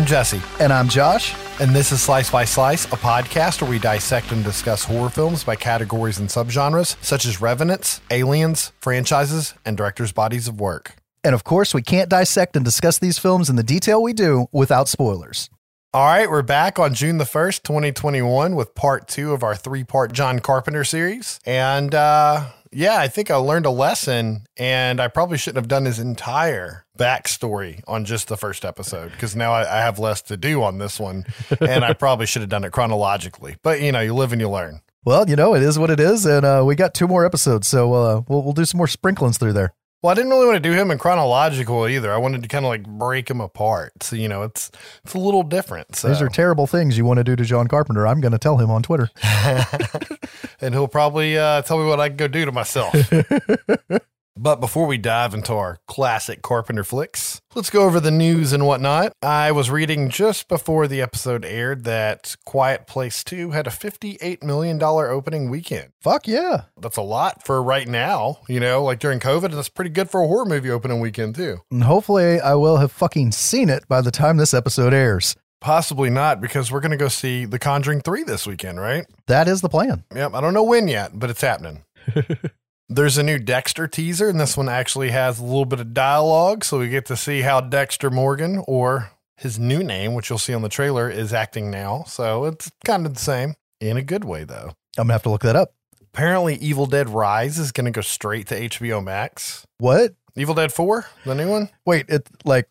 I'm Jesse, And I'm Josh. and this is Slice by Slice, a podcast where we dissect and discuss horror films by categories and subgenres, such as revenants, aliens, franchises, and directors' bodies of work. And of course, we can't dissect and discuss these films in the detail we do without spoilers. All right, we're back on June the 1st, 2021, with part two of our three part John Carpenter series. And uh, yeah, I think I learned a lesson, and I probably shouldn't have done his entire backstory on just the first episode because now I, I have less to do on this one, and I probably should have done it chronologically. But you know, you live and you learn. Well, you know, it is what it is. And uh, we got two more episodes. So uh, we'll, we'll do some more sprinklings through there. Well, I didn't really want to do him in chronological either. I wanted to kind of like break him apart. So, you know, it's it's a little different. So. These are terrible things you want to do to John Carpenter. I'm going to tell him on Twitter. and he'll probably uh, tell me what I can go do to myself. but before we dive into our classic Carpenter flicks, let's go over the news and whatnot. I was reading just before the episode aired that Quiet Place 2 had a $58 million opening weekend. Fuck yeah. That's a lot for right now, you know, like during COVID. And that's pretty good for a horror movie opening weekend, too. And hopefully, I will have fucking seen it by the time this episode airs. Possibly not, because we're going to go see The Conjuring 3 this weekend, right? That is the plan. Yep. I don't know when yet, but it's happening. There's a new Dexter teaser, and this one actually has a little bit of dialogue. So we get to see how Dexter Morgan, or his new name, which you'll see on the trailer, is acting now. So it's kind of the same in a good way, though. I'm going to have to look that up. Apparently, Evil Dead Rise is going to go straight to HBO Max. What? Evil Dead 4, the new one? Wait, it like,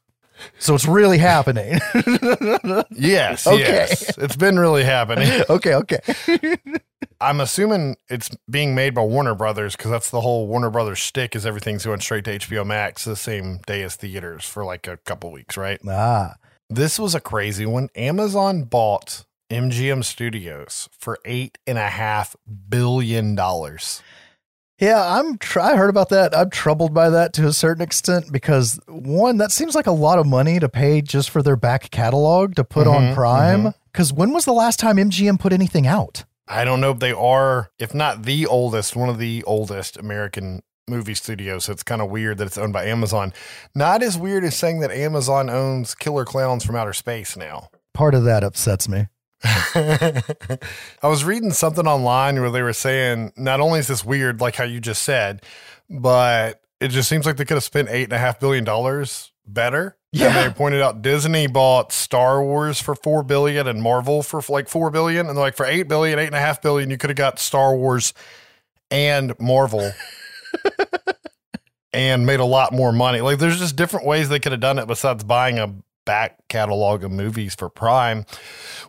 so it's really happening. Yes. Okay. Yes. It's been really happening. okay, okay. I'm assuming it's being made by Warner Brothers because that's the whole Warner Brothers shtick is everything's going straight to HBO Max the same day as theaters for like a couple weeks, right? Ah, This was a crazy one. Amazon bought MGM Studios for eight and a half billion dollars. Yeah, I'm. Tr- I heard about that. I'm troubled by that to a certain extent because one, that seems like a lot of money to pay just for their back catalog to put on Mhm, Prime. Because when was the last time MGM put anything out? I don't know if they are, if not the oldest, one of the oldest American movie studios. So it's kind of weird that it's owned by Amazon. Not as weird as saying that Amazon owns Killer Clowns from Outer Space now. Part of that upsets me. I was reading something online where they were saying not only is this weird, like how you just said, but it just seems like they could have spent eight and a half billion dollars better. Yeah. And they pointed out Disney bought Star Wars for four billion and Marvel for like four billion. And they're like for eight billion, eight and a half billion, you could have got Star Wars and Marvel. and made a lot more money. Like there's just different ways they could have done it besides buying a back catalog of movies for Prime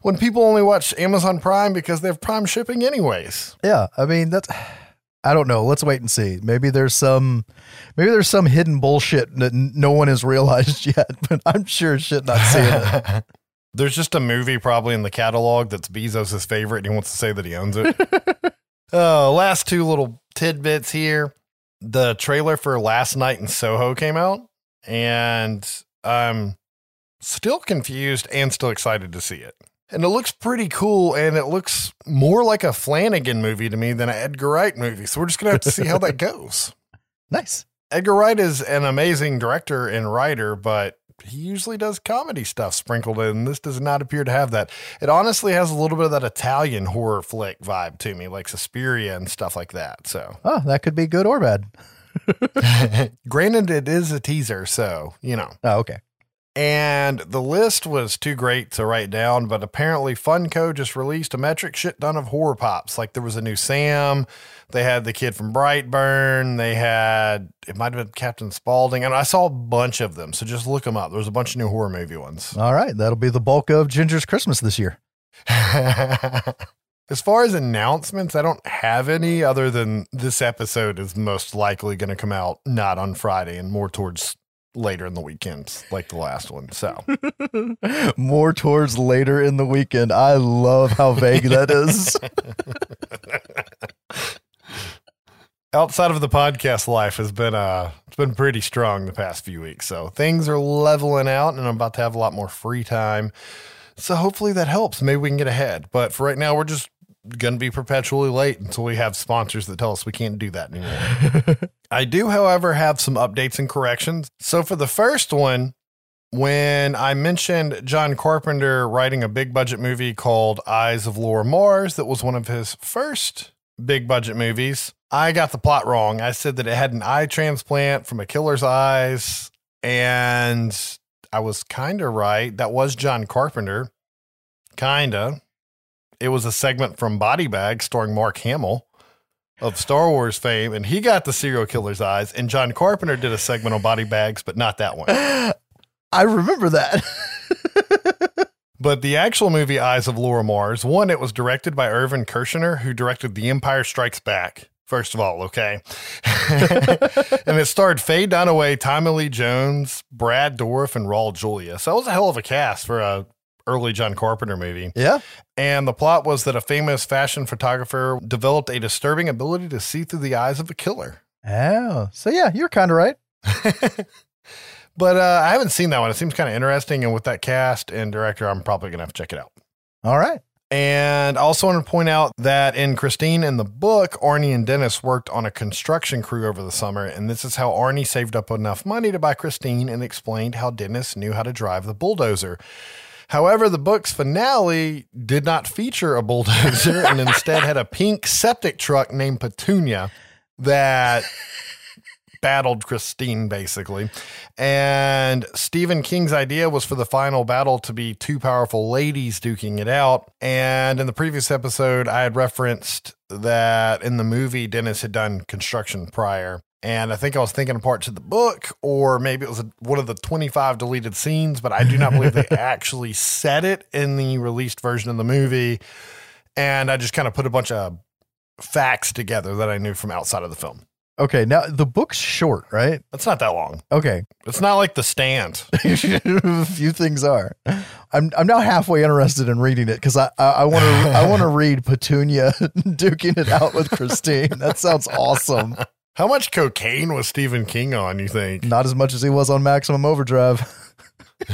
when people only watch Amazon Prime because they have Prime shipping anyways. Yeah, I mean that's. I don't know. Let's wait and see. Maybe there's some, maybe there's some hidden bullshit that no one has realized yet. But I'm sure shit not seeing it. There's just a movie probably in the catalog that's Bezos' favorite and he wants to say that he owns it. uh, last two little tidbits here. The trailer for Last Night in Soho came out and I'm still confused and still excited to see it. And it looks pretty cool and it looks more like a Flanagan movie to me than an Edgar Wright movie. So we're just going to have to see how that goes. Nice. Edgar Wright is an amazing director and writer, but he usually does comedy stuff sprinkled in. This does not appear to have that. It honestly has a little bit of that Italian horror flick vibe to me, like Suspiria and stuff like that. So, Oh, that could be good or bad. granted, it is a teaser, so you know. Oh, okay. And the list was too great to write down, but apparently Funko just released a metric shit ton of horror pops. Like there was a new Sam, they had the kid from Brightburn, they had it might have been Captain Spaulding, and I saw a bunch of them. So just look them up. There was a bunch of new horror movie ones. All right, that'll be the bulk of Ginger's Christmas this year. as far as announcements, I don't have any other than this episode is most likely going to come out not on Friday and more towards later in the weekend, like the last one. So. More towards later in the weekend. I love how vague that is. outside of the podcast life has been uh it's been pretty strong the past few weeks so things are leveling out and i'm about to have a lot more free time so hopefully that helps maybe we can get ahead but for right now we're just gonna be perpetually late until we have sponsors that tell us we can't do that anymore i do however have some updates and corrections so for the first one when I mentioned John Carpenter writing a big budget movie called Eyes of Laura Mars, that was one of his first big budget movies. I got the plot wrong. I said that it had an eye transplant from a killer's eyes, and I was kind of right. That was John Carpenter. Kinda. It was a segment from Body Bag starring Mark Hamill of Star Wars fame, and he got the serial killer's eyes. And John Carpenter did a segment on Body Bags, but not that one. I remember that. But the actual movie Eyes of Laura Mars, one, it was directed by Irvin Kershner, who directed The Empire Strikes Back. First of all, okay. and it starred Faye Dunaway, Tommy Lee Jones, Brad Dourif, and Raul Julia. So it was a hell of a cast for a early John Carpenter movie. yeah. And the plot was that a famous fashion photographer developed a disturbing ability to see through the eyes of a killer. Oh, so yeah, you're kind of right. But uh, I haven't seen that one. It seems kind of interesting. And with that cast and director, I'm probably going to have to check it out. All right. And I also want to point out that in Christine in the book, Arnie and Dennis worked on a construction crew over the summer. And this is how Arnie saved up enough money to buy Christine and explained how Dennis knew how to drive the bulldozer. However, the book's finale did not feature a bulldozer and instead had a pink septic truck named Petunia that battled Christine, basically. And Stephen King's idea was for the final battle to be two powerful ladies duking it out. And in the previous episode, I had referenced that in the movie, Dennis had done construction prior. And I think I was thinking of parts of the book, or maybe it was a, one of the 25 deleted scenes, but I do not believe they actually said it in the released version of the movie. And I just kind of put a bunch of facts together that I knew from outside of the film. Okay. Now the book's short, right? It's not that long. Okay. It's not like The Stand. a few things are. I'm I'm now halfway interested in reading it because I I want to I want to read Petunia duking it out with Christine. That sounds awesome. How much cocaine was Stephen King on, you think? Not as much as he was on Maximum Overdrive.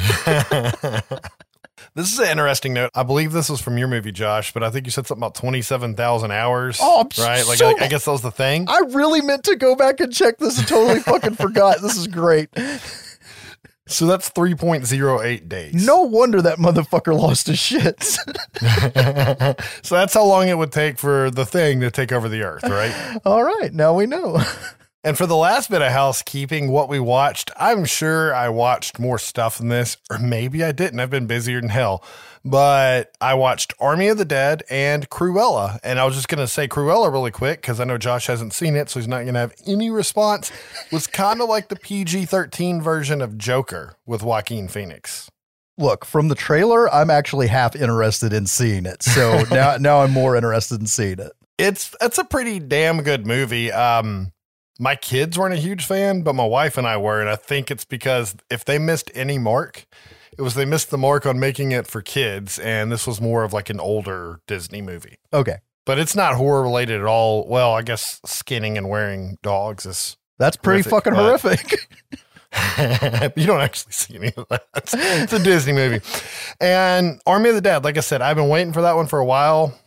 this is an interesting note. I believe this was from your movie, Josh, but I think you said something about 27,000 hours. Oh, I'm right? Like, so- I, I guess that was the thing. I really meant to go back and check this and totally fucking forgot. This is great. So that's 3.08 days. No wonder that motherfucker lost his shit. so that's how long it would take for the thing to take over the earth, right? All right, now we know. And for the last bit of housekeeping, what we watched, I'm sure I watched more stuff than this, or maybe I didn't. I've been busier than hell. But I watched Army of the Dead and Cruella. And I was just going to say Cruella really quick because I know Josh hasn't seen it, so he's not going to have any response. was kind of like the PG 13 version of Joker with Joaquin Phoenix. Look, from the trailer, I'm actually half interested in seeing it. So now now I'm more interested in seeing it. It's it's a pretty damn good movie. Um, my kids weren't a huge fan, but my wife and I were, and I think it's because if they missed any mark, it was they missed the mark on making it for kids, and this was more of like an older Disney movie. Okay. But it's not horror related at all. Well, I guess skinning and wearing dogs is. That's pretty Horrific, fucking horrific. you don't actually see any of that. It's a Disney movie. And Army of the Dead, like I said, I've been waiting for that one for a while.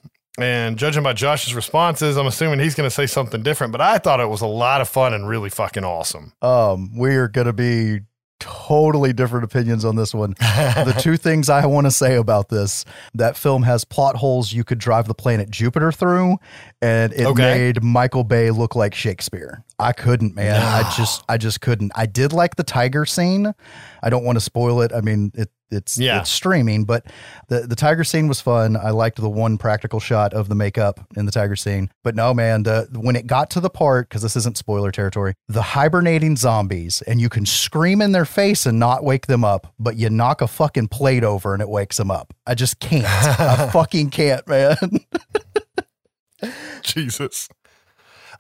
And judging by Josh's responses, I'm assuming he's going to say something different. But I thought it was a lot of fun and really fucking awesome. Um, we're gonna be totally different opinions on this one. the two things I want to say about this that film has plot holes you could drive the planet Jupiter through, and it Okay. made Michael Bay look like Shakespeare. I couldn't, man. I just, I just couldn't. I did like the tiger scene. I don't want to spoil it. I mean, it, it's Yeah. it's streaming, but the the tiger scene was fun. I liked the one practical shot of the makeup in the tiger scene. But no, man, the, when it got to the part because this isn't spoiler territory, the hibernating zombies, and you can scream in their face and not wake them up, but you knock a fucking plate over and it wakes them up. I just can't. I fucking can't, man. Jesus.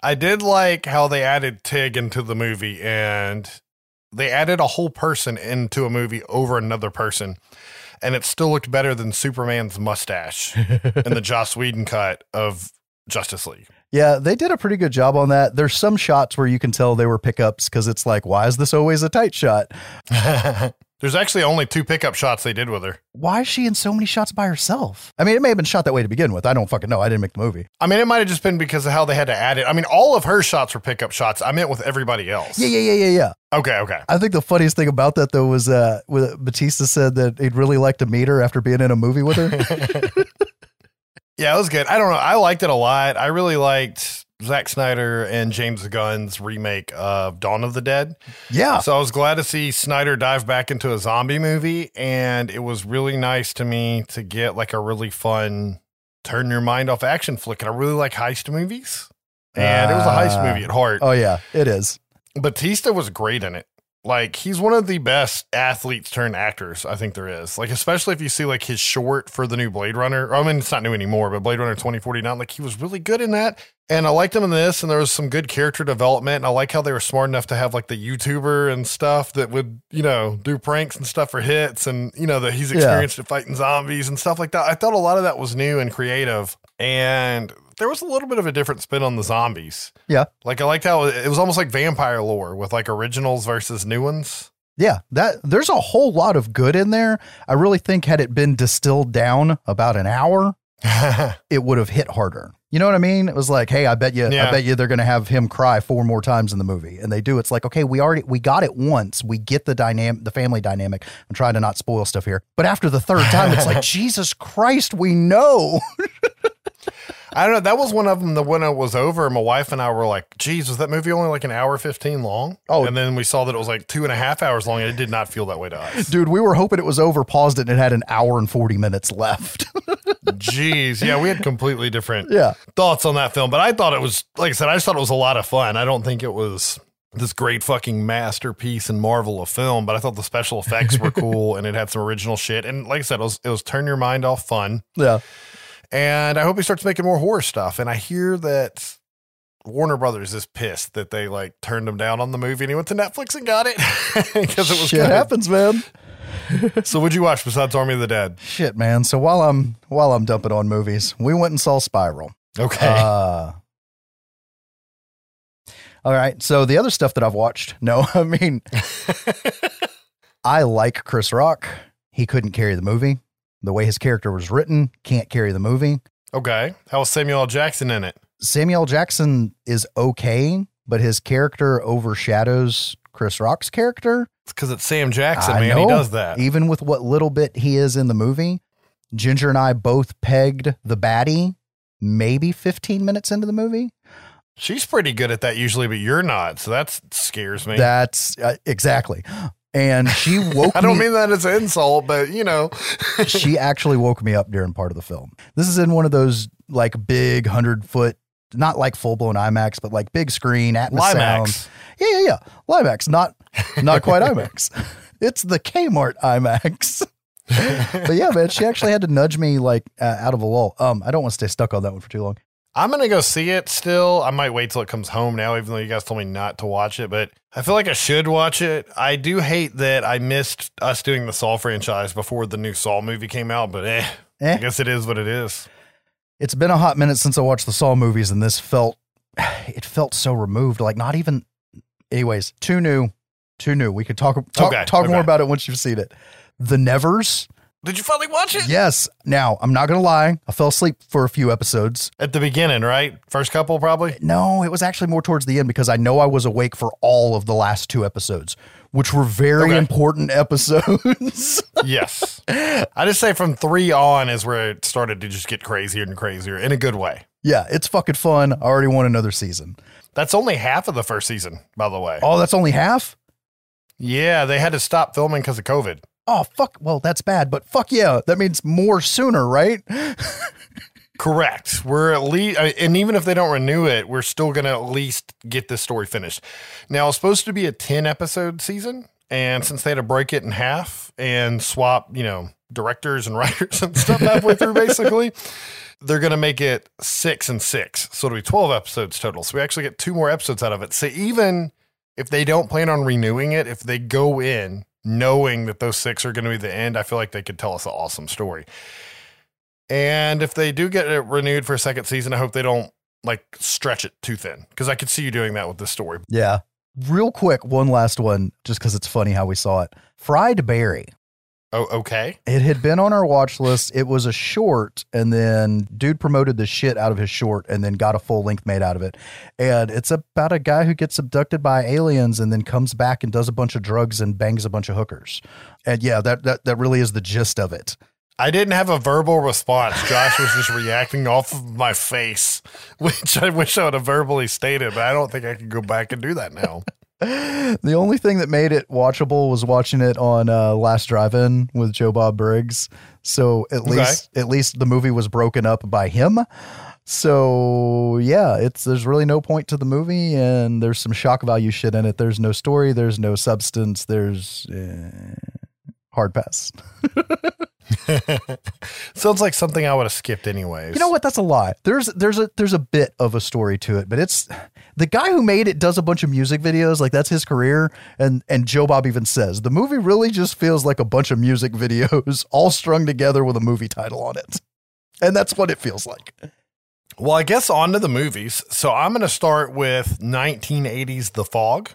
I did like how they added Tig into the movie and they added a whole person into a movie over another person. And it still looked better than Superman's mustache in the Joss Whedon cut of Justice League. Yeah, they did a pretty good job on that. There's some shots where you can tell they were pickups because it's like, why is this always a tight shot? There's actually only two pickup shots they did with her. Why is she in so many shots by herself? I mean, it may have been shot that way to begin with. I don't fucking know. I didn't make the movie. I mean, it might have just been because of how they had to add it. I mean, all of her shots were pickup shots. I meant with everybody else. Yeah, yeah, yeah, yeah, yeah. Okay, okay. I think the funniest thing about that though was uh, Batista said that he'd really like to meet her after being in a movie with her. Yeah, it was good. I don't know. I liked it a lot. I really liked Zack Snyder and James Gunn's remake of Dawn of the Dead. yeah, So I was glad to see Snyder dive back into a zombie movie, and it was really nice to me to get like a really fun turn your mind off action flick. And I really like heist movies, and it was a heist movie at heart. oh yeah, it is. Batista was great in it. Like he's one of the best athletes turned actors I think there is. Like especially if you see like his short for the new Blade Runner. I mean it's not new anymore, but Blade Runner 2049 like he was really good in that. And I liked him in this and there was some good character development and I like how they were smart enough to have like the YouTuber and stuff that would, you know, do pranks and stuff for hits and you know that he's Yeah. experienced at fighting zombies and stuff like that. I thought a lot of that was new and creative and there was a little bit of a different spin on the zombies. Yeah. Like I liked how it was almost like vampire lore with like originals versus new ones. Yeah, that there's a whole lot of good in there. I really think had it been distilled down about an hour, it would have hit harder. You know what I mean? It was like, hey, I bet you, I bet you they're going to have him cry four more times in the movie, and they do. It's like, okay, we already we got it once. We get the dynamic, the family dynamic. I'm trying to not spoil stuff here, but after the third time, it's like, Jesus Christ, we know. I don't know. That was one of them The when it was over, my wife and I were like, geez, was that movie only like an hour 15 long? Oh. And then we saw that it was like two and a half hours long, and it did not feel that way to us. Dude, we were hoping it was over, paused it, and it had an hour and 40 minutes left. Jeez. Yeah, we had completely different yeah. thoughts on that film, but I thought it was, like I said, I just thought it was a lot of fun. I don't think it was this great fucking masterpiece and marvel of film, but I thought the special effects were cool and it had some original shit. And like I said, it was, it was turn your mind off fun. Yeah. And I hope he starts making more horror stuff. And I hear that Warner Brothers is pissed that they like turned him down on the movie and he went to Netflix and got it because it was Shit good. happens, man. So what'd you watch besides Army of the Dead? Shit, man. So while I'm while I'm dumping on movies, we went and saw Spiral. Okay. Uh, all right. So the other stuff that I've watched, no, I mean, I like Chris Rock. He couldn't carry the movie. The way his character was written, can't carry the movie. okay. How was Samuel L. Jackson in it? Samuel Jackson is okay, but his character overshadows Chris Rock's character. Because it's Sam Jackson, I man. He does that. Even with what little bit he is in the movie, Ginger and I both pegged the baddie maybe 15 minutes into the movie. She's pretty good at that usually, but you're not. So that scares me. That's uh, exactly. And she woke I don't me mean that as an insult, but you know, she actually woke me up during part of the film. This is in one of those like big 100 foot not like full blown IMAX, but like big screen Atmos sound. Limax. Yeah, yeah, yeah. Limax, not not quite IMAX. It's the Kmart IMAX. but yeah, man, she actually had to nudge me like uh, out of a lull. Um, I don't want to stay stuck on that one for too long. I'm gonna go see it still. I might wait till it comes home now, even though you guys told me not to watch it. But I feel like I should watch it. I do hate that I missed us doing the Saw franchise before the new Saw movie came out, but eh, I Eh, guess it is what it is. it's been a hot minute since I watched the Saw movies, and this felt it felt so removed. Like not even. Anyways, too new, too new. We could talk talk, Okay, talk more about it once you've seen it. The Nevers. Did you finally watch it? Yes. Now I'm not gonna lie. I fell asleep for a few episodes. At the beginning, right? First couple, probably. No, it was actually more towards the end because I know I was awake for all of the last two episodes, which were very Okay. important episodes. yes. I just say from three on is where it started to just get crazier and crazier in a good way. yeah, it's fucking fun. I already want another season. That's only half of the first season, by the way. Oh, that's only half? Yeah, they had to stop filming because of COVID. Oh, fuck. Well, that's bad, but fuck yeah. That means more sooner, right? Correct. We're at least, uh, and even if they don't renew it, we're still going to at least get this story finished. Now, it's supposed to be a 10 episode season. And since they had to break it in half and swap, you know, directors and writers and stuff halfway through, basically, they're going to make it six and six. So it'll be 12 episodes total. So we actually get two more episodes out of it. So even if they don't plan on renewing it, if they go in knowing that those six are going to be the end, I feel like they could tell us an awesome story. And if they do get it renewed for a second season, I hope they don't like stretch it too thin because I could see you doing that with this story. Yeah. Real quick, one last one, just because it's funny how we saw it. Fried Barry. Oh, okay. It had been on our watch list. It was a short, and then dude promoted the shit out of his short and then got a full length made out of it. And it's about a guy who gets abducted by aliens and then comes back and does a bunch of drugs and bangs a bunch of hookers. And yeah, that that, that really is the gist of it. I didn't have a verbal response. Josh was just reacting off of my face, which I wish I would have verbally stated, but I don't think I can go back and do that now. The only thing that made it watchable was watching it on uh, Last Drive-In with Joe Bob Briggs. So at Okay. least at least the movie was broken up by him. So yeah, it's there's really no point to the movie, and there's some shock value shit in it. There's no story. There's no substance. There's eh, hard pass. Sounds like something I would have skipped anyways. You know what? That's a lie. There's there's a there's a bit of a story to it, but it's the guy who made it does a bunch of music videos, like that's his career. And and Joe Bob even says the movie really just feels like a bunch of music videos all strung together with a movie title on it. And that's what it feels like. Well, I guess on to the movies. So I'm going to start with 1980's The Fog.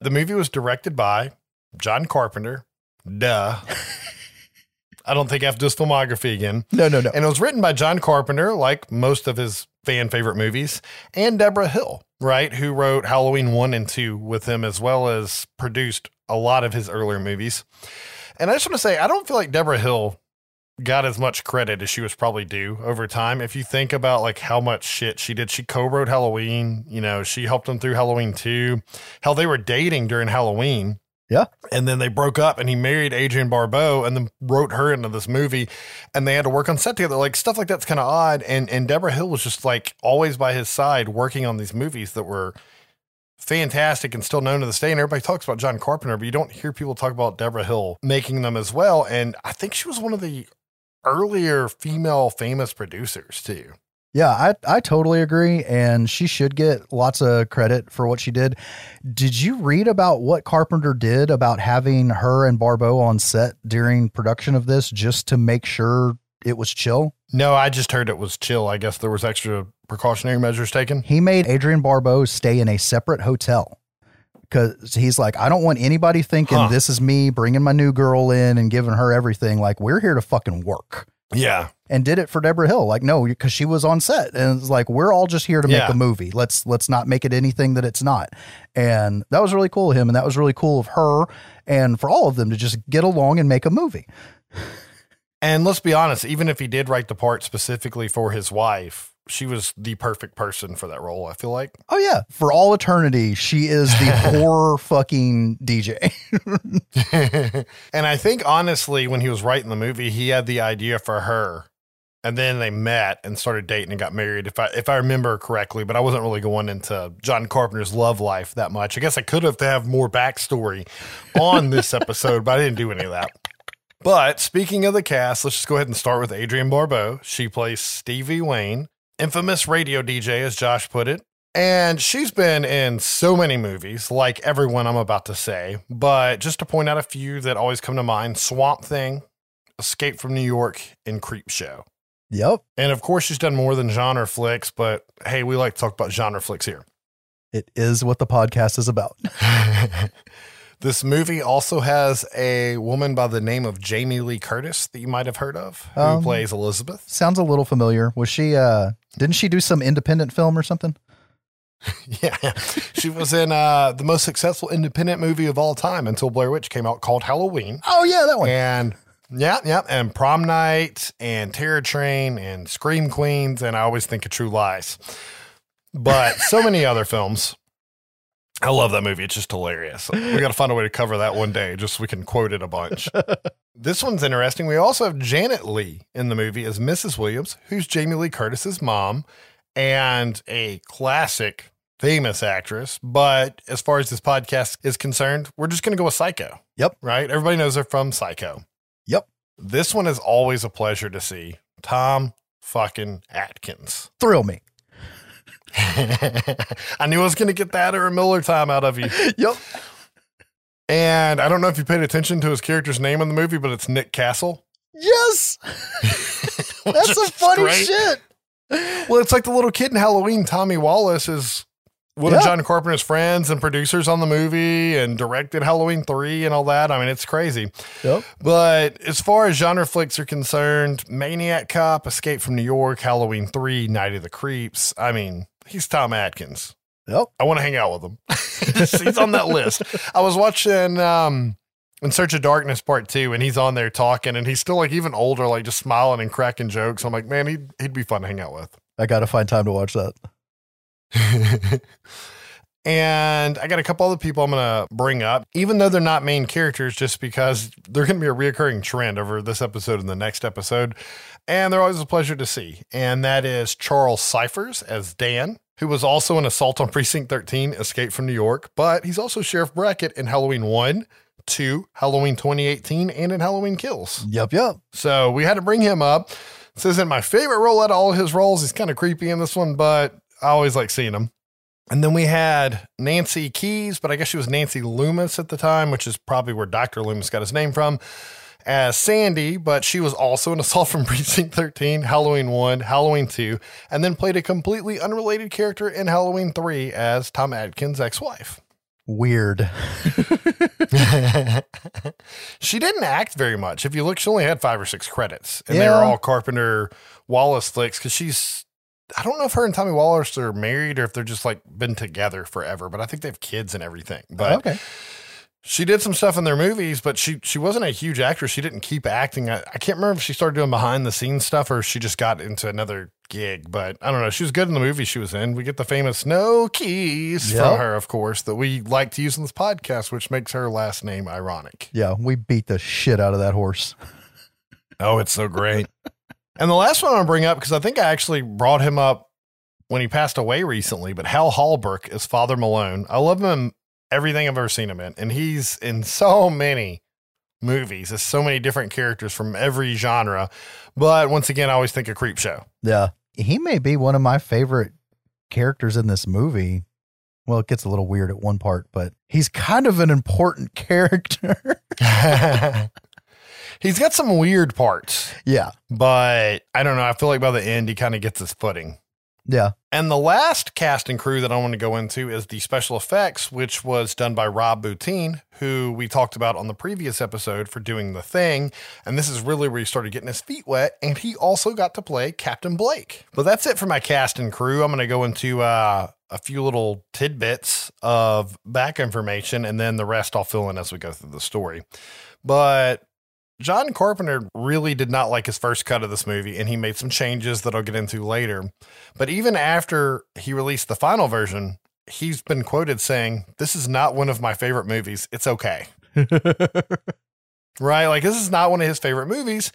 The movie was directed by John Carpenter. Duh. I don't think I have to do his filmography again. No, no, no. And it was written by John Carpenter, like most of his fan favorite movies, and Deborah Hill, right? Who wrote Halloween 1 and 2 with him, as well as produced a lot of his earlier movies. And I just want to say, I don't feel like Deborah Hill got as much credit as she was probably due over time. If you think about like how much shit she did, she co-wrote Halloween, you know, she helped him through Halloween 2. Hell, they were dating during Halloween. Yeah. And then they broke up and he married Adrienne Barbeau and then wrote her into this movie and they had to work on set together. Like stuff like that's kind of odd. And and Deborah Hill was just like always by his side working on these movies that were fantastic and still known to this day. And everybody talks about John Carpenter, but you don't hear people talk about Deborah Hill making them as well. And I think she was one of the earlier female famous producers too. Yeah, I, I totally agree. And she should get lots of credit for what she did. Did you read about what Carpenter did about having her and Barbeau on set during production of this just to make sure it was chill? No, I just heard it was chill. I guess there was extra precautionary measures taken. He made Adrienne Barbeau stay in a separate hotel because he's like, I don't want anybody thinking Huh. this is me bringing my new girl in and giving her everything. Like, we're here to fucking work. Yeah. And did it for Deborah Hill. Like, no, because she was on set, and it's like we're all just here to make Yeah. a movie. Let's let's not make it anything that it's not. And that was really cool of him, and that was really cool of her, and for all of them to just get along and make a movie. And let's be honest, even if he did write the part specifically for his wife, she was the perfect person for that role, I feel like. Oh yeah, for all eternity, she is the horror fucking DJ. and I think honestly, when he was writing the movie, he had the idea for her. And then they met and started dating and got married, if I if I remember correctly. But I wasn't really going into John Carpenter's love life that much. I guess I could have to have more backstory on this episode, but I didn't do any of that. But speaking of the cast, let's just go ahead and start with Adrienne Barbeau. She plays Stevie Wayne, infamous radio DJ, as Josh put it. And she's been in so many movies, like everyone I'm about to say. But just to point out a few that always come to mind Swamp Thing, Escape from New York, and Creepshow. yep, And of course, she's done more than genre flicks, but hey, we like to talk about genre flicks here. it is what the podcast is about. this movie also has a woman by the name of Jamie Lee Curtis that you might have heard of, who Um, plays Elizabeth. Sounds a little familiar. Was she? uh Didn't she do some independent film or something? Yeah. she was in uh, the most successful independent movie of all time until Blair Witch came out called Halloween. Oh yeah, that one. And yeah, yeah. And Prom Night and Terror Train and Scream Queens. And I always think of True Lies. But so many other films. I love that movie. It's just hilarious. We got to find a way to cover that one day just so we can quote it a bunch. this one's interesting. We also have Janet Leigh in the movie as Mrs. Williams, who's Jamie Lee Curtis's mom and a classic, famous actress. But as far as this podcast is concerned, we're just going to go with Psycho. Yep. Right? Everybody knows her from Psycho. Yep. This one is always a pleasure to see. Tom fucking Atkins. Thrill me. I knew I was going to get that or a Miller time out of you. Yep. And I don't know if you paid attention to his character's name in the movie, but it's Nick Castle. Yes. That's some funny shit. Well, it's like the little kid in Halloween. Tommy Wallace is one of Yeah. John Carpenter's friends and producers on the movie and directed Halloween 3 and all that. I mean, it's crazy. Yep. But as far as genre flicks are concerned, Maniac Cop, Escape from New York, Halloween 3, Night of the Creeps, I mean, he's Tom Atkins. Yep. I want to hang out with him. he's on that list. I was watching um In Search of Darkness Part 2 and he's on there talking and he's still like even older, like just smiling and cracking jokes. I'm like, man, he'd, he'd be fun to hang out with. I got to find time to watch that. and I got a couple other people I'm going to bring up, even though they're not main characters, just because they're going to be a reoccurring trend over this episode and the next episode. And they're always a pleasure to see. And that is Charles Cyphers as Dan, who was also in Assault on Precinct 13, Escape from New York, but he's also Sheriff Brackett in Halloween 1, 2, Halloween 2018, and in Halloween Kills. Yep. Yep. So we had to bring him up. This isn't my favorite role out of all his roles. He's kind of creepy in this one, but I always like seeing him. And then we had Nancy Kyes, but I guess she was Nancy Loomis at the time, which is probably where Dr. Loomis got his name from, as Sandy, but she was also in Assault from Precinct 13, Halloween 1, Halloween 2, and then played a completely unrelated character in Halloween 3 as Tom Atkins' ex wife. Weird. she didn't act very much. If you look, she only had five or six credits, and they were all Carpenter Wallace flicks because she's. I don't know if her and Tommy Wallace are married or if they're just like been together forever, but I think they have kids and everything. But okay. she did some stuff in their movies, but she she wasn't a huge actress. She didn't keep acting. I, I can't remember if she started doing behind the scenes stuff or she just got into another gig. But I don't know. She was good in the movie she was in. We get the famous "No Keys" Yep. from her, of course, that we like to use in this podcast, which makes her last name ironic. Yeah, we beat the shit out of that horse. Oh, it's so great. and the last one I want to bring up, because I think I actually brought him up when he passed away recently, but Hal Holbrook is Father Malone. I love him everything I've ever seen him in. And he's in so many movies. There's so many different characters from every genre. But once again, I always think of Creepshow. Yeah. He may be one of my favorite characters in this movie. Well, it gets a little weird at one part, but he's kind of an important character. he's got some weird parts, yeah. but I don't know. I feel like by the end, he kind of gets his footing. Yeah. And the last cast and crew that I want to go into is the special effects, which was done by Rob Bottin, who we talked about on the previous episode for doing the thing. And this is really where he started getting his feet wet. And he also got to play Captain Blake. But that's it for my cast and crew. I'm going to go into uh, a few little tidbits of back information, and then the rest I'll fill in as we go through the story. But John Carpenter really did not like his first cut of this movie, and he made some changes that I'll get into later. But even after he released the final version, he's been quoted saying, This is not one of my favorite movies. It's okay. right? Like, this is not one of his favorite movies.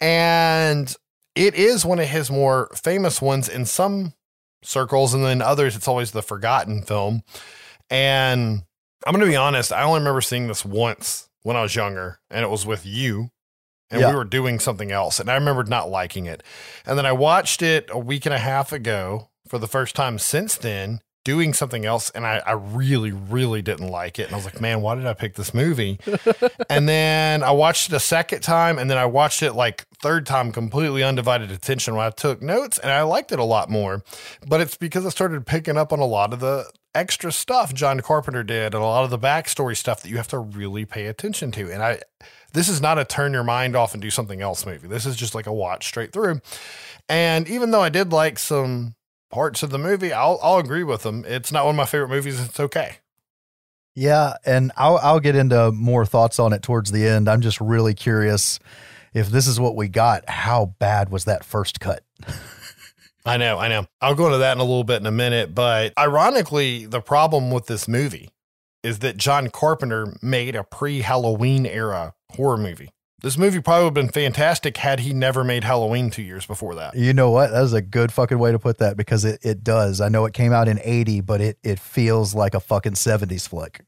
And it is one of his more famous ones in some circles, and then others, it's always the forgotten film. And I'm going to be honest, I only remember seeing this once when I was younger, and it was with you. And Yeah. we were doing something else, and I remembered not liking it. And then I watched it a week and a half ago for the first time since then, doing something else, and I, I really, really didn't like it. And I was like, man, why did I pick this movie? and then I watched it a second time, and then I watched it like third time, completely undivided attention when I took notes, and I liked it a lot more. But it's because I started picking up on a lot of the extra stuff John Carpenter did and a lot of the backstory stuff that you have to really pay attention to. And I this is not a turn your mind off and do something else movie. This is just like a watch straight through. And even though I did like some parts of the movie, I'll I'll agree with them. It's not one of my favorite movies. It's okay. Yeah, and I'll I'll get into more thoughts on it towards the end. I'm just really curious if this is what we got. How bad was that first cut? I know, I know. I'll go into that in a little bit in a minute. But ironically, the problem with this movie is that John Carpenter made a pre Halloween era horror movie. This movie probably would have been fantastic had he never made Halloween two years before that. You know what? That is a good fucking way to put that because it, it does. I know it came out in 80, but it it feels like a fucking 70s flick.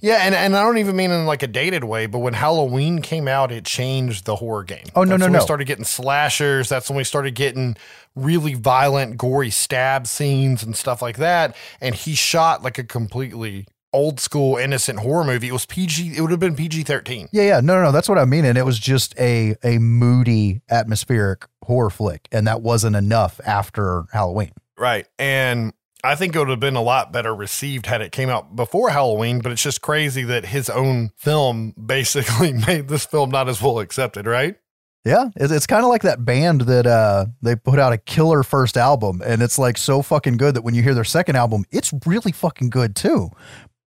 Yeah, and, and I don't even mean in like a dated way, but when Halloween came out, it changed the horror game. Oh, no, That's no, when no. We started getting slashers. That's when we started getting really violent, gory stab scenes and stuff like that. And he shot like a completely old school innocent horror movie. It was PG. It would have been PG thirteen. Yeah, yeah. No, no, no. That's what I mean. And it was just a a moody, atmospheric horror flick. And that wasn't enough after Halloween. Right. And I think it would have been a lot better received had it came out before Halloween, but it's just crazy that his own film basically made this film not as well accepted, right? Yeah, it's, it's kind of like that band that uh, they put out a killer first album, and it's like so fucking good that when you hear their second album, it's really fucking good too.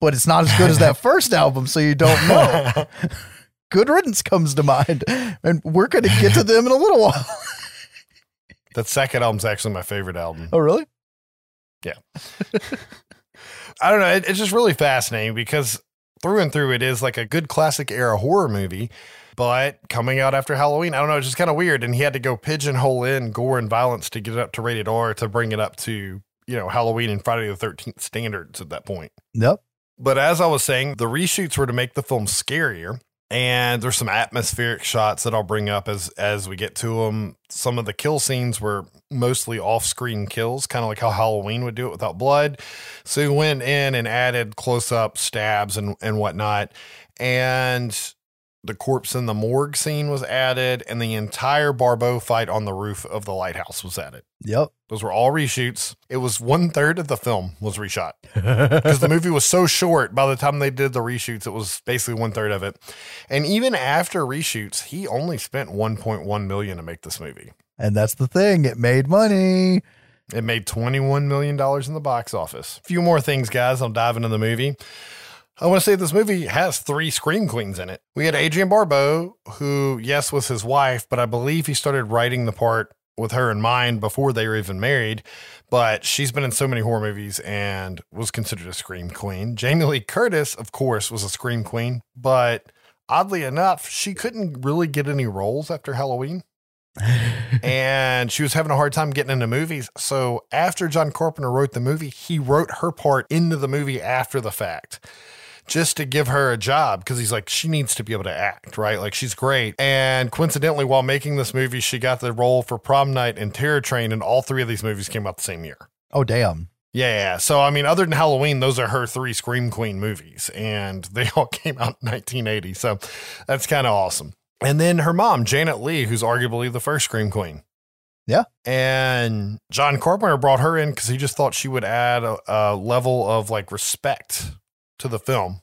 But it's not as good as that first album, so you don't know. good riddance comes to mind, and we're going to get to them in a little while. that second album's actually my favorite album. Oh, really? Yeah. I don't know. It, it's just really fascinating because through and through, it is like a good classic era horror movie. But coming out after Halloween, I don't know, it's just kind of weird. And he had to go pigeonhole in gore and violence to get it up to rated R to bring it up to, you know, Halloween and Friday the 13th standards at that point. Yep. But as I was saying, the reshoots were to make the film scarier and there's some atmospheric shots that I'll bring up as as we get to them. Some of the kill scenes were mostly off-screen kills, kind of like how Halloween would do it without blood. So we went in and added close-up stabs and and whatnot, and the corpse in the morgue scene was added, and the entire Barbeau fight on the roof of the lighthouse was added. Yep. Those were all reshoots. It was one third of the film was reshot because the movie was so short. By the time they did the reshoots, it was basically one third of it. And even after reshoots, he only spent 1.1 million to make this movie. And that's the thing; it made money. It made 21 million dollars in the box office. A few more things, guys. I'll dive into the movie. I want to say this movie has three scream queens in it. We had Adrienne Barbeau, who, yes, was his wife, but I believe he started writing the part with her in mind before they were even married. But she's been in so many horror movies and was considered a scream queen. Jamie Lee Curtis, of course, was a scream queen, but oddly enough, she couldn't really get any roles after Halloween. and she was having a hard time getting into movies. So after John Carpenter wrote the movie, he wrote her part into the movie after the fact just to give her a job because he's like, she needs to be able to act, right? Like, she's great. And coincidentally, while making this movie, she got the role for Prom Night and Terror Train, and all three of these movies came out the same year. Oh, damn. Yeah, yeah. So, I mean, other than Halloween, those are her three Scream Queen movies, and they all came out in 1980. So that's kind of awesome. And then her mom, Janet Leigh, who's arguably the first Scream Queen. Yeah. And John Carpenter brought her in because he just thought she would add a, a level of like respect to the film,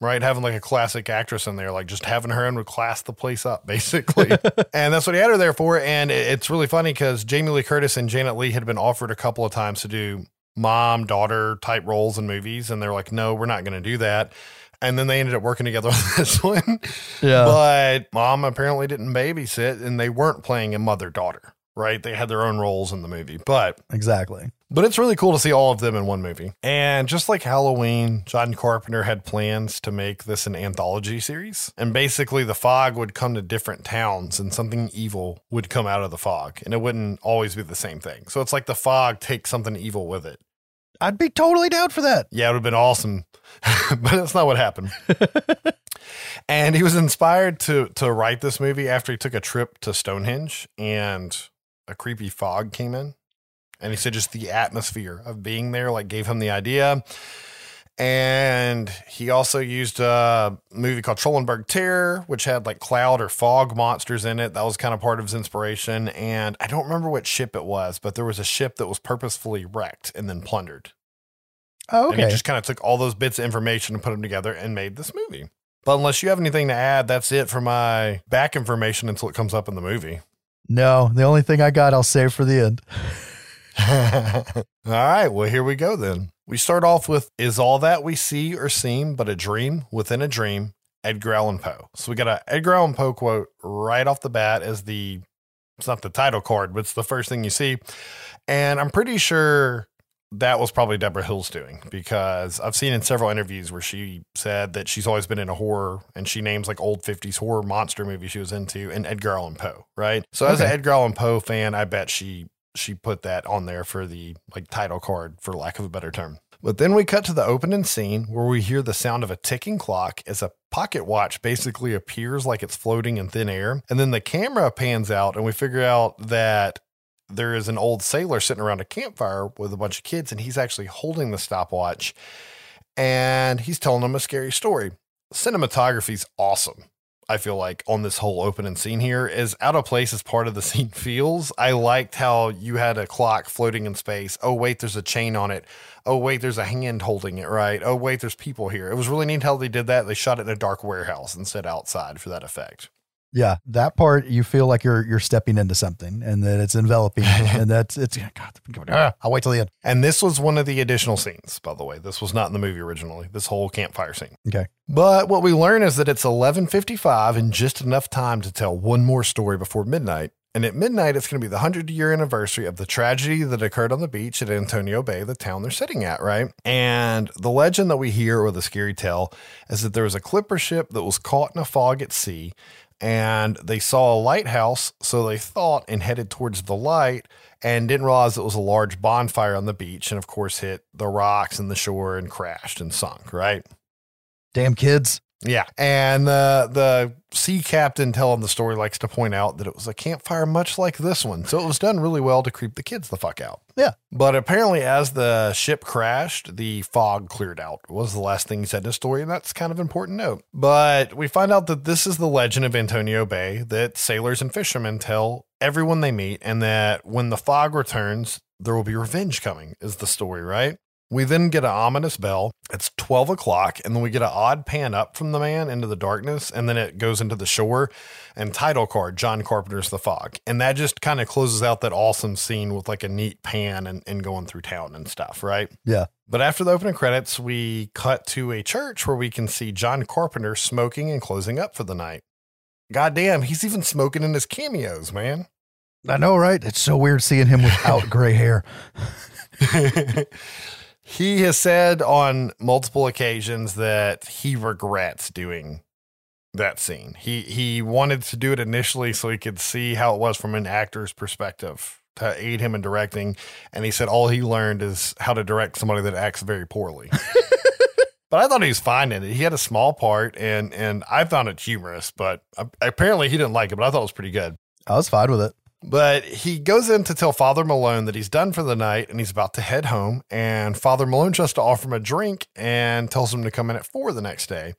right? Having like a classic actress in there, like just having her in would class the place up, basically. and that's what he had her there for. And it's really funny because Jamie Lee Curtis and Janet Leigh had been offered a couple of times to do mom daughter type roles in movies, and they're like, no, we're not going to do that. And then they ended up working together on this one. Yeah. But mom apparently didn't babysit, and they weren't playing a mother daughter, right? They had their own roles in the movie. But exactly. But it's really cool to see all of them in one movie. And just like Halloween, John Carpenter had plans to make this an anthology series. And basically, the fog would come to different towns and something evil would come out of the fog. And it wouldn't always be the same thing. So it's like the fog takes something evil with it. I'd be totally down for that. Yeah, it would have been awesome. but that's not what happened. and he was inspired to to write this movie after he took a trip to Stonehenge and a creepy fog came in. And he said just the atmosphere of being there like gave him the idea. And he also used a movie called Trollenberg Terror, which had like cloud or fog monsters in it. That was kind of part of his inspiration. And I don't remember what ship it was, but there was a ship that was purposefully wrecked and then plundered. Oh, And he okay. just kind of took all those bits of information and put them together and made this movie. But unless you have anything to add, that's it for my back information until it comes up in the movie. No, the only thing I got, I'll save for the end. all right, well, here we go then. We start off with Is all that we see or seem but a dream within a dream? Edgar Allan Poe. So we got a Edgar Allan Poe quote right off the bat as the, it's not the title card, but it's the first thing you see. And I'm pretty sure that was probably Deborah Hill's doing because I've seen in several interviews where she said that she's always been into horror and she names like old 50s horror monster movies she was into and Edgar Allan Poe, right? So as an Edgar Allan Poe fan, I bet she she put that on there for the like title card for lack of a better term. But then we cut to the opening scene where we hear the sound of a ticking clock as a pocket watch basically appears like it's floating in thin air. And then the camera pans out and we figure out that there is an old sailor sitting around a campfire with a bunch of kids and he's actually holding the stopwatch and he's telling them a scary story. Cinematography's awesome. I feel like on this whole opening scene here is out of place as part of the scene feels. I liked how you had a clock floating in space. Oh wait, there's a chain on it. Oh wait, there's a hand holding it. Right. Oh wait, there's people here. It was really neat how they did that. They shot it in a dark warehouse and instead outside for that effect. Yeah, that part you feel like you're you're stepping into something, and that it's enveloping, and that's it's. God, ah, I'll wait till the end. And this was one of the additional scenes, by the way. This was not in the movie originally. This whole campfire scene. Okay. But what we learn is that it's 11:55 and just enough time to tell one more story before midnight. And at midnight, it's going to be the 100 year anniversary of the tragedy that occurred on the beach at Antonio Bay, the town they're sitting at, right? And the legend that we hear, or the scary tale, is that there was a clipper ship that was caught in a fog at sea and they saw a lighthouse. So they thought and headed towards the light and didn't realize it was a large bonfire on the beach. And of course, hit the rocks and the shore and crashed and sunk, right? Damn kids. Yeah. And the the sea captain telling the story likes to point out that it was a campfire much like this one. So it was done really well to creep the kids the fuck out. Yeah. But apparently as the ship crashed, the fog cleared out. Was the last thing he said in his story, and that's kind of important note. But we find out that this is the legend of Antonio Bay that sailors and fishermen tell everyone they meet, and that when the fog returns, there will be revenge coming, is the story, right? We then get an ominous bell. It's 12 o'clock, and then we get an odd pan up from the man into the darkness, and then it goes into the shore and title card, John Carpenter's The Fog. And that just kind of closes out that awesome scene with like a neat pan and, and going through town and stuff, right? Yeah. But after the opening credits, we cut to a church where we can see John Carpenter smoking and closing up for the night. Goddamn, he's even smoking in his cameos, man. I know, right? It's so weird seeing him without gray hair. He has said on multiple occasions that he regrets doing that scene. He he wanted to do it initially so he could see how it was from an actor's perspective to aid him in directing, and he said all he learned is how to direct somebody that acts very poorly. but I thought he was fine in it. He had a small part, and and I found it humorous, but apparently he didn't like it. But I thought it was pretty good. I was fine with it. But he goes in to tell Father Malone that he's done for the night and he's about to head home. And Father Malone tries to offer him a drink and tells him to come in at four the next day.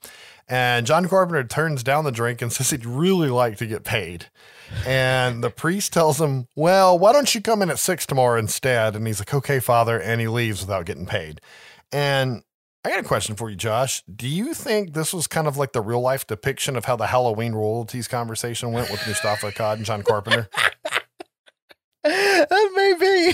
And John Carpenter turns down the drink and says he'd really like to get paid. And the priest tells him, Well, why don't you come in at six tomorrow instead? And he's like, Okay, Father. And he leaves without getting paid. And I got a question for you, Josh. Do you think this was kind of like the real life depiction of how the Halloween royalties conversation went with Moustapha Akkad and John Carpenter? that may be.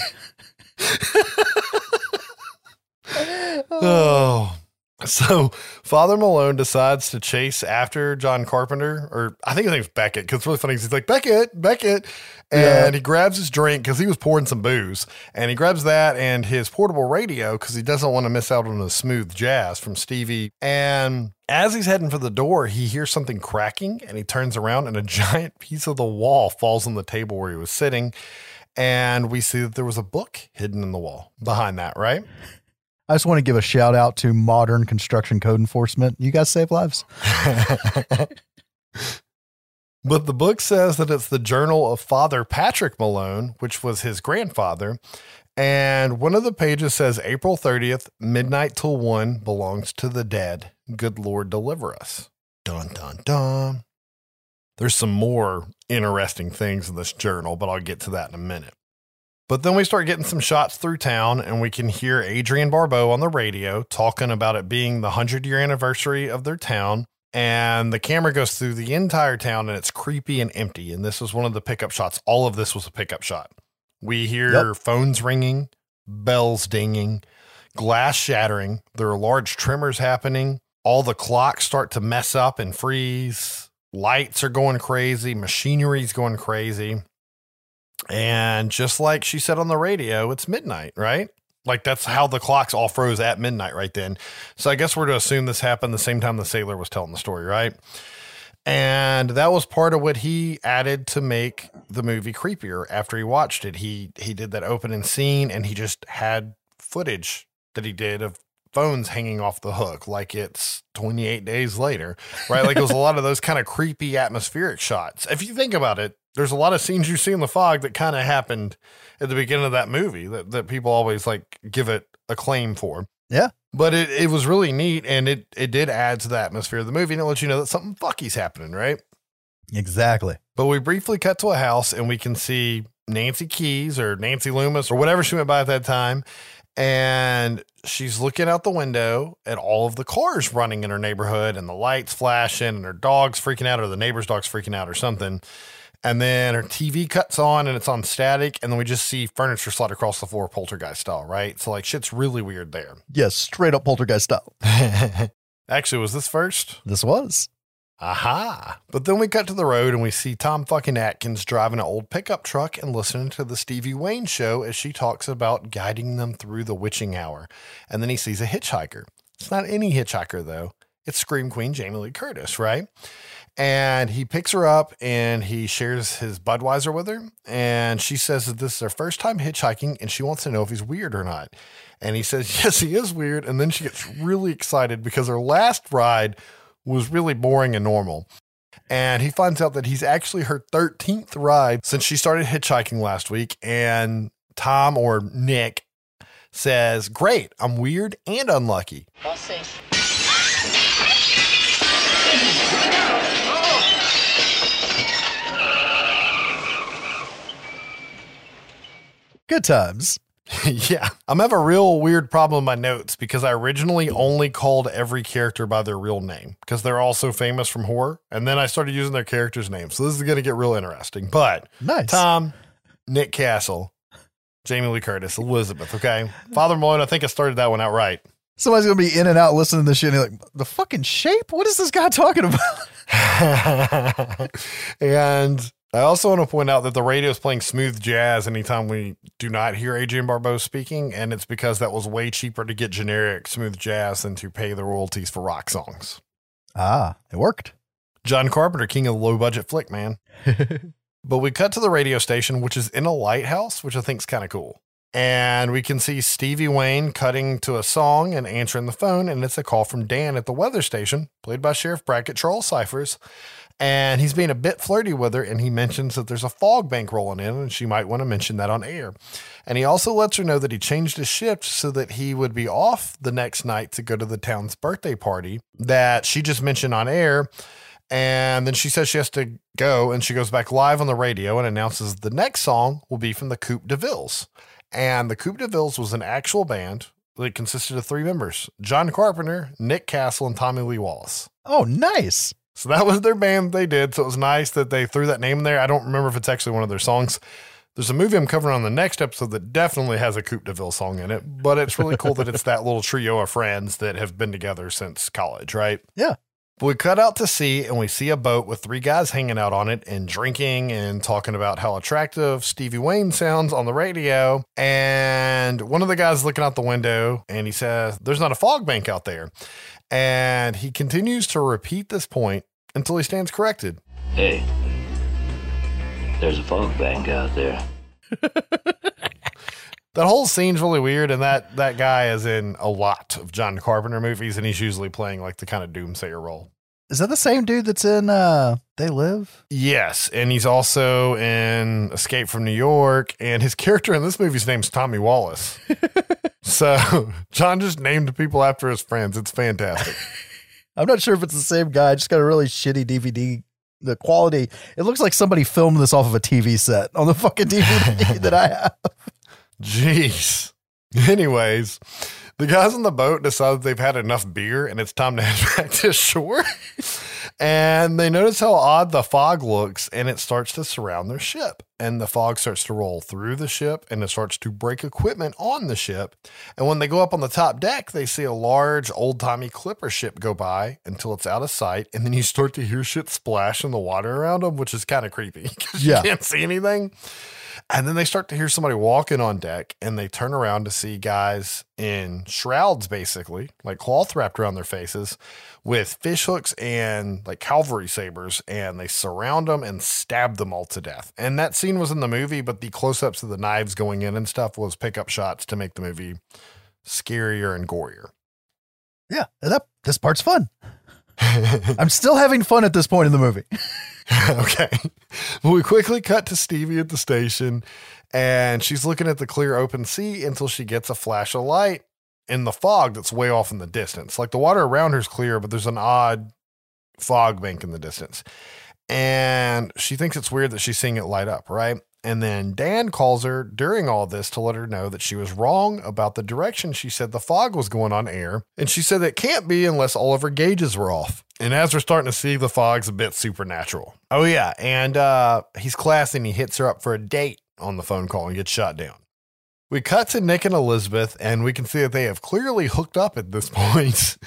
oh, so Father Malone decides to chase after John Carpenter, or I think his name's Beckett, because it's really funny. He's like, Beckett, Beckett. And yeah. he grabs his drink because he was pouring some booze. And he grabs that and his portable radio because he doesn't want to miss out on the smooth jazz from Stevie. And as he's heading for the door, he hears something cracking and he turns around and a giant piece of the wall falls on the table where he was sitting. And we see that there was a book hidden in the wall behind that, right? I just want to give a shout out to modern construction code enforcement. You guys save lives. but the book says that it's the journal of Father Patrick Malone, which was his grandfather. And one of the pages says April 30th, midnight till one belongs to the dead. Good Lord, deliver us. Dun, dun, dun. There's some more interesting things in this journal, but I'll get to that in a minute. But then we start getting some shots through town, and we can hear Adrienne Barbeau on the radio talking about it being the 100 year anniversary of their town. And the camera goes through the entire town, and it's creepy and empty. And this was one of the pickup shots. All of this was a pickup shot. We hear yep. phones ringing, bells dinging, glass shattering. There are large tremors happening. All the clocks start to mess up and freeze. Lights are going crazy. Machinery's going crazy. And just like she said on the radio, it's midnight, right? Like that's how the clocks all froze at midnight right then. So I guess we're to assume this happened the same time the sailor was telling the story, right? And that was part of what he added to make the movie creepier after he watched it. He he did that opening scene and he just had footage that he did of phones hanging off the hook like it's 28 days later, right? Like it was a lot of those kind of creepy atmospheric shots. If you think about it, there's a lot of scenes you see in the fog that kind of happened at the beginning of that movie that, that people always like give it a claim for. Yeah. But it, it was really neat and it, it did add to the atmosphere of the movie and it lets you know that something fucky's happening, right? Exactly. But we briefly cut to a house and we can see Nancy Kyes or Nancy Loomis or whatever she went by at that time. And she's looking out the window at all of the cars running in her neighborhood and the lights flashing and her dog's freaking out or the neighbor's dog's freaking out or something. And then her TV cuts on and it's on static. And then we just see furniture slide across the floor, poltergeist style, right? So, like, shit's really weird there. Yes, straight up poltergeist style. Actually, was this first? This was. Aha. But then we cut to the road and we see Tom fucking Atkins driving an old pickup truck and listening to the Stevie Wayne show as she talks about guiding them through the witching hour. And then he sees a hitchhiker. It's not any hitchhiker, though. It's Scream Queen Jamie Lee Curtis, right? And he picks her up and he shares his Budweiser with her. And she says that this is her first time hitchhiking and she wants to know if he's weird or not. And he says, yes, he is weird. And then she gets really excited because her last ride was really boring and normal. And he finds out that he's actually her 13th ride since she started hitchhiking last week. And Tom or Nick says, Great, I'm weird and unlucky. We'll see. Good times. yeah. I'm have a real weird problem in my notes because I originally only called every character by their real name because they're all so famous from horror. And then I started using their characters' names. So this is going to get real interesting. But Nice. Tom, Nick Castle, Jamie Lee Curtis, Elizabeth. Okay. Father Malone, I think I started that one out right. Somebody's gonna be in and out listening to this shit and like, the fucking shape? What is this guy talking about? and I also want to point out that the radio is playing smooth jazz anytime we do not hear Adrienne Barbeau speaking, and it's because that was way cheaper to get generic smooth jazz than to pay the royalties for rock songs. Ah, it worked. John Carpenter, king of the low budget flick, man. but we cut to the radio station, which is in a lighthouse, which I think is kind of cool. And we can see Stevie Wayne cutting to a song and answering the phone, and it's a call from Dan at the weather station, played by Sheriff Brackett Charles Cyphers. And he's being a bit flirty with her, and he mentions that there's a fog bank rolling in, and she might want to mention that on air. And he also lets her know that he changed his shift so that he would be off the next night to go to the town's birthday party that she just mentioned on air. And then she says she has to go, and she goes back live on the radio and announces the next song will be from the Coupe de Villes. And the Coupe de Villes was an actual band that consisted of three members John Carpenter, Nick Castle, and Tommy Lee Wallace. Oh, nice. So that was their band they did. So it was nice that they threw that name there. I don't remember if it's actually one of their songs. There's a movie I'm covering on the next episode that definitely has a Coupe de Ville song in it, but it's really cool that it's that little trio of friends that have been together since college, right? Yeah. But we cut out to sea and we see a boat with three guys hanging out on it and drinking and talking about how attractive Stevie Wayne sounds on the radio. And one of the guys looking out the window and he says, There's not a fog bank out there. And he continues to repeat this point until he stands corrected. Hey, there's a fog bank out there. That whole scene's really weird, and that that guy is in a lot of John Carpenter movies, and he's usually playing like the kind of doomsayer role. Is that the same dude that's in uh They Live? Yes, and he's also in Escape from New York, and his character in this movie's name's Tommy Wallace. so John just named people after his friends. It's fantastic. I'm not sure if it's the same guy. I just got a really shitty DVD. The quality, it looks like somebody filmed this off of a TV set on the fucking DVD that I have. Jeez. Anyways, the guys on the boat decide that they've had enough beer and it's time to head back to shore. And they notice how odd the fog looks and it starts to surround their ship. And the fog starts to roll through the ship and it starts to break equipment on the ship. And when they go up on the top deck, they see a large old timey clipper ship go by until it's out of sight. And then you start to hear shit splash in the water around them, which is kind of creepy because Yeah. you can't see anything. And then they start to hear somebody walking on deck and they turn around to see guys in shrouds, basically, like cloth wrapped around their faces with fish hooks and like cavalry sabers. And they surround them and stab them all to death. And that scene was in the movie, but the close ups of the knives going in and stuff was pickup shots to make the movie scarier and gorier. Yeah, that this part's fun. I'm still having fun at this point in the movie. okay. We quickly cut to Stevie at the station, and she's looking at the clear open sea until she gets a flash of light. in the fog that's way off in the distance. Like the water around her is clear, but there's an odd fog bank in the distance. And she thinks it's weird that she's seeing it light up, right? And then Dan calls her during all this to let her know that she was wrong about the direction she said the fog was going on air. And she said it can't be unless all of her gauges were off. And as we're starting to see, the fog's a bit supernatural. Oh, yeah. And uh, he's classy and he hits her up for a date on the phone call and gets shot down. We cut to Nick and Elizabeth, and we can see that they have clearly hooked up at this point.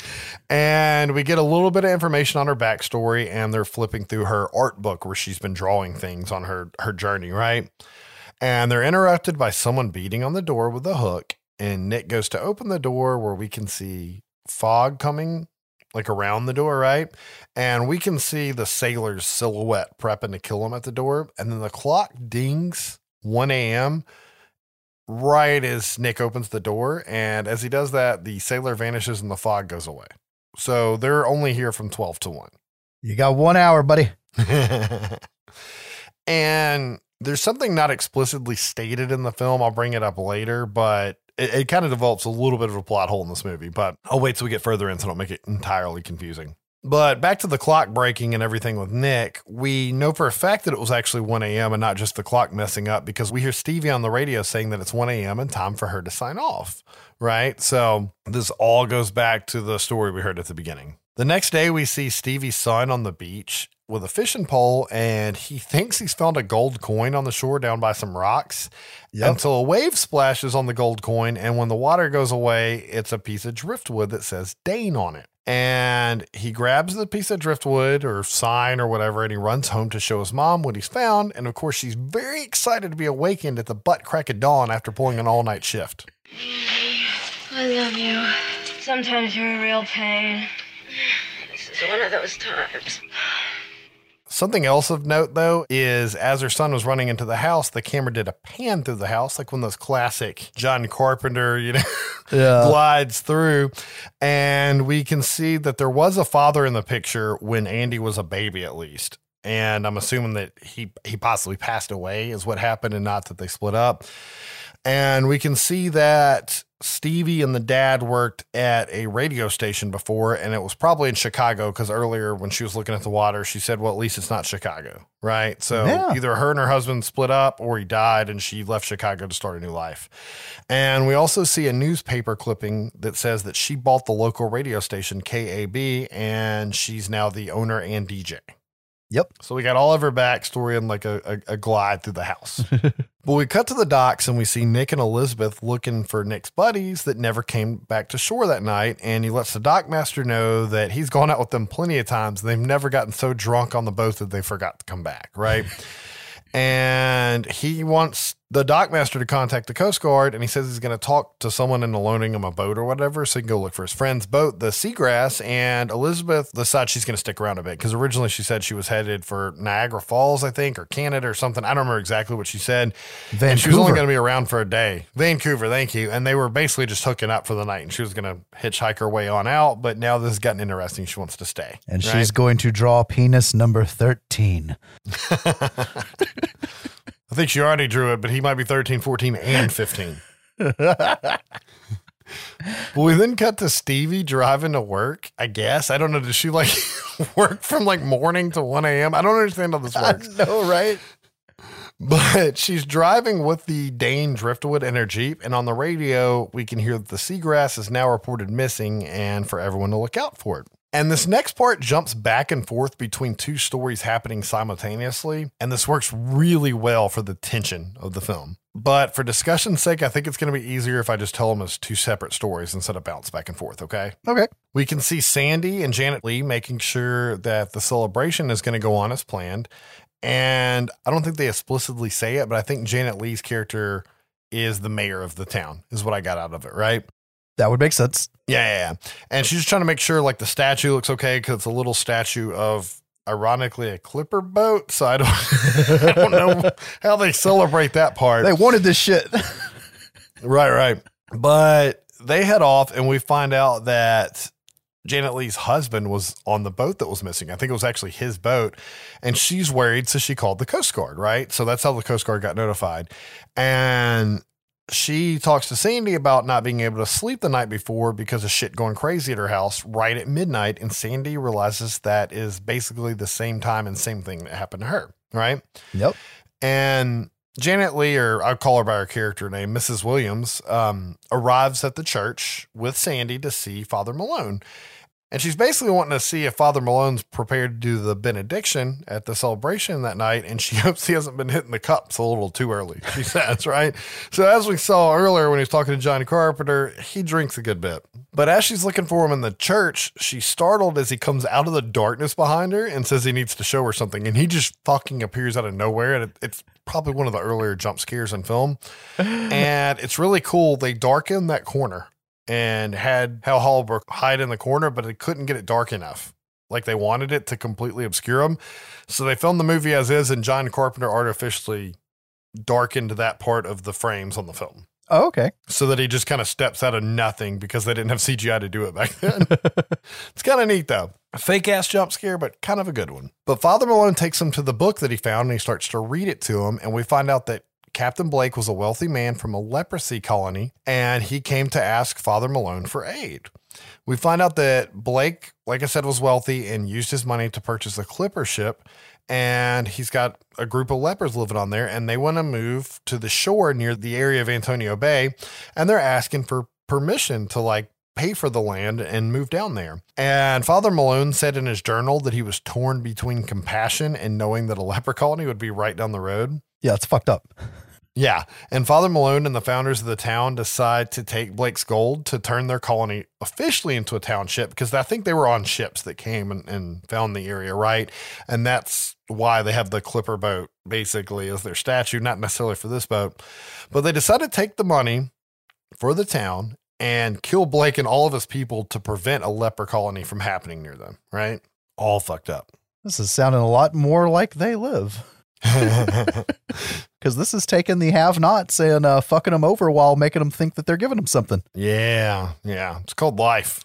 and we get a little bit of information on her backstory, and they're flipping through her art book where she's been drawing things on her, her journey, right? And they're interrupted by someone beating on the door with a hook. And Nick goes to open the door where we can see fog coming like around the door, right? And we can see the sailor's silhouette prepping to kill him at the door. And then the clock dings 1 a.m right as Nick opens the door. And as he does that, the sailor vanishes and the fog goes away. So they're only here from 12 to 1. You got one hour, buddy. and there's something not explicitly stated in the film. I'll bring it up later, but it, it kind of develops a little bit of a plot hole in this movie. But I'll wait till we get further in so I don't make it entirely confusing. But back to the clock breaking and everything with Nick, we know for a fact that it was actually 1 a.m. and not just the clock messing up because we hear Stevie on the radio saying that it's 1 a.m. and time for her to sign off. Right. So this all goes back to the story we heard at the beginning. The next day, we see Stevie's son on the beach with a fishing pole and he thinks he's found a gold coin on the shore down by some rocks yep. until a wave splashes on the gold coin. And when the water goes away, it's a piece of driftwood that says Dane on it and he grabs the piece of driftwood or sign or whatever and he runs home to show his mom what he's found. And of course she's very excited to be awakened at the butt crack of dawn after pulling an all-night shift. I love you. Sometimes you're a real pain. This is one of those times Something else of note, though, is as her son was running into the house, the camera did a pan through the house, like one of those classic John Carpenter, you know, yeah. glides through. And we can see that there was a father in the picture when Andy was a baby, at least. And I'm assuming that he he possibly passed away, is what happened, and not that they split up. And we can see that Stevie and the dad worked at a radio station before, and it was probably in Chicago because earlier when she was looking at the water, she said, Well, at least it's not Chicago, right? So yeah. either her and her husband split up or he died and she left Chicago to start a new life. And we also see a newspaper clipping that says that she bought the local radio station, KAB, and she's now the owner and DJ. Yep. So we got all of her backstory and like a, a, a glide through the house. but we cut to the docks and we see Nick and Elizabeth looking for Nick's buddies that never came back to shore that night. And he lets the dockmaster know that he's gone out with them plenty of times. And they've never gotten so drunk on the boat that they forgot to come back, right? and he wants the dockmaster to contact the Coast Guard, and he says he's going to talk to someone into loaning him a boat or whatever, so he can go look for his friend's boat, the Seagrass. And Elizabeth decides she's going to stick around a bit because originally she said she was headed for Niagara Falls, I think, or Canada or something. I don't remember exactly what she said. Vancouver. And she was only going to be around for a day. Vancouver, thank you. And they were basically just hooking up for the night, and she was going to hitchhike her way on out. But now this has gotten interesting. She wants to stay, and right? she's going to draw penis number thirteen. I think she already drew it, but he might be 13, 14, and 15. but we then cut to Stevie driving to work, I guess. I don't know. Does she like work from like morning to 1 a.m.? I don't understand how this works. I know, right? But she's driving with the Dane Driftwood in her Jeep. And on the radio, we can hear that the seagrass is now reported missing and for everyone to look out for it. And this next part jumps back and forth between two stories happening simultaneously. And this works really well for the tension of the film. But for discussion's sake, I think it's going to be easier if I just tell them as two separate stories instead of bounce back and forth, okay? Okay. We can see Sandy and Janet Leigh making sure that the celebration is going to go on as planned. And I don't think they explicitly say it, but I think Janet Leigh's character is the mayor of the town, is what I got out of it, right? That would make sense. Yeah, yeah, yeah. And she's just trying to make sure like the statue looks okay because it's a little statue of ironically a clipper boat. So I don't, I don't know how they celebrate that part. They wanted this shit. right, right. But they head off and we find out that Janet Leigh's husband was on the boat that was missing. I think it was actually his boat. And she's worried. So she called the Coast Guard, right? So that's how the Coast Guard got notified. And she talks to Sandy about not being able to sleep the night before because of shit going crazy at her house right at midnight. And Sandy realizes that is basically the same time and same thing that happened to her, right? Yep. And Janet Leigh, or I call her by her character name, Mrs. Williams, um, arrives at the church with Sandy to see Father Malone. And she's basically wanting to see if Father Malone's prepared to do the benediction at the celebration that night. And she hopes he hasn't been hitting the cups a little too early, she says, right? So, as we saw earlier when he was talking to Johnny Carpenter, he drinks a good bit. But as she's looking for him in the church, she's startled as he comes out of the darkness behind her and says he needs to show her something. And he just fucking appears out of nowhere. And it, it's probably one of the earlier jump scares in film. and it's really cool. They darken that corner and had Hal Holbrook hide in the corner, but they couldn't get it dark enough. Like they wanted it to completely obscure him. So they filmed the movie as is, and John Carpenter artificially darkened that part of the frames on the film Oh, okay. so that he just kind of steps out of nothing because they didn't have CGI to do it back then. it's kind of neat though. A fake ass jump scare, but kind of a good one. But Father Malone takes him to the book that he found and he starts to read it to him. And we find out that Captain Blake was a wealthy man from a leprosy colony and he came to ask Father Malone for aid. We find out that Blake, like I said, was wealthy and used his money to purchase a clipper ship. And he's got a group of lepers living on there, and they want to move to the shore near the area of Antonio Bay. And they're asking for permission to like pay for the land and move down there. And Father Malone said in his journal that he was torn between compassion and knowing that a leper colony would be right down the road. Yeah, it's fucked up. Yeah. And Father Malone and the founders of the town decide to take Blake's gold to turn their colony officially into a township because I think they were on ships that came and, and found the area, right? And that's why they have the clipper boat basically as their statue, not necessarily for this boat. But they decided to take the money for the town and kill Blake and all of his people to prevent a leper colony from happening near them, right? All fucked up. This is sounding a lot more like they live. Because this is taking the have nots and uh, fucking them over while making them think that they're giving them something. Yeah, yeah. It's called life.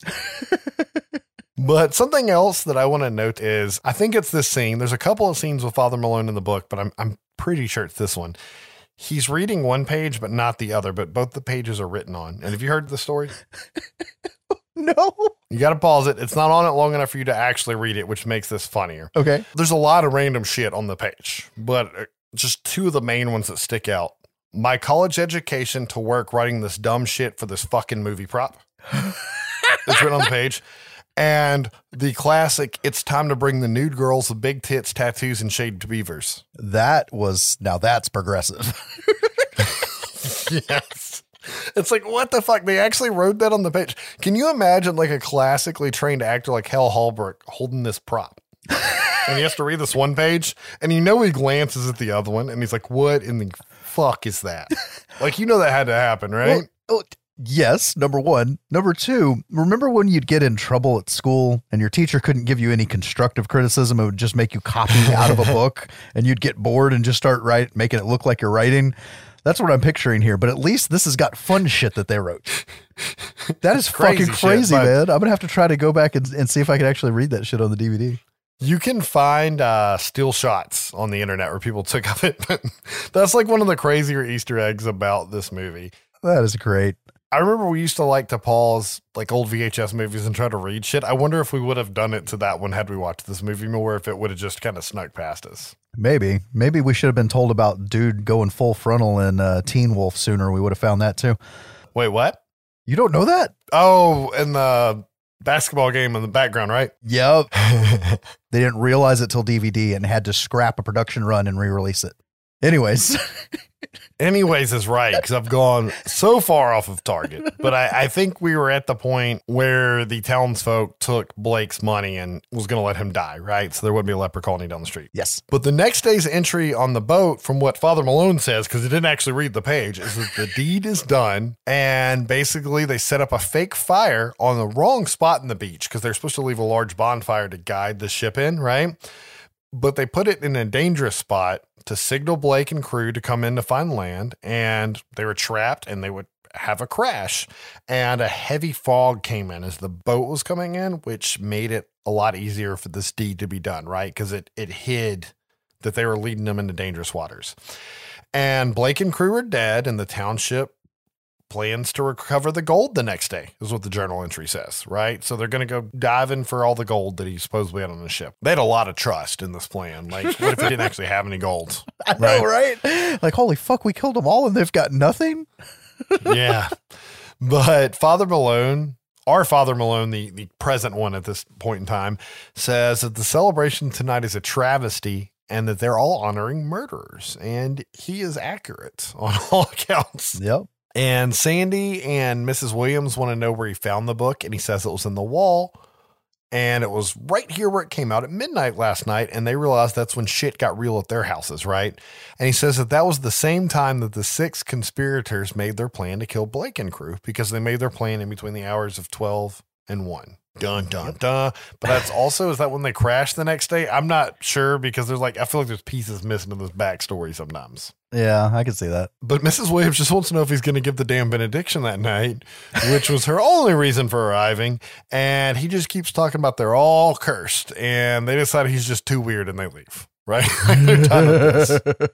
but something else that I want to note is I think it's this scene. There's a couple of scenes with Father Malone in the book, but I'm I'm pretty sure it's this one. He's reading one page but not the other, but both the pages are written on. And have you heard the story? No. You got to pause it. It's not on it long enough for you to actually read it, which makes this funnier. Okay. There's a lot of random shit on the page, but uh, just two of the main ones that stick out. My college education to work writing this dumb shit for this fucking movie prop. it's written on the page. And the classic, it's time to bring the nude girls with big tits, tattoos, and shaved beavers. That was, now that's progressive. yes. It's like, what the fuck? They actually wrote that on the page. Can you imagine like a classically trained actor like Hal Holbrook holding this prop? And he has to read this one page, and you know he glances at the other one, and he's like, "What in the fuck is that?" like you know that had to happen, right? Well, oh, yes, number one. Number two, remember when you'd get in trouble at school and your teacher couldn't give you any constructive criticism? It would just make you copy out of a book and you'd get bored and just start write, making it look like you're writing. That's what I'm picturing here. But at least this has got fun shit that they wrote. That is Crazy fucking crazy, but- man. I'm going to have to try to go back and, and see if I can actually read that shit on the DVD. You can find uh, still shots on the internet where people took of it. That's like one of the crazier Easter eggs about this movie. That is great. I remember we used to like to pause like old VHS movies and try to read shit. I wonder if we would have done it to that one had we watched this movie more, if it would have just kind of snuck past us. Maybe. Maybe we should have been told about dude going full frontal in uh, Teen Wolf sooner. We would have found that too. Wait, what? You don't know that? Oh, and the basketball game in the background, right? Yep. they didn't realize it till DVD and had to scrap a production run and re-release it. Anyways, Anyways, is right because I've gone so far off of target. But I, I think we were at the point where the townsfolk took Blake's money and was going to let him die, right? So there wouldn't be a leper colony down the street. yes. But the next day's entry on the boat, from what Father Malone says, because he didn't actually read the page, is that the deed is done. And basically, they set up a fake fire on the wrong spot in the beach because they're supposed to leave a large bonfire to guide the ship in, right? But they put it in a dangerous spot to signal Blake and crew to come in to find land. And they were trapped and they would have a crash. And a heavy fog came in as the boat was coming in, which made it a lot easier for this deed to be done, right? Because it, it hid that they were leading them into dangerous waters. And Blake and crew were dead, and the township plans to recover the gold the next day, is what the journal entry says, right? So they're going to go diving for all the gold that he supposedly had on the ship. They had a lot of trust in this plan. Like, what if he didn't actually have any gold? I know, right? Like, holy fuck, we killed them all and they've got nothing. yeah. But Father Malone, our Father Malone, the, the present one at this point in time, says that the celebration tonight is a travesty and that they're all honoring murderers. And he is accurate on all accounts. Yep. And Sandy and Mrs. Williams want to know where he found the book, and he says it was in the wall. And it was right here where it came out at midnight last night. And they realized that's when shit got real at their houses, right? And he says that that was the same time that the six conspirators made their plan to kill Blake and crew because they made their plan in between the hours of 12 and 1. Dun, dun, dun. But that's also, is that when they crash the next day? I'm not sure because there's like, I feel like there's pieces missing in this backstory sometimes. Yeah, I can see that. But Mrs. Williams just wants to know if he's going to give the damn benediction that night, which was her only reason for arriving. And he just keeps talking about they're all cursed. And they decide he's just too weird and they leave, right? They're done with this.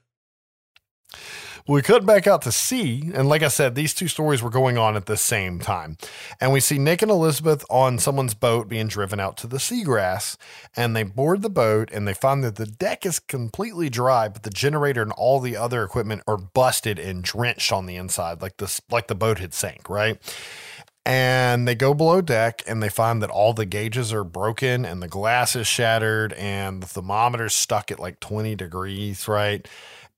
We cut back out to sea, and like I said, these two stories were going on at the same time. And we see Nick and Elizabeth on someone's boat being driven out to the seagrass, and they board the boat and they find that the deck is completely dry, but the generator and all the other equipment are busted and drenched on the inside, like this like the boat had sank, right? And they go below deck and they find that all the gauges are broken and the glass is shattered and the thermometer's stuck at like 20 degrees, right?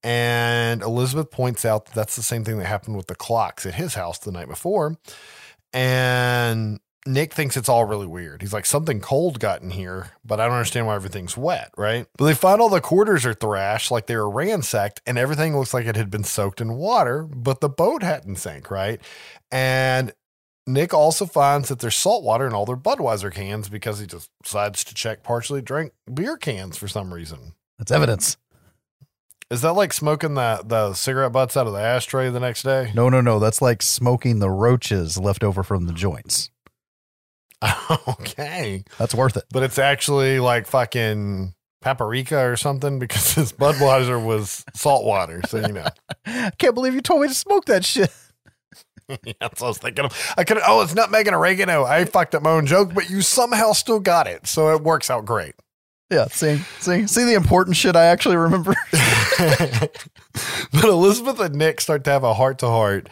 And Elizabeth points out that that's the same thing that happened with the clocks at his house the night before. And Nick thinks it's all really weird. He's like, something cold got in here, but I don't understand why everything's wet, right? But they find all the quarters are thrashed, like they were ransacked, and everything looks like it had been soaked in water, but the boat hadn't sank, right? And Nick also finds that there's salt water in all their Budweiser cans because he just decides to check partially drank beer cans for some reason. That's evidence. Is that like smoking the, the cigarette butts out of the ashtray the next day? No, no, no. That's like smoking the roaches left over from the joints. okay. That's worth it. But it's actually like fucking paprika or something because this Budweiser was salt water. So, you know. I can't believe you told me to smoke that shit. yeah, that's what I was thinking of. I could, oh, it's nutmeg and oregano. I fucked up my own joke, but you somehow still got it. So it works out great. Yeah, see, see, see the important shit I actually remember. but Elizabeth and Nick start to have a heart to heart.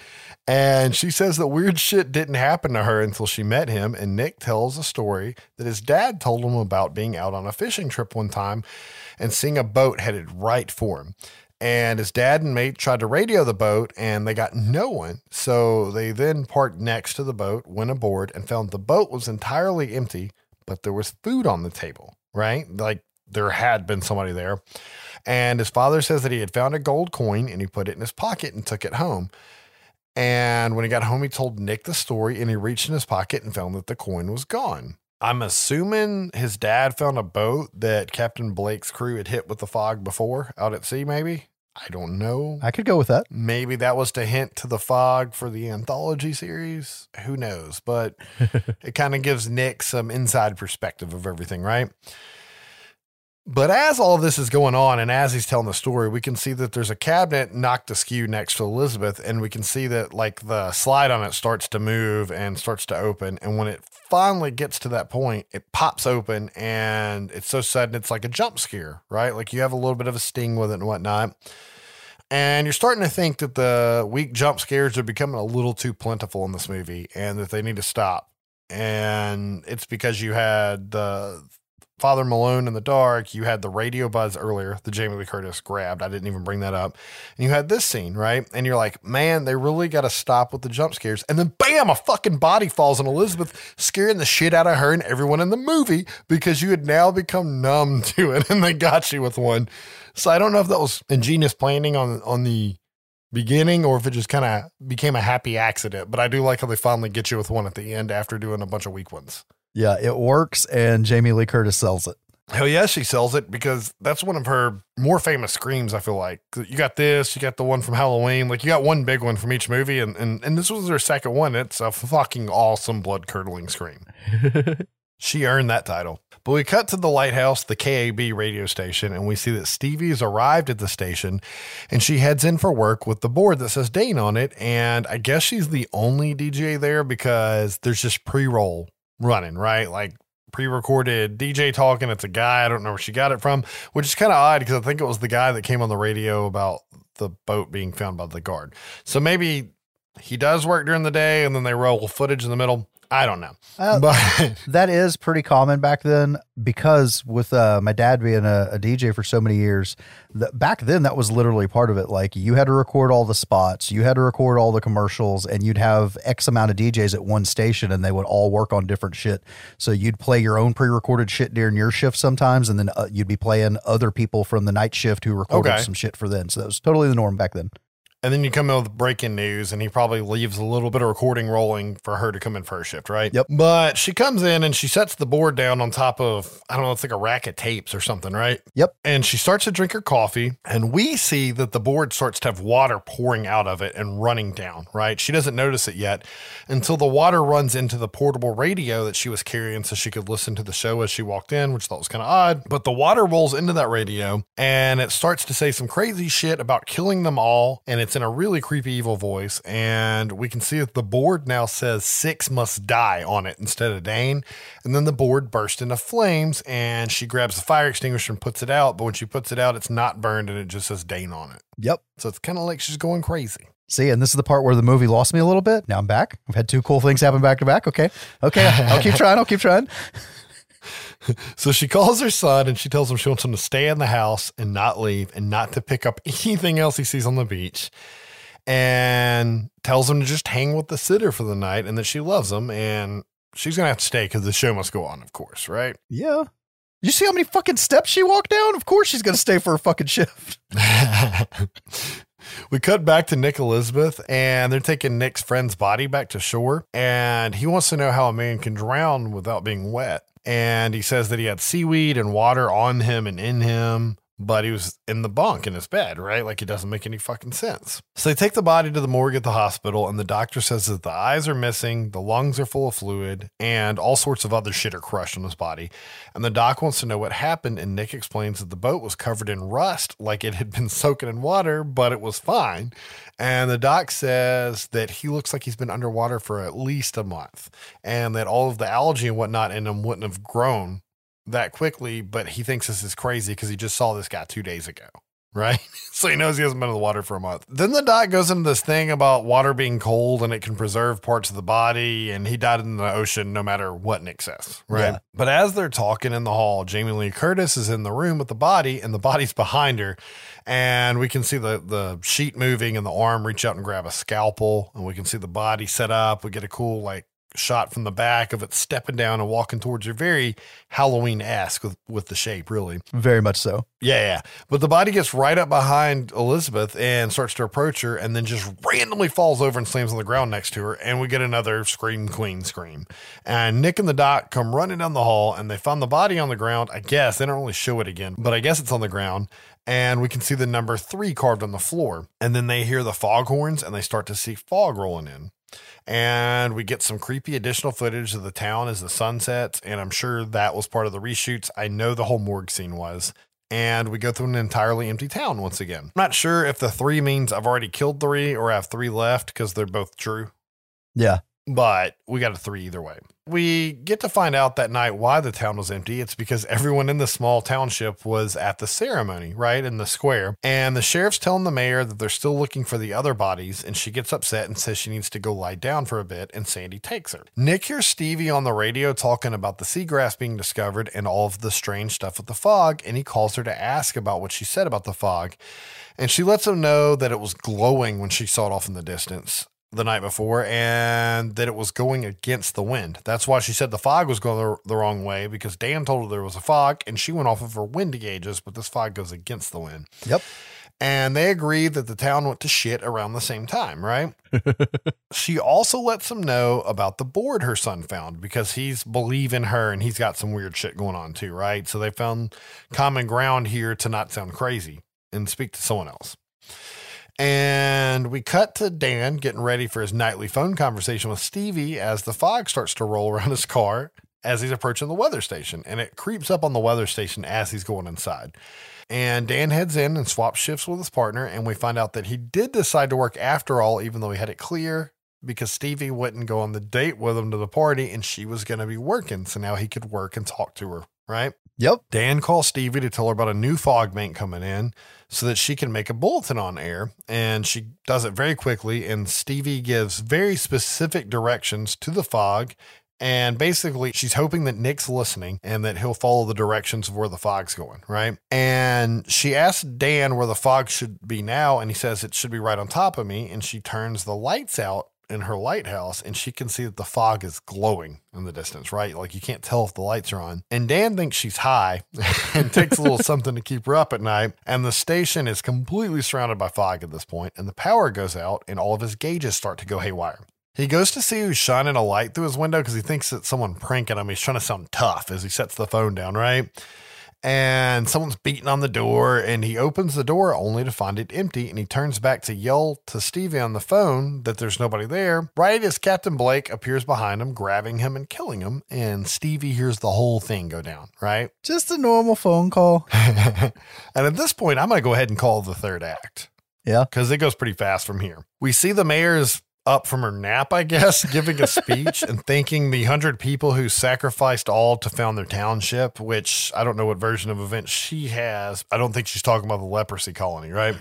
And she says that weird shit didn't happen to her until she met him. And Nick tells a story that his dad told him about being out on a fishing trip one time and seeing a boat headed right for him. And his dad and mate tried to radio the boat and they got no one. So they then parked next to the boat, went aboard, and found the boat was entirely empty, but there was food on the table right? Like there had been somebody there. And his father says that he had found a gold coin and he put it in his pocket and took it home. And when he got home, he told Nick the story and he reached in his pocket and found that the coin was gone. I'm assuming his dad found a boat that Captain Blake's crew had hit with the fog before out at sea, maybe. I don't know. I could go with that. Maybe that was to hint to the fog for the anthology series. Who knows? But it kind of gives Nick some inside perspective of everything, right? But as all this is going on and as he's telling the story, we can see that there's a cabinet knocked askew next to Elizabeth, and we can see that like the slide on it starts to move and starts to open. And when it finally gets to that point, it pops open and it's so sudden it's like a jump scare, right? Like you have a little bit of a sting with it and whatnot. And you're starting to think that the weak jump scares are becoming a little too plentiful in this movie and that they need to stop. And it's because you had the Father Malone in the dark. You had the radio buzz earlier, the Jamie Lee Curtis grabbed. I didn't even bring that up. And you had this scene, right? And you're like, man, they really got to stop with the jump scares. And then bam, a fucking body falls on Elizabeth, scaring the shit out of her and everyone in the movie because you had now become numb to it and they got you with one. So I don't know if that was ingenious planning on on the beginning or if it just kind of became a happy accident. But I do like how they finally get you with one at the end after doing a bunch of weak ones. Yeah, it works, and Jamie Lee Curtis sells it. Hell yeah, she sells it because that's one of her more famous screams. I feel like you got this, you got the one from Halloween, like you got one big one from each movie, and and, and this was her second one. It's a fucking awesome blood curdling scream. She earned that title. But we cut to the lighthouse, the KAB radio station, and we see that Stevie's arrived at the station and she heads in for work with the board that says Dane on it. And I guess she's the only DJ there because there's just pre roll running, right? Like pre recorded DJ talking. It's a guy. I don't know where she got it from, which is kind of odd because I think it was the guy that came on the radio about the boat being found by the guard. So maybe he does work during the day and then they roll footage in the middle. I don't know. Uh, but that is pretty common back then because with uh, my dad being a, a DJ for so many years, th- back then that was literally part of it. Like you had to record all the spots, you had to record all the commercials, and you'd have X amount of DJs at one station and they would all work on different shit. So you'd play your own pre recorded shit during your shift sometimes, and then uh, you'd be playing other people from the night shift who recorded Okay. some shit for them. So that was totally the norm back then. And then you come in with breaking news, and he probably leaves a little bit of recording rolling for her to come in for her shift, right? Yep. But she comes in and she sets the board down on top of, I don't know, it's like a rack of tapes or something, right? Yep. And she starts to drink her coffee, and we see that the board starts to have water pouring out of it and running down, right? She doesn't notice it yet until the water runs into the portable radio that she was carrying so she could listen to the show as she walked in, which I thought was kind of odd. But the water rolls into that radio and it starts to say some crazy shit about killing them all. And it's in a really creepy, evil voice. And we can see that the board now says six must die on it instead of Dane. And then the board bursts into flames and she grabs the fire extinguisher and puts it out. But when she puts it out, it's not burned and it just says Dane on it. Yep. So it's kind of like she's going crazy. See, and this is the part where the movie lost me a little bit. Now I'm back. I've had two cool things happen back to back. Okay. Okay. I'll keep trying. I'll keep trying. So she calls her son and she tells him she wants him to stay in the house and not leave and not to pick up anything else he sees on the beach. And tells him to just hang with the sitter for the night and that she loves him and she's going to have to stay because the show must go on, of course, right? Yeah. You see how many fucking steps she walked down? Of course she's going to stay for a fucking shift. we cut back to Nick Elizabeth and they're taking Nick's friend's body back to shore. And he wants to know how a man can drown without being wet. And he says that he had seaweed and water on him and in him, but he was in the bunk in his bed, right? Like it doesn't make any fucking sense. So they take the body to the morgue at the hospital, and the doctor says that the eyes are missing, the lungs are full of fluid, and all sorts of other shit are crushed on his body. And the doc wants to know what happened, and Nick explains that the boat was covered in rust, like it had been soaking in water, but it was fine. And the doc says that he looks like he's been underwater for at least a month, and that all of the algae and whatnot in him wouldn't have grown that quickly, but he thinks this is crazy because he just saw this guy two days ago. Right. So he knows he hasn't been in the water for a month. Then the doc goes into this thing about water being cold and it can preserve parts of the body. And he died in the ocean no matter what Nick says. Right. Yeah. But as they're talking in the hall, Jamie Lee Curtis is in the room with the body and the body's behind her. And we can see the, the sheet moving and the arm reach out and grab a scalpel. And we can see the body set up. We get a cool, like, shot from the back of it stepping down and walking towards her. Very Halloween esque with, with the shape, really. Very much so. Yeah, yeah. But the body gets right up behind Elizabeth and starts to approach her and then just randomly falls over and slams on the ground next to her. And we get another scream queen scream. And Nick and the doc come running down the hall and they find the body on the ground. I guess they don't really show it again, but I guess it's on the ground. And we can see the number three carved on the floor. And then they hear the foghorns and they start to see fog rolling in and we get some creepy additional footage of the town as the sun sets. And I'm sure that was part of the reshoots. I know the whole morgue scene was. And we go through an entirely empty town once again. I'm not sure if the three means I've already killed three or I have three left because they're both true, Yeah. But we got a three either way. We get to find out that night why the town was empty. It's because everyone in the small township was at the ceremony, right? In the square. And the sheriff's telling the mayor that they're still looking for the other bodies. And she gets upset and says she needs to go lie down for a bit. And Sandy takes her. Nick hears Stevie on the radio talking about the seagrass being discovered and all of the strange stuff with the fog. And he calls her to ask about what she said about the fog. And she lets him know that it was glowing when she saw it off in the distance the night before and that it was going against the wind. That's why she said the fog was going the, wrong way because Dan told her there was a fog and she went off of her wind gauges, but this fog goes against the wind. Yep. And they agreed that the town went to shit around the same time, right? she also lets them know about the board her son found because he's believing her and he's got some weird shit going on too, right? So they found common ground here to not sound crazy and speak to someone else. And we cut to Dan getting ready for his nightly phone conversation with Stevie as the fog starts to roll around his car. as he's approaching the weather station, and it creeps up on the weather station as he's going inside. And Dan heads in and swaps shifts with his partner, and we find out that he did decide to work after all, even though he had it clear because Stevie wouldn't go on the date with him to the party and she was going to be working. So now he could work and talk to her, right? Yep. Dan calls Stevie to tell her about a new fog bank coming in so that she can make a bulletin on air. And she does it very quickly. And Stevie gives very specific directions to the fog. And basically, she's hoping that Nick's listening and that he'll follow the directions of where the fog's going, right? And she asks Dan where the fog should be now. And he says it should be right on top of me. And she turns the lights out in her lighthouse and she can see that the fog is glowing in the distance, right? Like you can't tell if the lights are on. And Dan thinks she's high and takes a little something to keep her up at night. And the station is completely surrounded by fog at this point, and the power goes out and all of his gauges start to go haywire. He goes to see who's shining a light through his window because he thinks it's someone pranking him. He's trying to sound tough as he sets the phone down, right? And someone's beating on the door and he opens the door only to find it empty and he turns back to yell to Stevie on the phone that there's nobody there right as Captain Blake appears behind him grabbing him and killing him and Stevie hears the whole thing go down right Just a normal phone call. and at this point I'm going to go ahead and call the third act Yeah. because it goes pretty fast from here we see the mayor's up from her nap, I guess, giving a speech and thanking the hundred people who sacrificed all to found their township, which I don't know what version of events she has. I don't think she's talking about the leprosy colony, right?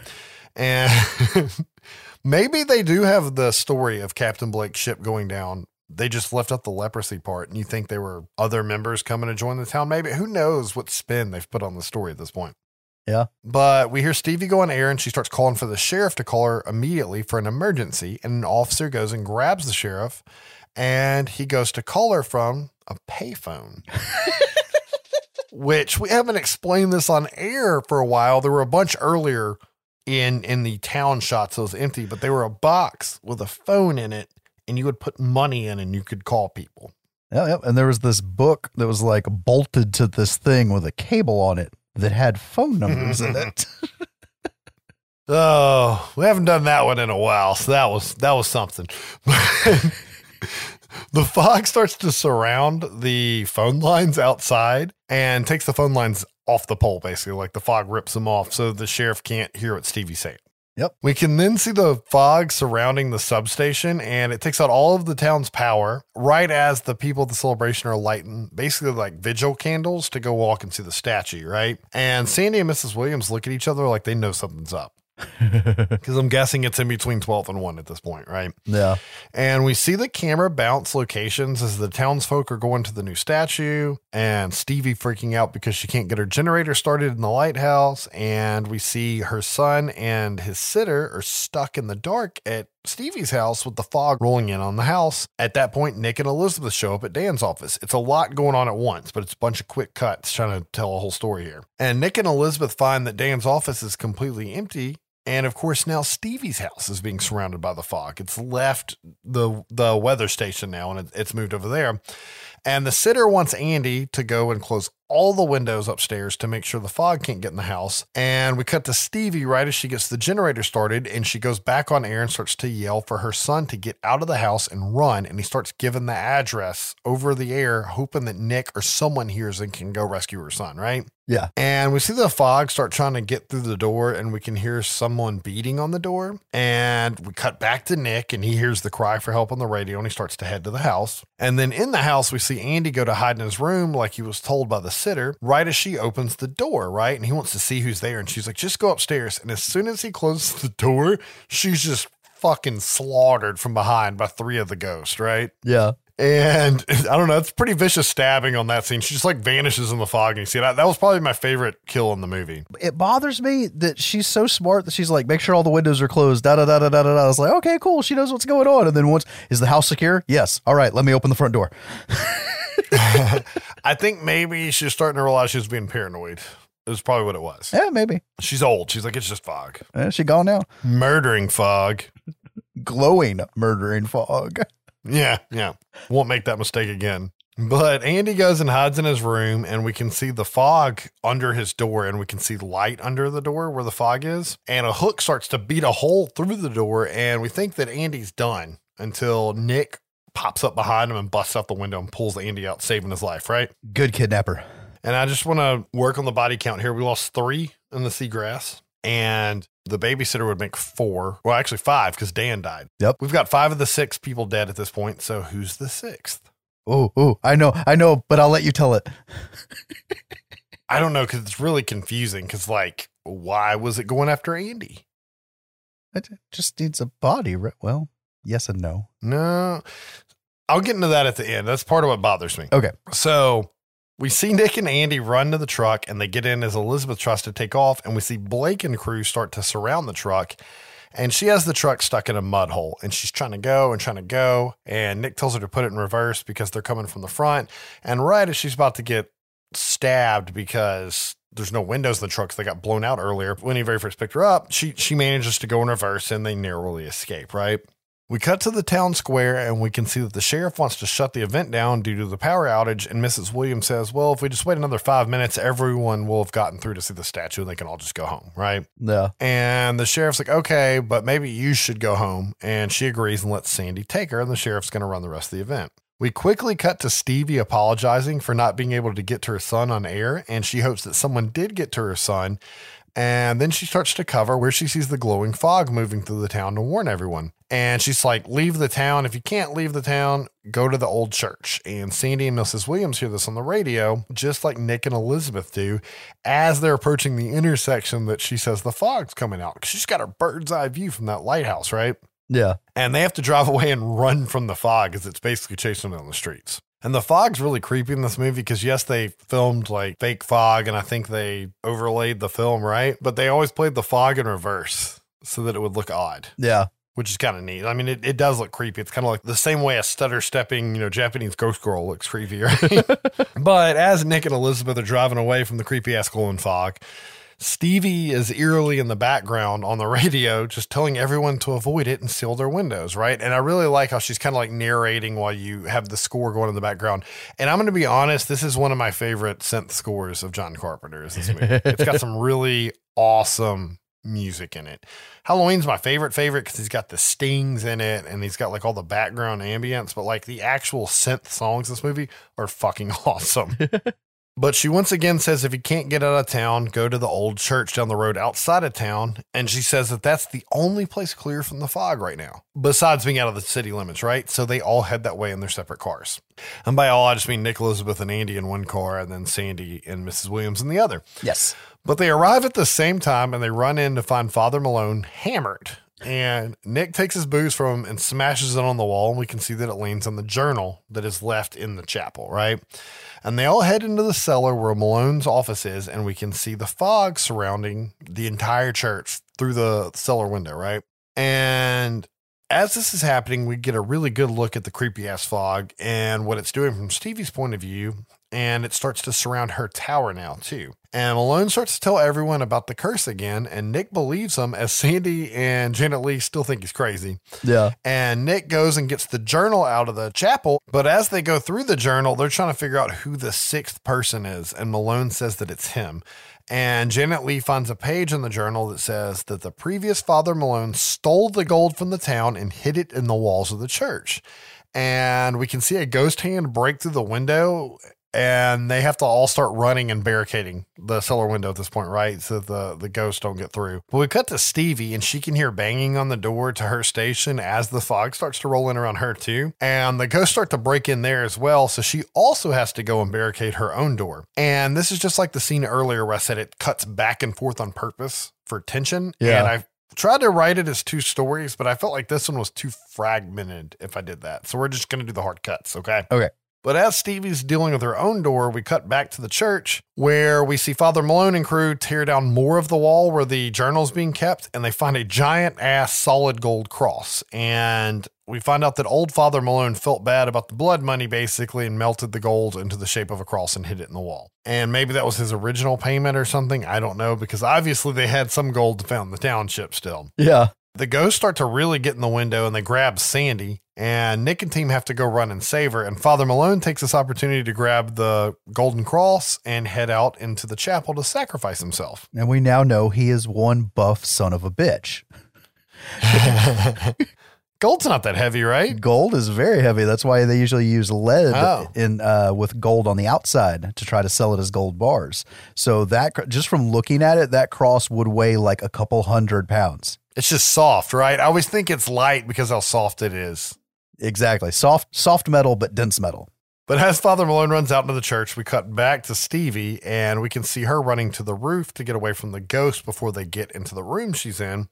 And maybe they do have the story of Captain Blake's ship going down. They just left out the leprosy part, and you think there were other members coming to join the town. Maybe who knows what spin they've put on the story at this point. Yeah. But we hear Stevie go on air and she starts calling for the sheriff to call her immediately for an emergency. And an officer goes and grabs the sheriff and he goes to call her from a payphone. Which we haven't explained this on air for a while. There were a bunch earlier in in the town shots that was empty, but they were a box with a phone in it, and you would put money in and you could call people. Yeah, yeah. And there was this book that was like bolted to this thing with a cable on it that had phone numbers in it. Oh, we haven't done that one in a while, so that was that was something. the fog starts to surround the phone lines outside and takes the phone lines off the pole, basically. Like the fog rips them off so the sheriff can't hear what Stevie's saying. Yep. We can then see the fog surrounding the substation and it takes out all of the town's power right as the people at the celebration are lighting basically like vigil candles to go walk and see the statue, right? And Sandy and Mrs. Williams look at each other like they know something's up. Because I'm guessing it's in between 12 and 1 at this point, right? yeah. And we see the camera bounce locations as the townsfolk are going to the new statue, and Stevie freaking out because she can't get her generator started in the lighthouse. And we see her son and his sitter are stuck in the dark at Stevie's house with the fog rolling in on the house. At that point, Nick and Elizabeth show up at Dan's office. It's a lot going on at once, but it's a bunch of quick cuts trying to tell a whole story here. And Nick and Elizabeth find that Dan's office is completely empty and of course, now Stevie's house is being surrounded by the fog. It's left the the weather station now, and it, it's moved over there. And the sitter wants Andy to go and close all the windows upstairs to make sure the fog can't get in the house. And we cut to Stevie right as she gets the generator started, and she goes back on air and starts to yell for her son to get out of the house and run. And he starts giving the address over the air, hoping that Nick or someone hears and can go rescue her son, right? Yeah. And we see the fog start trying to get through the door, and we can hear someone beating on the door. And we cut back to Nick, and he hears the cry for help on the radio, and he starts to head to the house. And then in the house, we see Andy go to hide in his room like he was told by the sitter, right as she opens the door, right? And he wants to see who's there. And she's like, just go upstairs. And as soon as he closes the door, she's just fucking slaughtered from behind by three of the ghosts, right? Yeah. And I don't know, it's pretty vicious stabbing on that scene. She just like vanishes in the fog. And you see that? That was probably my favorite kill in the movie. It bothers me that she's so smart that she's like, make sure all the windows are closed. Da da da da da da. I was like, okay, cool. She knows what's going on. And then once, is the house secure? Yes. All right. Let me open the front door. I think maybe she's starting to realize she's being paranoid. It was probably what it was. Yeah, maybe. She's old. She's like, it's just fog. Eh, she gone now. Murdering fog. Glowing, murdering fog. Yeah, yeah. Won't make that mistake again. But Andy goes and hides in his room, and we can see the fog under his door, and we can see light under the door where the fog is. And a hook starts to beat a hole through the door, and we think that Andy's done until Nick pops up behind him and busts out the window and pulls Andy out, saving his life, right? Good kidnapper. And I just want to work on the body count here. We lost three in the seagrass, and the babysitter would make four. Well, actually, five because Dan died. Yep. We've got five of the six people dead at this point. So who's the sixth? Oh, oh, I know, I know, but I'll let you tell it. I don't know because it's really confusing. Because, like, why was it going after Andy? It just needs a body. right? Well, yes and no. No, I'll get into that at the end. That's part of what bothers me. Okay. So we see Nick and Andy run to the truck and they get in as Elizabeth tries to take off. And we see Blake and crew start to surround the truck. And she has the truck stuck in a mud hole and she's trying to go and trying to go. And Nick tells her to put it in reverse because they're coming from the front. And right as she's about to get stabbed because there's no windows in the truck, 'cause they got blown out earlier. When he very first picked her up, she she manages to go in reverse and they narrowly escape, right? We cut to the town square and we can see that the sheriff wants to shut the event down due to the power outage. And Mrs. Williams says, Well, if we just wait another five minutes, everyone will have gotten through to see the statue and they can all just go home, right? Yeah. And the sheriff's like, Okay, but maybe you should go home. And she agrees and lets Sandy take her. And the sheriff's going to run the rest of the event. We quickly cut to Stevie apologizing for not being able to get to her son on air. And she hopes that someone did get to her son. And then she starts to cover where she sees the glowing fog moving through the town to warn everyone. And she's like, Leave the town. If you can't leave the town, go to the old church. And Sandy and Mrs. Williams hear this on the radio, just like Nick and Elizabeth do, as they're approaching the intersection that she says the fog's coming out. she's got a bird's eye view from that lighthouse, right? Yeah. and they have to drive away and run from the fog as it's basically chasing them down the streets. And the fog's really creepy in this movie because yes, they filmed like fake fog and I think they overlaid the film, right? But they always played the fog in reverse so that it would look odd, Yeah. which is kind of neat. I mean, it, it does look creepy. It's kind of like the same way a stutter stepping, you know, Japanese ghost girl looks creepy, right? but as Nick and Elizabeth are driving away from the creepy ass glowing fog, Stevie is eerily in the background on the radio, just telling everyone to avoid it and seal their windows, right? And I really like how she's kind of like narrating while you have the score going in the background. And I'm going to be honest, this is one of my favorite synth scores of John Carpenter's. This movie? it's got some really awesome music in it. Halloween's my favorite favorite because he's got the stings in it and he's got like all the background ambience, but like the actual synth songs in this movie are fucking awesome. But she once again says if you can't get out of town, go to the old church down the road outside of town. And she says that that's the only place clear from the fog right now, besides being out of the city limits, right? So they all head that way in their separate cars. And by all, I just mean Nick, Elizabeth, and Andy in one car, and then Sandy and Mrs. Williams in the other. Yes. But they arrive at the same time and they run in to find Father Malone hammered. And Nick takes his booze from him and smashes it on the wall. And we can see that it leans on the journal that is left in the chapel, right? And they all head into the cellar where Malone's office is. And we can see the fog surrounding the entire church through the cellar window, right? And as this is happening, we get a really good look at the creepy ass fog and what it's doing from Stevie's point of view. And it starts to surround her tower now, too. And Malone starts to tell everyone about the curse again. And Nick believes him as Sandy and Janet Leigh still think he's crazy. Yeah. And Nick goes and gets the journal out of the chapel. But as they go through the journal, they're trying to figure out who the sixth person is. And Malone says that it's him. And Janet Leigh finds a page in the journal that says that the previous Father Malone stole the gold from the town and hid it in the walls of the church. And we can see a ghost hand break through the window. And they have to all start running and barricading the cellar window at this point, right? So the, the ghosts don't get through. But we cut to Stevie, and she can hear banging on the door to her station as the fog starts to roll in around her, too. And the ghosts start to break in there as well. So she also has to go and barricade her own door. And this is just like the scene earlier where I said it cuts back and forth on purpose for tension. Yeah. And I tried to write it as two stories, but I felt like this one was too fragmented if I did that. So we're just going to do the hard cuts, okay? Okay. But as Stevie's dealing with her own door, we cut back to the church where we see Father Malone and crew tear down more of the wall where the journal's being kept, and they find a giant ass solid gold cross. And we find out that old Father Malone felt bad about the blood money basically and melted the gold into the shape of a cross and hid it in the wall. And maybe that was his original payment or something. I don't know because obviously they had some gold to found the township still. Yeah. The ghosts start to really get in the window and they grab Sandy. And Nick and team have to go run and save her. And Father Malone takes this opportunity to grab the golden cross and head out into the chapel to sacrifice himself. And we now know he is one buff son of a bitch. Gold's not that heavy, right? Gold is very heavy. That's why they usually use lead Oh. in uh, with gold on the outside to try to sell it as gold bars. So that just from looking at it, that cross would weigh like a couple hundred pounds. It's just soft, right? I always think it's light because how soft it is. Exactly, soft soft metal but dense metal. But as Father Malone runs out into the church, we cut back to Stevie and we can see her running to the roof to get away from the ghost before they get into the room she's in.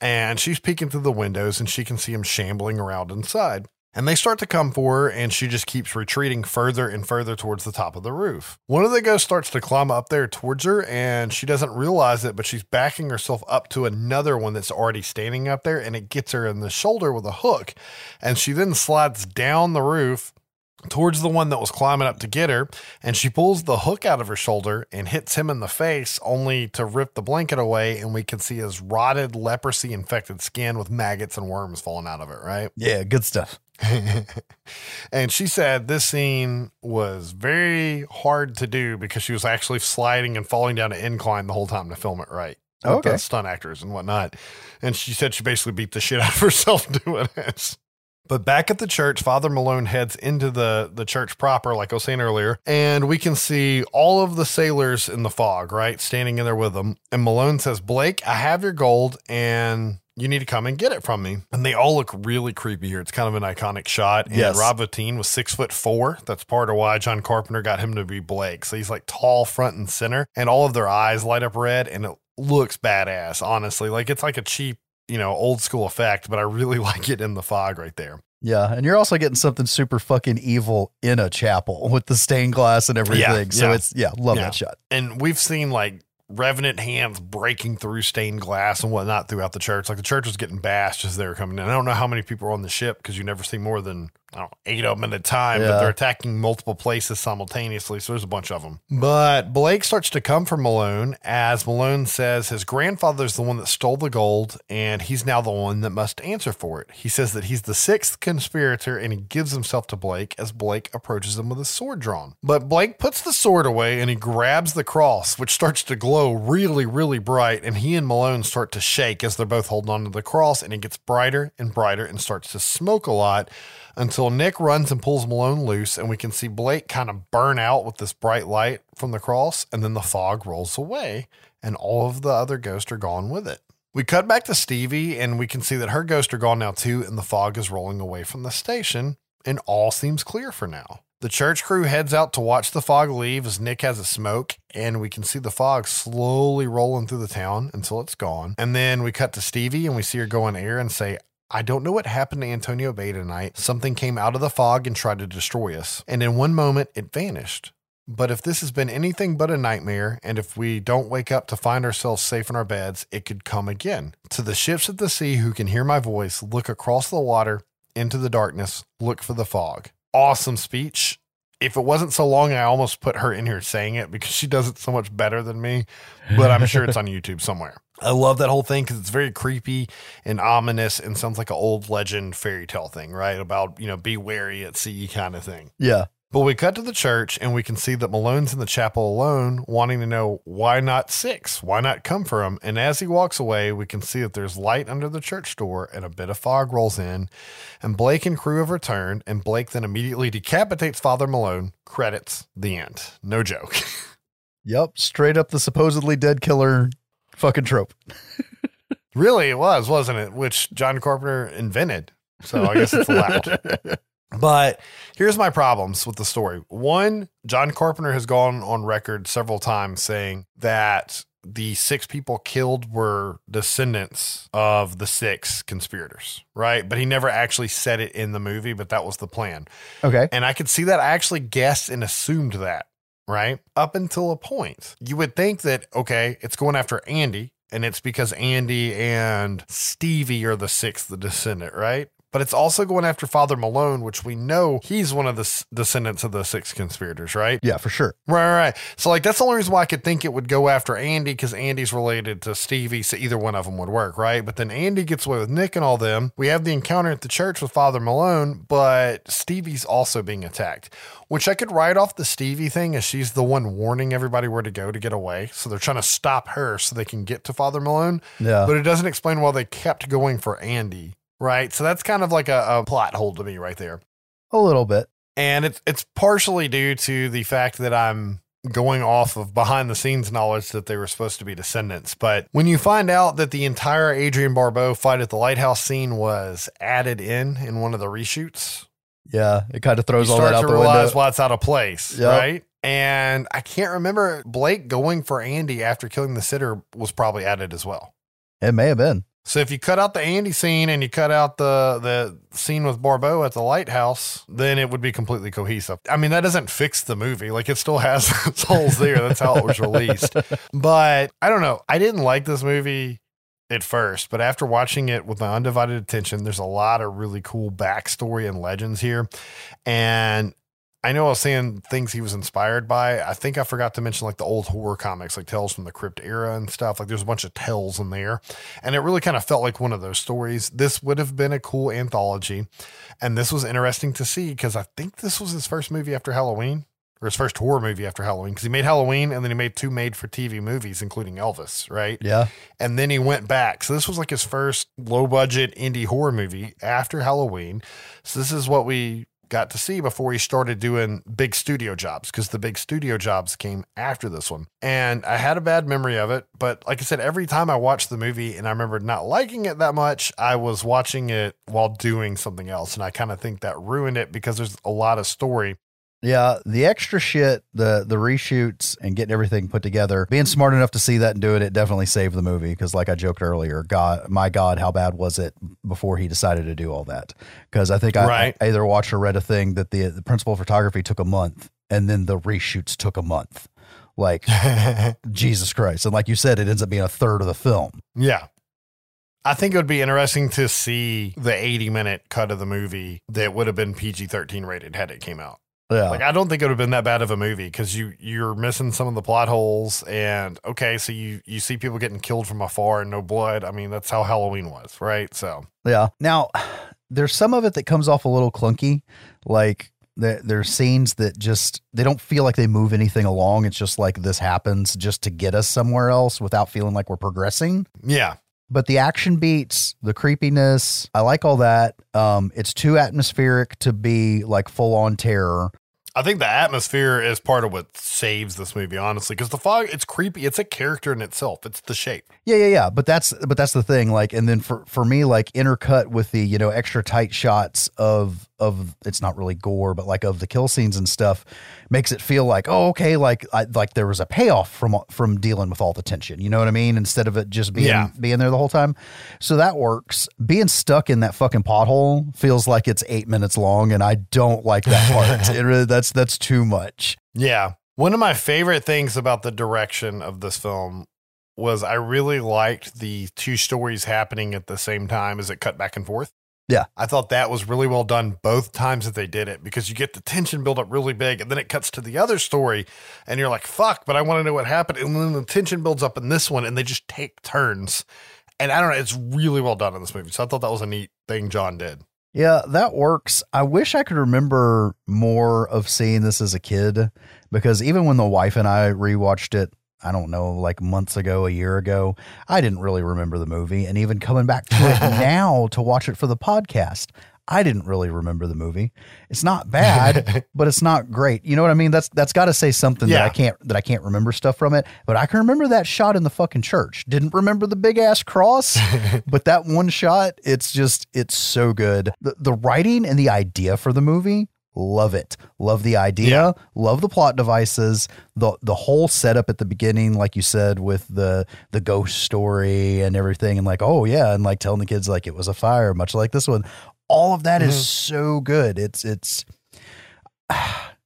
And she's peeking through the windows and she can see him shambling around inside. And they start to come for her, and she just keeps retreating further and further towards the top of the roof. One of the ghosts starts to climb up there towards her, and she doesn't realize it, but she's backing herself up to another one that's already standing up there, and it gets her in the shoulder with a hook. And she then slides down the roof towards the one that was climbing up to get her, and she pulls the hook out of her shoulder and hits him in the face, only to rip the blanket away, and we can see his rotted, leprosy infected skin with maggots and worms falling out of it, right? Yeah, good stuff. and she said this scene was very hard to do because she was actually sliding and falling down an incline the whole time to film it right. with Okay. the stunt actors and whatnot. And she said she basically beat the shit out of herself doing it. But back at the church, Father Malone heads into the, the church proper, like I was saying earlier, and we can see all of the sailors in the fog, right? Standing in there with them. And Malone says, Blake, I have your gold and you need to come and get it from me. And they all look really creepy here. It's kind of an iconic shot. And Yes. Rob Bottin was six foot four. That's part of why John Carpenter got him to be Blake. So he's like tall front and center, and all of their eyes light up red, and it looks badass, honestly. Like it's like a cheap, you know, old school effect, but I really like it in the fog right there. Yeah, and you're also getting something super fucking evil in a chapel with the stained glass and everything. so yeah. it's yeah, love Yeah. that shot. And we've seen like revenant hands breaking through stained glass and whatnot throughout the church. Like the church was getting bashed as they were coming in. I don't know how many people were on the ship because you never see more than I don't know, eight of them at a time, but they're attacking multiple places simultaneously. So there's a bunch of them. But Blake starts to come for Malone as Malone says his grandfather's the one that stole the gold and he's now the one that must answer for it. He says that he's the sixth conspirator and he gives himself to Blake as Blake approaches him with his sword drawn. But Blake puts the sword away and he grabs the cross, which starts to glow really, really bright. And he and Malone start to shake as they're both holding onto the cross and it gets brighter and brighter and starts to smoke a lot until Nick runs and pulls Malone loose, and we can see Blake kind of burn out with this bright light from the cross, and then the fog rolls away, and all of the other ghosts are gone with it. We cut back to Stevie, and we can see that her ghosts are gone now too, and the fog is rolling away from the station, and all seems clear for now. The church crew heads out to watch the fog leave as Nick has a smoke, and we can see the fog slowly rolling through the town until it's gone. And then we cut to Stevie, and we see her go on air and say, I don't know what happened to Antonio Bay tonight. Something came out of the fog and tried to destroy us. And in one moment, it vanished. But if this has been anything but a nightmare, and if we don't wake up to find ourselves safe in our beds, it could come again. To the ships at the sea who can hear my voice, look across the water into the darkness, look for the fog. Awesome speech. If it wasn't so long, I almost put her in here saying it because she does it so much better than me, but I'm sure it's on YouTube somewhere. I love that whole thing because it's very creepy and ominous and sounds like an old legend fairy tale thing, right? About, you know, be wary at sea kind of thing. Yeah. But we cut to the church and we can see that Malone's in the chapel alone, wanting to know why not six? Why not come for him? And as he walks away, we can see that there's light under the church door and a bit of fog rolls in. And Blake and crew have returned, and Blake then immediately decapitates Father Malone. Credits, the end. No joke. Yep. Straight up the supposedly dead killer fucking trope. really, it was, wasn't it? Which John Carpenter invented. So I guess it's allowed. But here's my problems with the story. One, John Carpenter has gone on record several times saying that the six people killed were descendants of the six conspirators, right? But he never actually said it in the movie, but that was the plan. Okay. And I could see that I actually guessed and assumed that, right? Up until a point. You would think that, okay, it's going after Andy, and it's because Andy and Stevie are the sixth descendant, right? But it's also going after Father Malone, which we know he's one of the s- descendants of the six conspirators, right? Yeah, for sure. Right, right, right. So, like, that's the only reason why I could think it would go after Andy because Andy's related to Stevie. So, either one of them would work, right? But then Andy gets away with Nick and all them. We have the encounter at the church with Father Malone, but Stevie's also being attacked, which I could write off the Stevie thing as she's the one warning everybody where to go to get away. So, they're trying to stop her so they can get to Father Malone. Yeah. But it doesn't explain why they kept going for Andy right? So that's kind of like a, a plot hole to me right there. A little bit. And it's it's partially due to the fact that I'm going off of behind the scenes knowledge that they were supposed to be descendants. But when you find out that the entire Adrienne Barbeau fight at the lighthouse scene was added in in one of the reshoots, Yeah, it kind of throws you all that out to the realize window. why it's out of place, Yep. right? And I can't remember Blake going for Andy after killing the sitter was probably added as well. It may have been. So if you cut out the Andy scene and you cut out the the scene with Barbeau at the lighthouse, then it would be completely cohesive. I mean, that doesn't fix the movie. Like it still has its holes there. That's how it was released. But I don't know. I didn't like this movie at first, but after watching it with my undivided attention, there's a lot of really cool backstory and legends here. And I know I was saying things he was inspired by. I think I forgot to mention like the old horror comics, like Tales from the Crypt era and stuff. Like there's a bunch of tales in there. And it really kind of felt like one of those stories. This would have been a cool anthology. And this was interesting to see because I think this was his first movie after Halloween or his first horror movie after Halloween because he made Halloween and then he made two made for TV movies, including Elvis, right? Yeah. And then he went back. So this was like his first low budget indie horror movie after Halloween. So this is what we got to see before he started doing big studio jobs because the big studio jobs came after this one. And I had a bad memory of it. But like I said, every time I watched the movie and I remembered not liking it that much, I was watching it while doing something else. And I kind of think that ruined it because there's a lot of story. Yeah, the extra shit, the the reshoots and getting everything put together, being smart enough to see that and do it, it definitely saved the movie. Because, like I joked earlier, God, my God, how bad was it before he decided to do all that? Because I think I, Right. I either watched or read a thing that the the principal photography took a month, and then the reshoots took a month. Like Jesus Christ! And like you said, it ends up being a third of the film. Yeah. I think it would be interesting to see the 80 minute cut of the movie that would have been PG 13 rated had it came out. Yeah, Like I don't think it would have been that bad of a movie because you you're missing some of the plot holes and okay, so you you see people getting killed from afar and no blood. I mean that's how Halloween was, right? So Yeah. Now, there's some of it that comes off a little clunky. Like there, there's scenes that just they don't feel like they move anything along. It's just like this happens just to get us somewhere else without feeling like we're progressing. yeah, But the action beats, the creepiness, I like all that. Um, it's too atmospheric to be like full on terror. I think the atmosphere is part of what saves this movie, honestly, because the fog it's creepy. It's a character in itself. It's the shape. Yeah, yeah, yeah. But that's but that's the thing. Like, and then for for me, like intercut with the you know extra tight shots of of it's not really gore, but like of the kill scenes and stuff, makes it feel like oh okay, like I, like there was a payoff from from dealing with all the tension. You know what I mean? Instead of it just being Yeah. being there the whole time. So that works. Being stuck in that fucking pothole feels like it's eight minutes long, and I don't like that part. it really, that's that's too much. Yeah. One of my favorite things about the direction of this film was I really liked the two stories happening at the same time as it cut back and forth. Yeah. I thought that was really well done both times that they did it because you get the tension build up really big and then it cuts to the other story and you're like, fuck, but I want to know what happened. And then the tension builds up in this one and they just take turns. And I don't know, it's really well done in this movie. So I thought that was a neat thing John did. Yeah, that works. I wish I could remember more of seeing this as a kid because even when the wife and I rewatched it, I don't know, like months ago, a year ago, I didn't really remember the movie. And even coming back to it now to watch it for the podcast, I didn't really remember the movie. It's not bad, but it's not great. You know what I mean? That's that's got to say something that I can't that I can't remember stuff from it. But I can remember that shot in the fucking church. Didn't remember the big ass cross, but that one shot, it's just it's so good. The the writing and the idea for the movie, love it. Love the idea, love the plot devices, the the whole setup at the beginning, like you said, with the the ghost story and everything, and like, oh yeah, and like telling the kids like it was a fire, much like this one. All of that is mm-hmm. so good. It's it's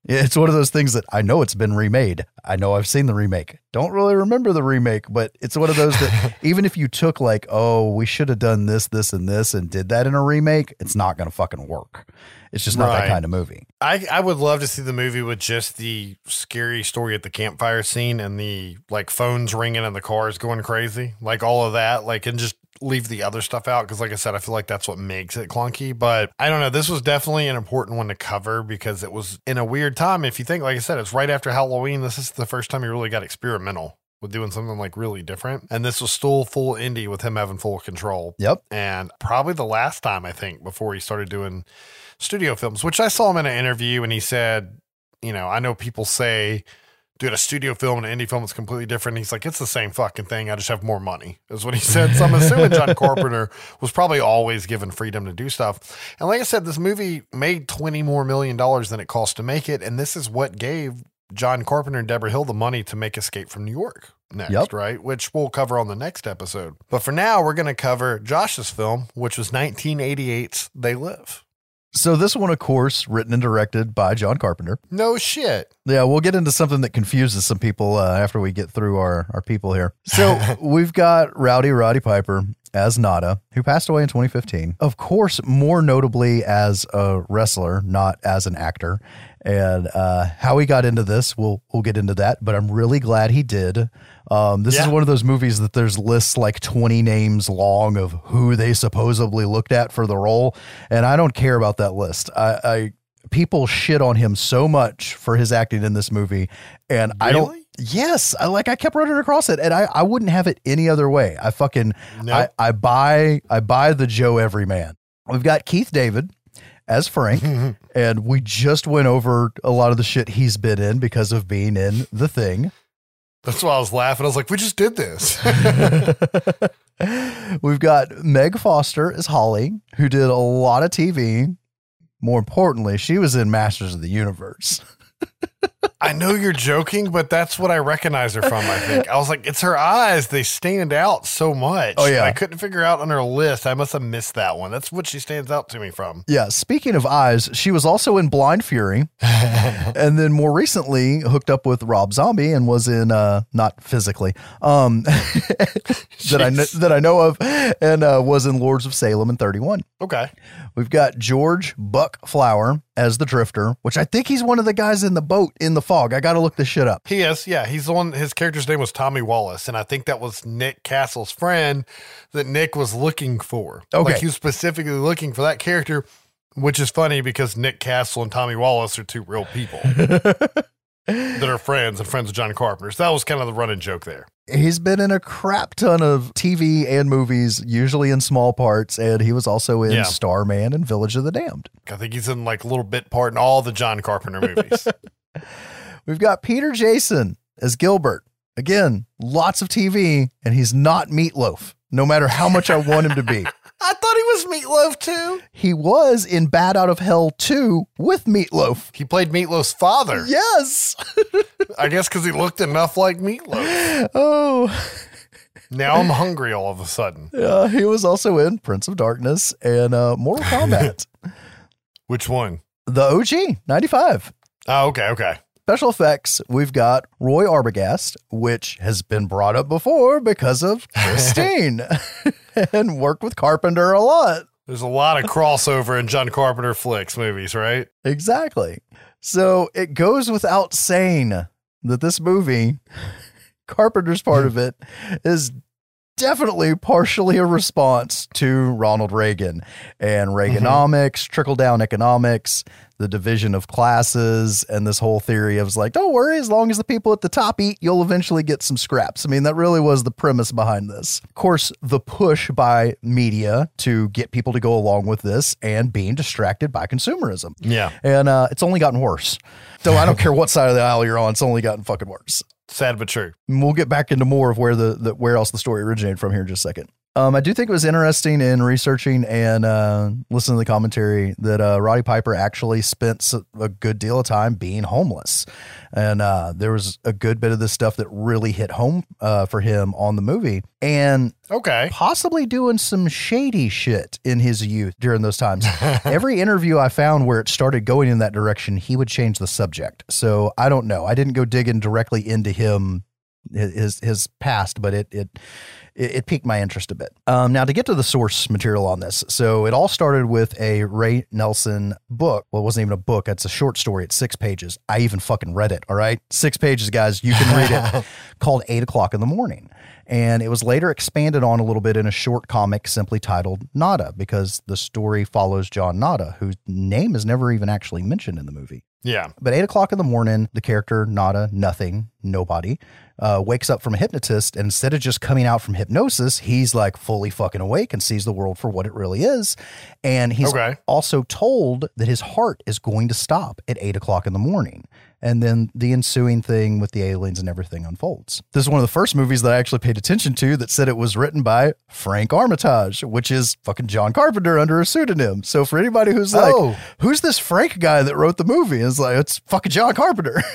it's one of those things that I know it's been remade. I know I've seen the remake. Don't really remember the remake, but it's one of those that even if you took like, oh, we should have done this, this, and this, and did that in a remake, it's not going to fucking work. It's just not that kind of movie. I, I would love to see the movie with just the scary story at the campfire scene and the like phones ringing and the cars going crazy, like all of that, like and just leave the other stuff out because, like I said, I feel like that's what makes it clunky. But I don't know. This was definitely an important one to cover because it was in a weird time. If you think, like I said, it's right after Halloween. This is the first time you really got experimental with doing something like really different. And this was still full indie with him having full control. Yep. And probably the last time, I think, before he started doing studio films, which I saw him in an interview and he said, you know, I know people say, dude, a studio film and an indie film is completely different. He's like, it's the same fucking thing. I just have more money, is what he said. So I'm assuming John Carpenter was probably always given freedom to do stuff. And like I said, this movie made 20 more million dollars than it cost to make it. And this is what gave John Carpenter and Debra Hill the money to make Escape from New York next, Yep. right? Which we'll cover on the next episode. But for now, we're going to cover Josh's film, which was 1988's They Live. So this one, of course, written and directed by John Carpenter. No shit. Yeah, we'll get into something that confuses some people uh, after we get through our, our people here. So we've got Rowdy Roddy Piper as Nada, who passed away in 2015. Of course, more notably as a wrestler, not as an actor. And uh, how he got into this, we'll we'll get into that. But I'm really glad he did. Um, this is one of those movies that there's lists like 20 names long of who they supposedly looked at for the role, and I don't care about that list. I, I people shit on him so much for his acting in this movie, and I don't. Yes, I like I kept running across it, and I, I wouldn't have it any other way. I fucking No. I, I buy I buy the Joe Everyman. We've got Keith David as Frank, and we just went over a lot of the shit he's been in because of being in the thing. That's why I was laughing. I was like, we just did this. We've got Meg Foster as Holly, who did a lot of TV. More importantly, she was in Masters of the Universe. I know you're joking, but that's what I recognize her from. I think I was like, it's her eyes; they stand out so much. Oh, yeah. I couldn't figure out on her list. I must have missed that one. That's what she stands out to me from. Yeah, speaking of eyes, she was also in Blind Fury, and then more recently hooked up with Rob Zombie and was in uh not physically um that I kn- that I know of and uh, was in Lords of Salem in 31. Okay, We've got George Buck Flower as the Drifter, which I think he's one of the guys in the boat in the fog. I got to look this shit up. he is. Yeah, he's the one. His character's name was Tommy Wallace, and I think that was Nick Castle's friend that Nick was looking for. Okay. like he was specifically looking for that character, which is funny because Nick Castle and Tommy Wallace are two real people that are friends and friends of John Carpenter. So that was kind of the running joke there. He's been in a crap ton of TV and movies, usually in small parts, and he was also in Yeah. Starman and Village of the Damned. I think he's in like a little bit part in all the John Carpenter movies. We've got Peter Jason as Gilbert. Again, lots of TV, and he's not Meatloaf, no matter how much I want him to be. I thought he was Meatloaf too. He was in Bat Out of Hell 2 with Meatloaf. He played Meatloaf's father. Yes. I guess because he looked enough like Meatloaf. oh, Now I'm hungry all of a sudden. yeah. He was also in Prince of Darkness and uh, Mortal Kombat. Which one? the OG, 95. Oh, okay, okay. Special effects, we've got Roy Arbogast, which has been brought up before because of Christine and worked with Carpenter a lot. There's a lot of crossover in John Carpenter flicks movies, right? Exactly. So it goes without saying that this movie, Carpenter's part of it, is definitely partially a response to Ronald Reagan and mm-hmm. Reaganomics, trickle down economics, the division of classes, and this whole theory of like, don't worry, as long as the people at the top eat, you'll eventually get some scraps. I mean, that really was the premise behind this. Of course, the push by media to get people to go along with this and being distracted by consumerism Yeah. and uh, it's only gotten worse. So I don't care what side of the aisle you're on; it's only gotten fucking worse. Sad but true. And we'll get back into more of where the, the where else the story originated from here in just a second. Um, I do think it was interesting in researching and uh, listening to the commentary that uh, Roddy Piper actually spent a good deal of time being homeless, and uh, there was a good bit of this stuff that really hit home uh, for him on the movie, and Okay. possibly doing some shady shit in his youth during those times. Every interview I found where it started going in that direction, he would change the subject. So I don't know. I didn't go digging directly into him his his past, but it it it, piqued my interest a bit. Um, now, to get to the source material on this, so it all started with a Ray Nelson book. Well, it wasn't even a book, it's a short story. It's six pages. I even fucking read it. All right. Six pages, guys. You can read it called Eight O'Clock in the Morning. And it was later expanded on a little bit in a short comic simply titled Nada, because the story follows John Nada, whose name is never even actually mentioned in the movie. Yeah. But eight o'clock in the morning, the character Nada, nothing, nobody, uh, wakes up from a hypnotist, and instead of just coming out from hypnosis, he's like fully fucking awake and sees the world for what it really is. And he's Okay. also told that his heart is going to stop at eight o'clock in the morning. And then the ensuing thing with the aliens and everything unfolds. This is one of the first movies that I actually paid attention to that said it was written by Frank Armitage, which is fucking John Carpenter under a pseudonym. So for anybody who's like, Oh. who's this Frank guy that wrote the movie? It's like, it's fucking John Carpenter.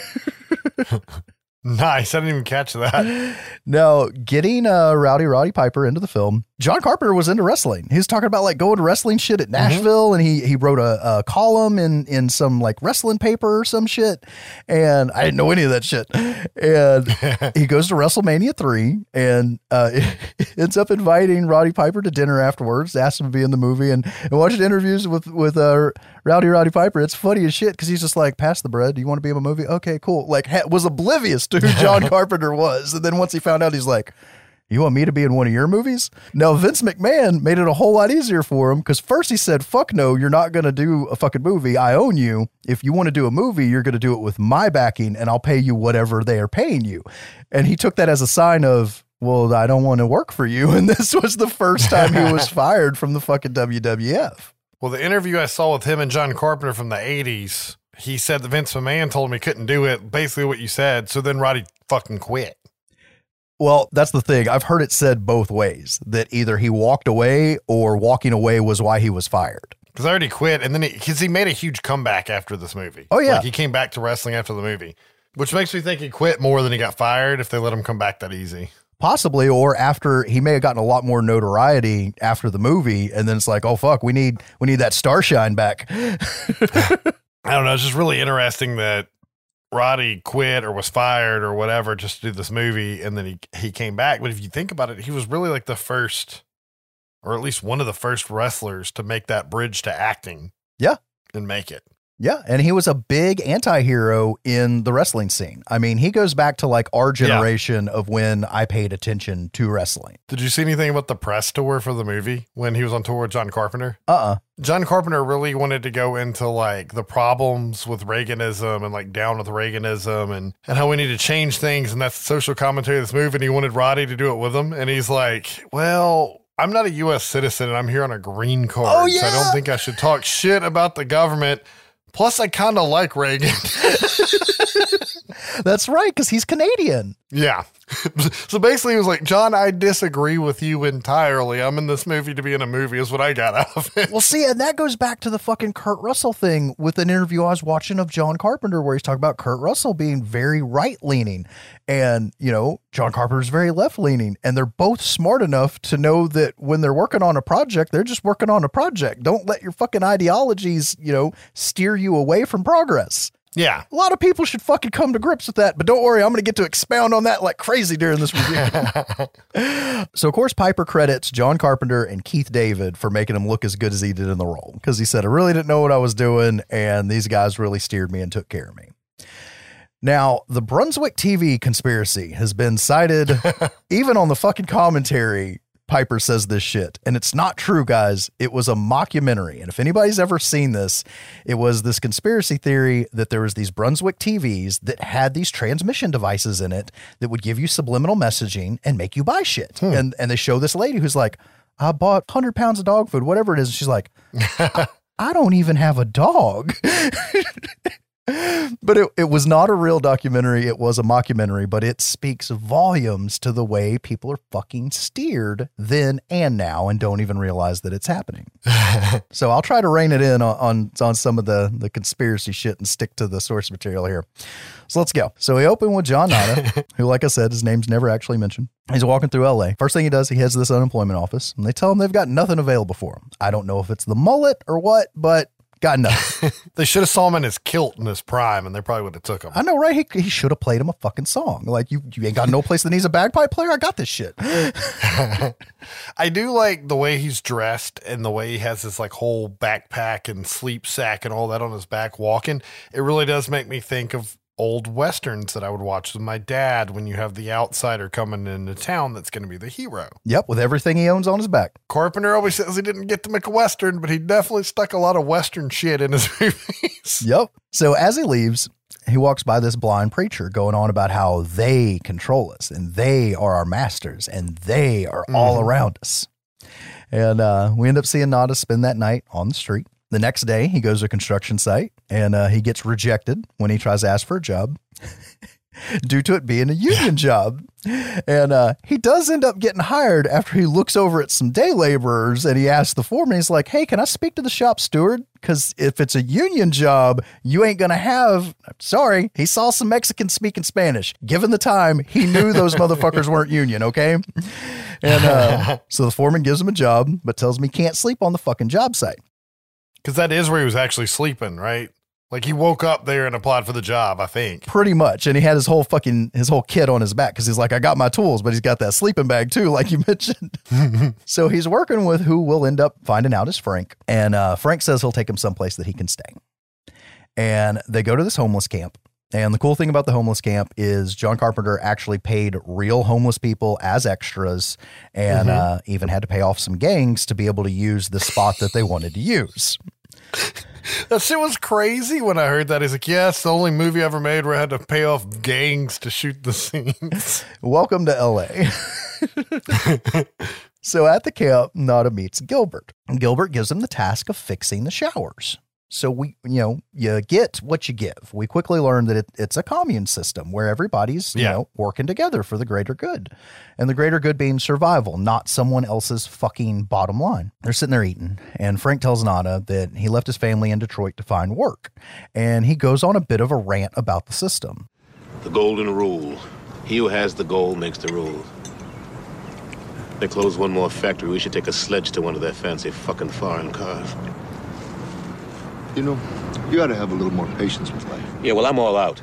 Nice. I didn't even catch that. now, getting uh, Rowdy Roddy Piper into the film, John Carpenter was into wrestling. He was talking about like going to wrestling shit at Nashville, and he he wrote a, a column in in some like wrestling paper or some shit. And I didn't know any of that shit. And he goes to WrestleMania three, and uh, ends up inviting Roddy Piper to dinner afterwards. Asked him to be in the movie, and, and watching interviews with with uh, Rowdy Roddy Piper. It's funny as shit because he's just like, "Pass the bread. Do you want to be in a movie? Okay, cool." Like ha- was oblivious to who John Carpenter was, and then once he found out, he's like. You want me to be in one of your movies? Now, Vince McMahon made it a whole lot easier for him because first he said, fuck no, you're not going to do a fucking movie. I own you. If you want to do a movie, you're going to do it with my backing and I'll pay you whatever they are paying you. And he took that as a sign of, well, I don't want to work for you. And this was the first time he was fired from the fucking WWF. Well, the interview I saw with him and John Carpenter from the 80s, he said that Vince McMahon told him he couldn't do it. Basically, what you said. So then Roddy fucking quit. Well, that's the thing. I've heard it said both ways that either he walked away or walking away was why he was fired. Because I already quit. And then because he, made a huge comeback after this movie. Oh, yeah. Like he came back to wrestling after the movie, which makes me think he quit more than he got fired if they let him come back that easy. possibly or after he may have gotten a lot more notoriety after the movie and then it's like oh fuck we need we need that starshine back I don't know. It's just really interesting that Roddy quit or was fired or whatever just to do this movie, and then he he came back. But if you think about it, he was really like the first, or at least one of the first wrestlers to make that bridge to acting. Yeah. and make it. Yeah and he was a big anti-hero in the wrestling scene i mean he goes back to like our generation of when i paid attention to wrestling Did you see anything about the press tour for the movie when he was on tour with John Carpenter? uh-uh John Carpenter really wanted to go into like the problems with Reaganism and like down with Reaganism and, and how we need to change things. And that's the social commentary of this movie. And he wanted Roddy to do it with him. And he's like, well, I'm not a U.S. citizen and I'm here on a green card. Oh, So I don't oh, think I should talk shit about the government. Plus, I kind of like Reagan. that's right because he's canadian yeah. so basically, he was like, John, I disagree with you entirely. I'm in this movie to be in a movie, is what I got out of it. Well, see, and that goes back to the fucking Kurt Russell thing with an interview I was watching of John Carpenter where he's talking about Kurt Russell being very right leaning. And, you know, John Carpenter's very left leaning. And they're both smart enough to know that when they're working on a project, they're just working on a project. Don't let your fucking ideologies, you know, steer you away from progress. Yeah. A lot of people should fucking come to grips with that, but don't worry, I'm going to get to expound on that like crazy during this review. so, of course, Piper credits John Carpenter and Keith David for making him look as good as he did in the role because he said, I really didn't know what I was doing, and these guys really steered me and took care of me. Now, the Brunswick TV conspiracy has been cited even on the fucking commentary. Piper says this shit, and it's not true, guys. It was a mockumentary, and if anybody's ever seen this, it was this conspiracy theory that there was these Brunswick TVs that had these transmission devices in it that would give you subliminal messaging and make you buy shit. Hmm. And and they show this lady who's like, "I bought hundred pounds of dog food, whatever it is." And she's like, I, "I don't even have a dog." but it, it was not a real documentary. It was a mockumentary, but it speaks volumes to the way people are fucking steered then and now and don't even realize that it's happening. so I'll try to rein it in on, on, on some of the, the conspiracy shit and stick to the source material here. So let's go. So we open with John Nada, who, like I said, his name's never actually mentioned. He's walking through LA. First thing he does, he heads to this unemployment office and they tell him they've got nothing available for him. I don't know if it's the mullet or what, but Got nothing. They should have saw him in his kilt in his prime, and they probably would have took him. I know, right? He, he should have played him a fucking song. Like you, you ain't got no place that needs a bagpipe player. I got this shit. I do like the way he's dressed and the way he has his like whole backpack and sleep sack and all that on his back walking. It really does make me think of old westerns that I would watch with my dad when you have the outsider coming into town that's going to be the hero. Yep, with everything he owns on his back. Carpenter always says he didn't get to make a western, but he definitely stuck a lot of western shit in his movies. Yep. So as he leaves, he walks by this blind preacher going on about how they control us and they are our masters and they are all around us. And uh, we end up seeing Nada spend that night on the street. The next day, he goes to a construction site and uh, he gets rejected when he tries to ask for a job due to it being a union job. And uh, he does end up getting hired after he looks over at some day laborers and he asks the foreman, he's like, Hey, can I speak to the shop steward? Because if it's a union job, you ain't going to have. Sorry, he saw some Mexicans speaking Spanish. Given the time, he knew those motherfuckers weren't union, okay? And uh, so the foreman gives him a job, but tells him he can't sleep on the fucking job site. Because that is where he was actually sleeping, right? Like he woke up there and applied for the job, I think. pretty much and he had his whole fucking his whole kit on his back because he's like i got my tools but he's got that sleeping bag too like you mentioned so he's working with who will end up finding out is frank and uh, frank says he'll take him someplace that he can stay and they go to this homeless camp and the cool thing about the homeless camp is john carpenter actually paid real homeless people as extras and uh, even had to pay off some gangs to be able to use the spot that they wanted to use That shit was crazy when I heard that. He's like, yeah, it's the only movie I ever made where I had to pay off gangs to shoot the scenes. Welcome to LA. so at the camp, Nada meets Gilbert. Gilbert gives him the task of fixing the showers. So we, you know, you get what you give. We quickly learn that it, it's a commune system where everybody's, you know, working together for the greater good, and the greater good being survival, not someone else's fucking bottom line. They're sitting there eating, and Frank tells Nada that he left his family in Detroit to find work, and he goes on a bit of a rant about the system. The golden rule. He who has the gold makes the rules. They close one more factory. We should take a sledge to one of their fancy fucking foreign cars. You know, you ought to have a little more patience with life. Yeah, well, I'm all out.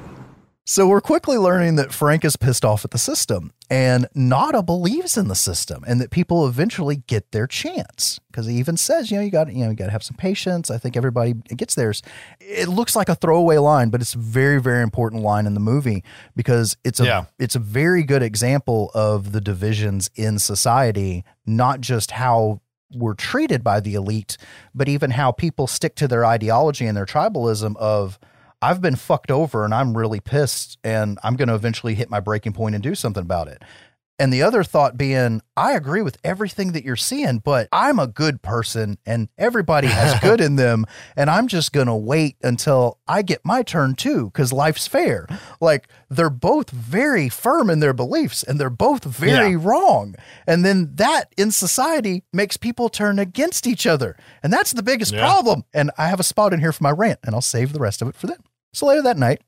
So we're quickly learning that Frank is pissed off at the system and Nada believes in the system and that people eventually get their chance. Because he even says, you know, you got you know, you gotta have some patience. I think everybody gets theirs. It looks like a throwaway line, but it's a very, very important line in the movie because it's a Yeah. it's a very good example of the divisions in society, not just how we're treated by the elite, but even how people stick to their ideology and their tribalism of I've been fucked over and I'm really pissed and I'm going to eventually hit my breaking point and do something about it. And the other thought being, I agree with everything that you're seeing, but I'm a good person and everybody has good in them. And I'm just going to wait until I get my turn too, because life's fair. Like they're both very firm in their beliefs and they're both very Yeah. wrong. And then that in society makes people turn against each other. And that's the biggest Yeah. problem. And I have a spot in here for my rant and I'll save the rest of it for then. So later that night,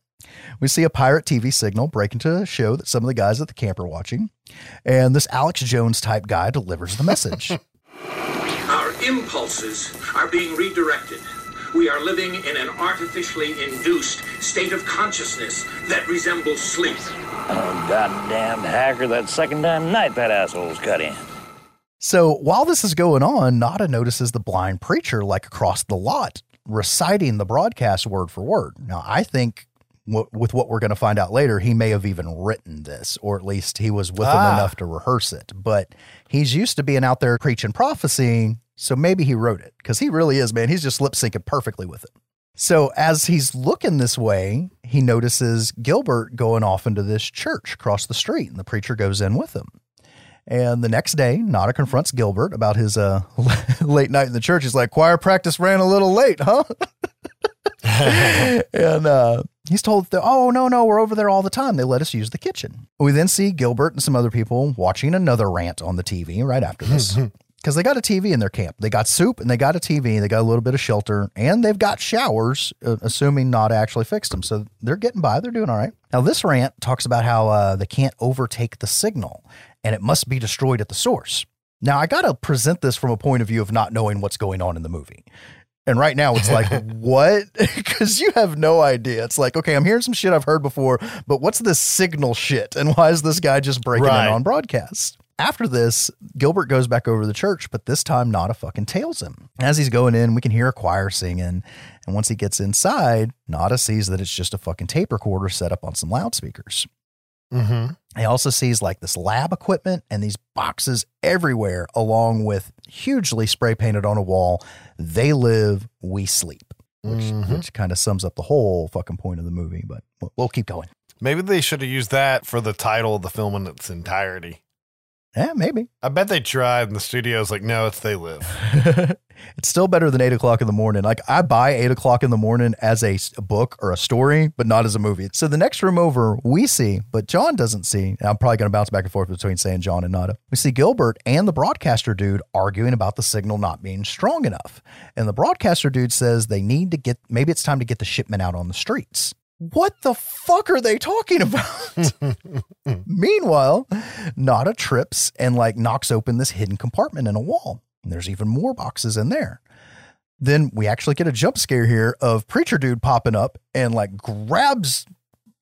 we see a pirate TV signal break into a show that some of the guys at the camp are watching. And this Alex Jones type guy delivers the message. Our impulses are being redirected. We are living in an artificially induced state of consciousness that resembles sleep. Oh, goddamn hacker, that second damn night that asshole's cut in. so while this is going on, Nada notices the blind preacher like across the lot reciting the broadcast word for word. Now, I think w- with what we're going to find out later, he may have even written this, or at least he was with him Ah. enough to rehearse it. But he's used to being out there preaching prophecy, so maybe he wrote it because he really is, man. He's just lip syncing perfectly with it. So as he's looking this way, he notices Gilbert going off into this church across the street, and the preacher goes in with him. And the next day, Nada confronts Gilbert about his uh, late night in the church. He's like, "Choir practice ran a little late, huh?" and uh, he's told, that, "Oh no, no, we're over there all the time. They let us use the kitchen." We then see Gilbert and some other people watching another rant on the TV right after this. Because they got a TV in their camp. They got soup and they got a TV. They got a little bit of shelter and they've got showers, uh, assuming Nada actually fixed them. So they're getting by. They're doing all right. Now, this rant talks about how uh, they can't overtake the signal and it must be destroyed at the source. Now, I got to present this from a point of view of not knowing what's going on in the movie. And right now it's like, what? Because you have no idea. It's like, okay, I'm hearing some shit I've heard before, but what's this signal shit? And why is this guy just breaking Right. in on broadcast? After this, Gilbert goes back over to the church, but this time Nada fucking tails him. As he's going in, we can hear a choir singing. And once he gets inside, Nada sees that it's just a fucking tape recorder set up on some loudspeakers. Mm-hmm. He also sees like this lab equipment and these boxes everywhere, along with hugely spray painted on a wall. They live, we sleep, which, Mhm. which kind of sums up the whole fucking point of the movie. But we'll, we'll keep going. Maybe they should have used that for the title of the film in its entirety. Yeah, maybe. I bet they tried, and the studio's like, no, it's They Live. it's still better than eight o'clock in the morning. Like I buy eight o'clock in the morning as a book or a story, but not as a movie. So the next room over, we see, but John doesn't see. and I'm probably going to bounce back and forth between saying John and Nada. We see Gilbert and the broadcaster dude arguing about the signal not being strong enough. And the broadcaster dude says they need to get, maybe it's time to get the shipment out on the streets. What the fuck are they talking about? Meanwhile, Nada trips and like knocks open this hidden compartment in a wall. And there's even more boxes in there. Then we actually get a jump scare here of preacher dude popping up and like grabs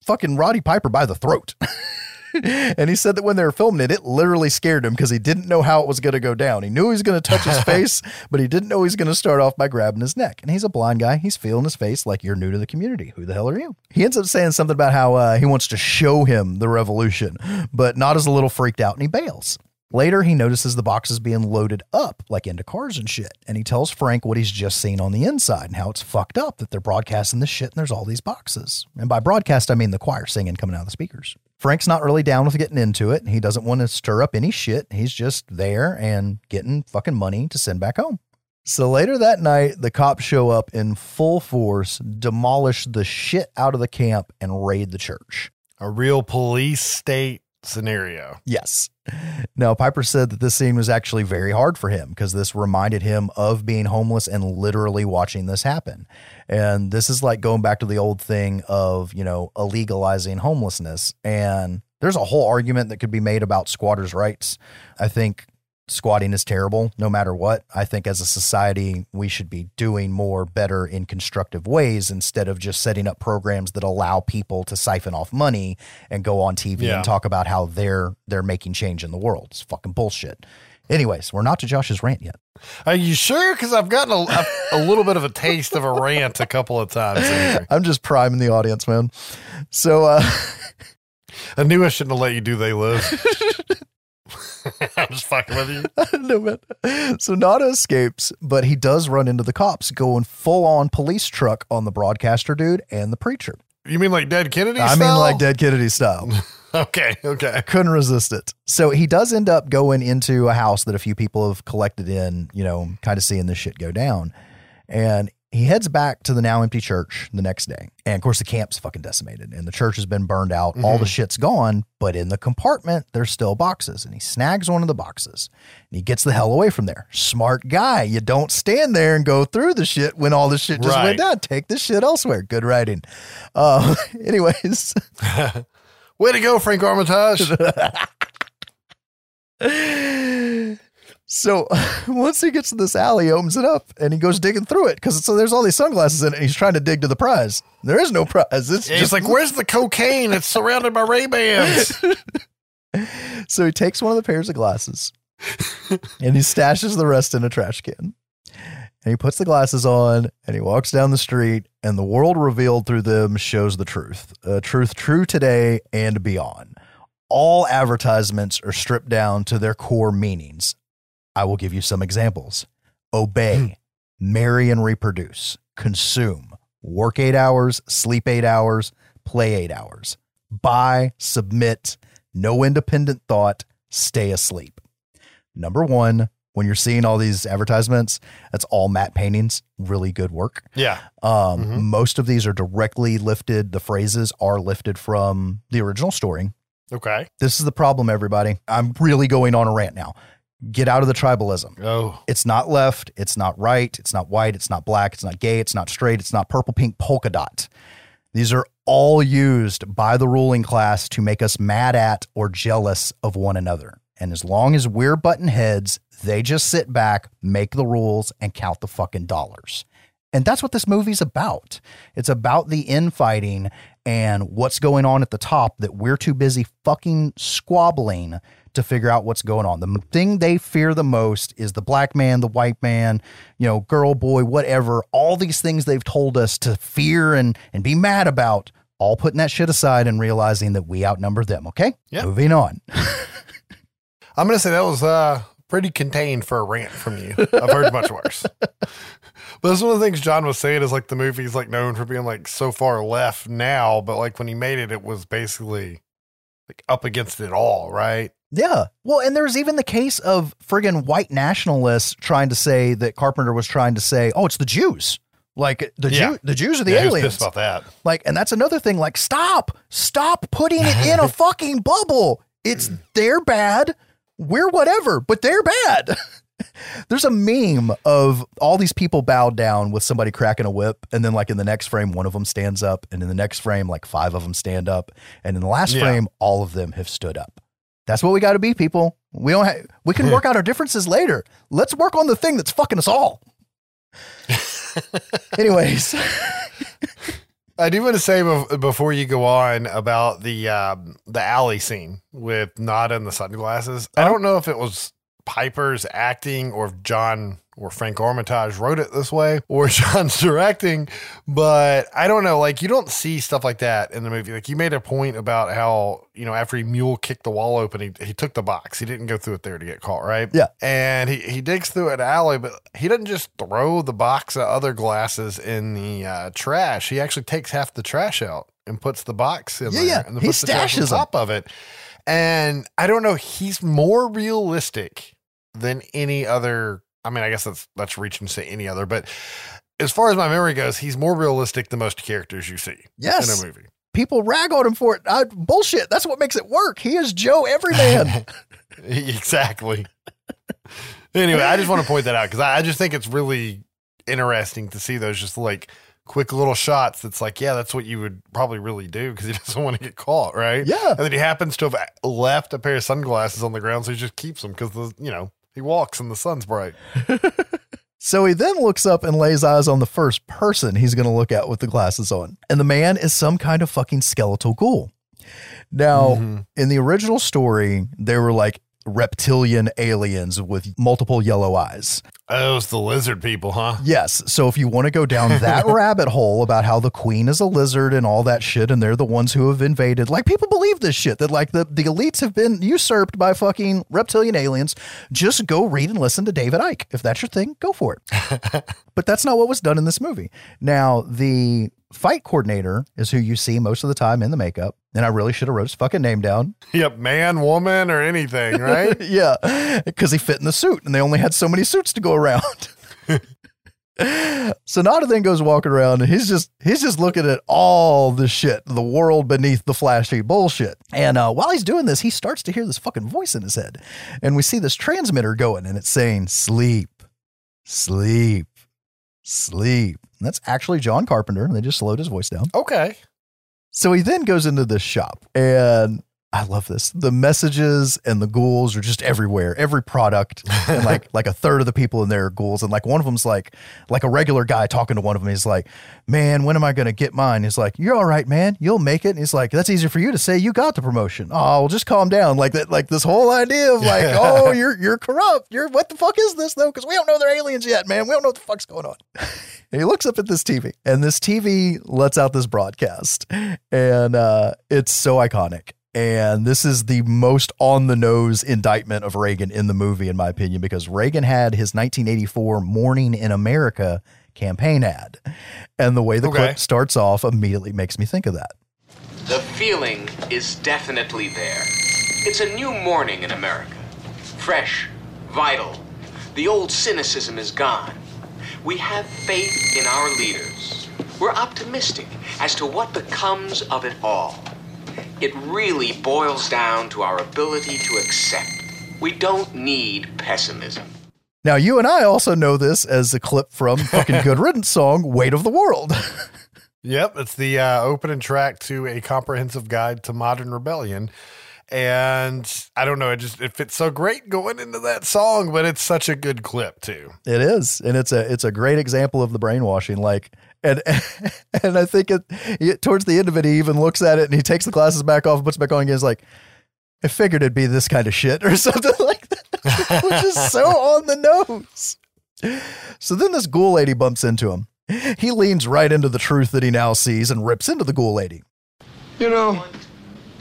fucking Roddy Piper by the throat. and he said that when they were filming it, it literally scared him because he didn't know how it was going to go down. He knew he was going to touch his face, but he didn't know he was going to start off by grabbing his neck. And he's a blind guy. He's feeling his face like you're new to the community. Who the hell are you? He ends up saying something about how uh, he wants to show him the revolution, but not as a little freaked out and he bails. Later, he notices the boxes being loaded up, like into cars and shit. And he tells Frank what he's just seen on the inside and how it's fucked up that they're broadcasting this shit and there's all these boxes. And by broadcast, I mean the choir singing coming out of the speakers. Frank's not really down with getting into it. He doesn't want to stir up any shit. He's just there and getting fucking money to send back home. So later that night, the cops show up in full force, demolish the shit out of the camp, and raid the church. A real police state scenario. Yes. Now, Piper said that this scene was actually very hard for him because this reminded him of being homeless and literally watching this happen. And this is like going back to the old thing of, you know, illegalizing homelessness. And there's a whole argument that could be made about squatters' rights. I think squatting is terrible no matter what. I think as a society, we should be doing more better in constructive ways instead of just setting up programs that allow people to siphon off money and go on TV Yeah. and talk about how they're they're making change in the world. It's fucking bullshit. Anyways, we're not to Josh's rant yet. Are you sure? Because I've gotten a, a, a little bit of a taste of a rant a couple of times. here. I'm just priming the audience, man. So uh I knew I shouldn't have let you do They Live. I'm just fucking with you. no, man. So Nada escapes, but he does run into the cops going full on police truck on the broadcaster dude and the preacher. You mean like Dead Kennedy? Style? I mean, like Dead Kennedy style. Okay, okay. I couldn't resist it. So he does end up going into a house that a few people have collected in, you know, kind of seeing this shit go down. And he heads back to the now empty church the next day. And of course, the camp's fucking decimated and the church has been burned out. All the shit's gone, but in the compartment, there's still boxes. And he snags one of the boxes and he gets the hell away from there. Smart guy. You don't stand there and go through the shit when all the shit just Right. went down. Take the shit elsewhere. Good writing. Uh, anyways. Way to go, Frank Armitage. So once he gets to this alley, he opens it up and he goes digging through it because so there's all these sunglasses in it. And he's trying to dig to the prize. There is no prize. It's He's just like, where's the cocaine? It's surrounded by Ray Bans. so he takes one of the pairs of glasses and he stashes the rest in a trash can. And he puts the glasses on and he walks down the street, and the world revealed through them shows the truth. A truth true today and beyond. All advertisements are stripped down to their core meanings. I will give you some examples obey, marry and reproduce, consume, work eight hours, sleep eight hours, play eight hours, buy, submit, no independent thought, stay asleep. Number one, when you're seeing all these advertisements, that's all matte paintings, really good work. yeah. Um, Mhm. Most of these are directly lifted, the phrases are lifted from the original story. Okay. This is the problem, everybody. I'm really going on a rant now. Get out of the tribalism. Oh, It's not left. It's not right. It's not white. It's not black. It's not gay. It's not straight. It's not purple, pink, polka dot. These are all used by the ruling class to make us mad at or jealous of one another. And as long as we're button heads, they just sit back, make the rules, and count the fucking dollars. And that's what this movie's about. It's about the infighting and what's going on at the top that we're too busy fucking squabbling to figure out what's going on. The thing they fear the most is the black man, the white man, you know, girl, boy, whatever. All these things they've told us to fear and and be mad about. All putting that shit aside and realizing that we outnumber them. Okay, Yeah. moving on. I'm gonna say that was uh pretty contained for a rant from you. I've heard much worse. But that's one of the things John was saying is like the movie's like known for being like so far left now, but like when he made it, it was basically like up against it all, right? Yeah. Well, and there's even the case of friggin' white nationalists trying to say that Carpenter was trying to say, "Oh, it's the Jews." Like the Yeah. Jew, the Jews are the yeah, aliens. about that. Like, and that's another thing. Like, stop, stop putting it in a fucking bubble. It's they're bad. We're whatever, but they're bad. There's a meme of all these people bowed down with somebody cracking a whip, and then like in the next frame, one of them stands up, and in the next frame, like five of them stand up, and in the last Yeah. frame, all of them have stood up. That's what we got to be, people. We don't. Ha- we can work out our differences later. Let's work on the thing that's fucking us all. Anyways. I do want to say before you go on about the um, the alley scene with Nada and the sunglasses. I don't know if it was Piper's acting or if John or Frank Armitage wrote it this way or John's directing, but I don't know. Like you don't see stuff like that in the movie. Like you made a point about how you know after he mule kicked the wall open, he he took the box. He didn't go through it there to get caught, right? Yeah. and he he digs through an alley, but he doesn't just throw the box of other glasses in the uh, trash. He actually takes half the trash out and puts the box in Yeah, there, yeah. and He puts the trash on stashes top of it. And I don't know, he's more realistic than any other. I mean, I guess that's that's reaching to say any other, but as far as my memory goes, he's more realistic than most characters you see Yes. in a movie. people rag on him for it. I, bullshit. That's what makes it work. He is Joe Everyman. exactly. anyway, I just want to point that out because I, I just think it's really interesting to see those just like quick little shots. That's like, yeah, that's what you would probably really do because he doesn't want to get caught, right? Yeah. And then he happens to have uh, left a pair of sunglasses on the ground, so he just keeps them because the you know he walks and the sun's bright. so he then looks up and lays eyes on the first person he's going to look at with the glasses on. And the man is some kind of fucking skeletal ghoul. Now, mm-hmm. in the original story, they were like reptilian aliens with multiple yellow eyes. Oh, it's the lizard people, huh? Yes. So if you want to go down that rabbit hole about how the queen is a lizard and all that shit, and they're the ones who have invaded, like people believe this shit that like the, the elites have been usurped by fucking reptilian aliens, just go read and listen to David Icke. If that's your thing, go for it. but that's not what was done in this movie. Now, the fight coordinator is who you see most of the time in the makeup. And I really should have wrote his fucking name down. Yep, man, woman, or anything, right? yeah, because he fit in the suit, and they only had so many suits to go around. So Nada then goes walking around, and he's just he's just looking at all the shit, the world beneath the flashy bullshit. And uh, while he's doing this, he starts to hear this fucking voice in his head, and we see this transmitter going, and it's saying "sleep, sleep, sleep." And that's actually John Carpenter. And They just slowed his voice down. okay. So he then goes into this shop, and I love this. The messages and the ghouls are just everywhere. Every product, and like like a third of the people in there are ghouls, and like one of them's like like a regular guy talking to one of them. He's like, "Man, when am I going to get mine?" He's like, "You're all right, man. You'll make it." And he's like, "That's easier for you to say. You got the promotion." Oh, well, just calm down. Like that. Like this whole idea of like, oh, you're you're corrupt. You're what the fuck is this though? Because we don't know they're aliens yet, man. We don't know what the fuck's going on. And he looks up at this TV, and this TV lets out this broadcast, and uh, it's so iconic. And this is the most on the nose indictment of Reagan in the movie, in my opinion, because Reagan had his 1984 Morning in America campaign ad. And the way the Okay. clip starts off immediately makes me think of that. The feeling is definitely there. It's a new morning in America. Fresh, vital. The old cynicism is gone. We have faith in our leaders. We're optimistic as to what becomes of it all. It really boils down to our ability to accept. We don't need pessimism. Now, you and I also know this as a clip from fucking Good Riddance song, Weight of the World. Yep, it's the uh, opening track to a comprehensive guide to modern rebellion. And I don't know, it just it fits so great going into that song, but it's such a good clip too. It is, and it's a it's a great example of the brainwashing. Like, and and I think it, it towards the end of it, he even looks at it and he takes the glasses back off, and puts it back on, and he's like, "I figured it'd be this kind of shit" or something like that, which is so on the nose. So then this ghoul lady bumps into him. He leans right into the truth that he now sees and rips into the ghoul lady. You know,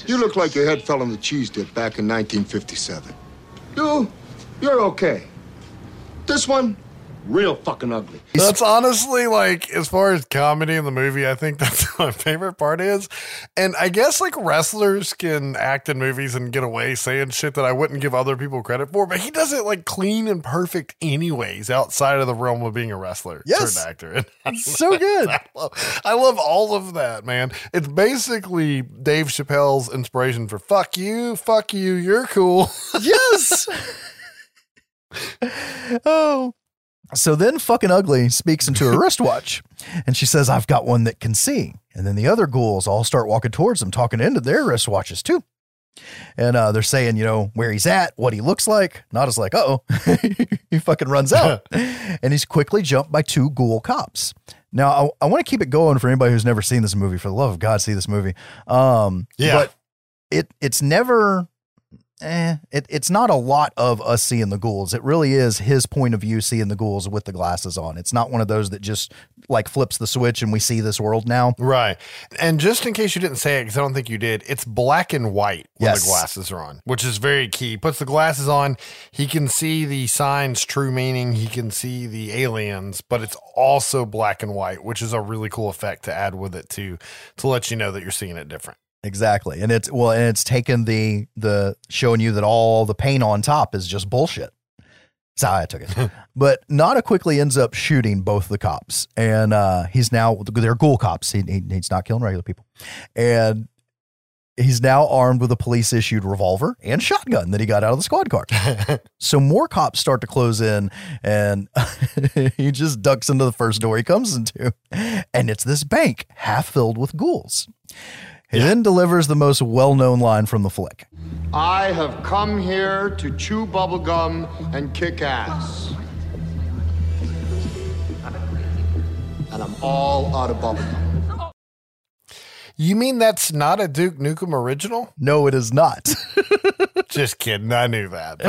you look like your head fell on the cheese dip back in 1957. You, you're okay. This one, real fucking ugly. That's honestly like as far as comedy in the movie, I think that's my favorite part is. And I guess like wrestlers can act in movies and get away saying shit that I wouldn't give other people credit for, but he does it like clean and perfect anyways, outside of the realm of being a wrestler, Yes. certain actor. And So good. I love, I love all of that, man. It's basically Dave Chappelle's inspiration for fuck you, fuck you, you're cool. Yes. oh. So then fucking ugly speaks into her wristwatch and she says, I've got one that can see. And then the other ghouls all start walking towards them, talking into their wristwatches too. And uh, they're saying, you know, where he's at, what he looks like. Not as like, oh, he fucking runs out. and he's quickly jumped by two ghoul cops. Now, I, I want to keep it going for anybody who's never seen this movie. For the love of God, see this movie. Um, Yeah. But it it's never eh, it, it's not a lot of us seeing the ghouls. It really is his point of view seeing the ghouls with the glasses on. It's not one of those that just like flips the switch and we see this world now. Right. And just in case you didn't say it, because I don't think you did, it's black and white when Yes. the glasses are on, which is very key. He puts the glasses on, he can see the signs, true meaning, he can see the aliens, but it's also black and white, which is a really cool effect to add with it to to let you know that you're seeing it different. Exactly. And it's well, and it's taken the the showing you that all the paint on top is just bullshit. That's how I took it. but Nada quickly ends up shooting both the cops. And uh he's now they're ghoul cops. He, he he's not killing regular people. And he's now armed with a police issued revolver and shotgun that he got out of the squad car. so more cops start to close in and he just ducks into the first door he comes into. And it's this bank half filled with ghouls. He then delivers the most well known line from the flick. I have come here to chew bubblegum and kick ass. And I'm all out of bubblegum. You mean that's not a Duke Nukem original? No, it is not. Just kidding. I knew that.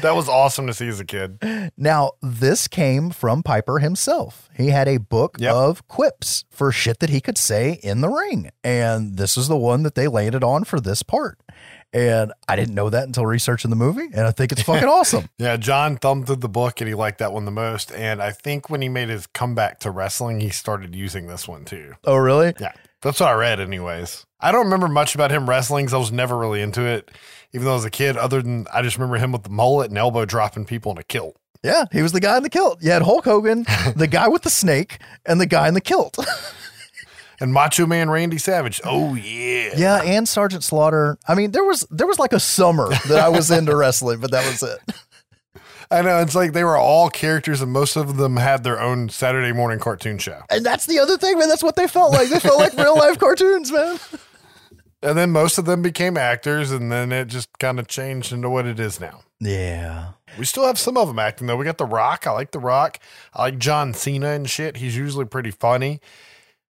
That was awesome to see as a kid. now, this came from Piper himself. He had a book Yep. of quips for shit that he could say in the ring. And this is the one that they landed on for this part. And I didn't know that until researching the movie. And I think it's fucking awesome. Yeah, John thumbed through the book and he liked that one the most. And I think when he made his comeback to wrestling, he started using this one too. Oh, really? Yeah, that's what I read, anyways. I don't remember much about him wrestling 'cause I was never really into it, even though I was a kid, other than I just remember him with the mullet and elbow dropping people in a kilt. Yeah, he was the guy in the kilt. You had Hulk Hogan, the guy with the snake, and the guy in the kilt. And Macho Man Randy Savage. Oh, yeah. Yeah, and Sergeant Slaughter. I mean, there was there was like a summer that I was into wrestling, but that was it. I know. It's like they were all characters, and most of them had their own Saturday morning cartoon show. And that's the other thing, man. That's what they felt like. They felt like real life cartoons, man. And then most of them became actors, and then it just kind of changed into what it is now. Yeah. We still have some of them acting though. We got The Rock. I like The Rock. I like John Cena and shit. He's usually pretty funny.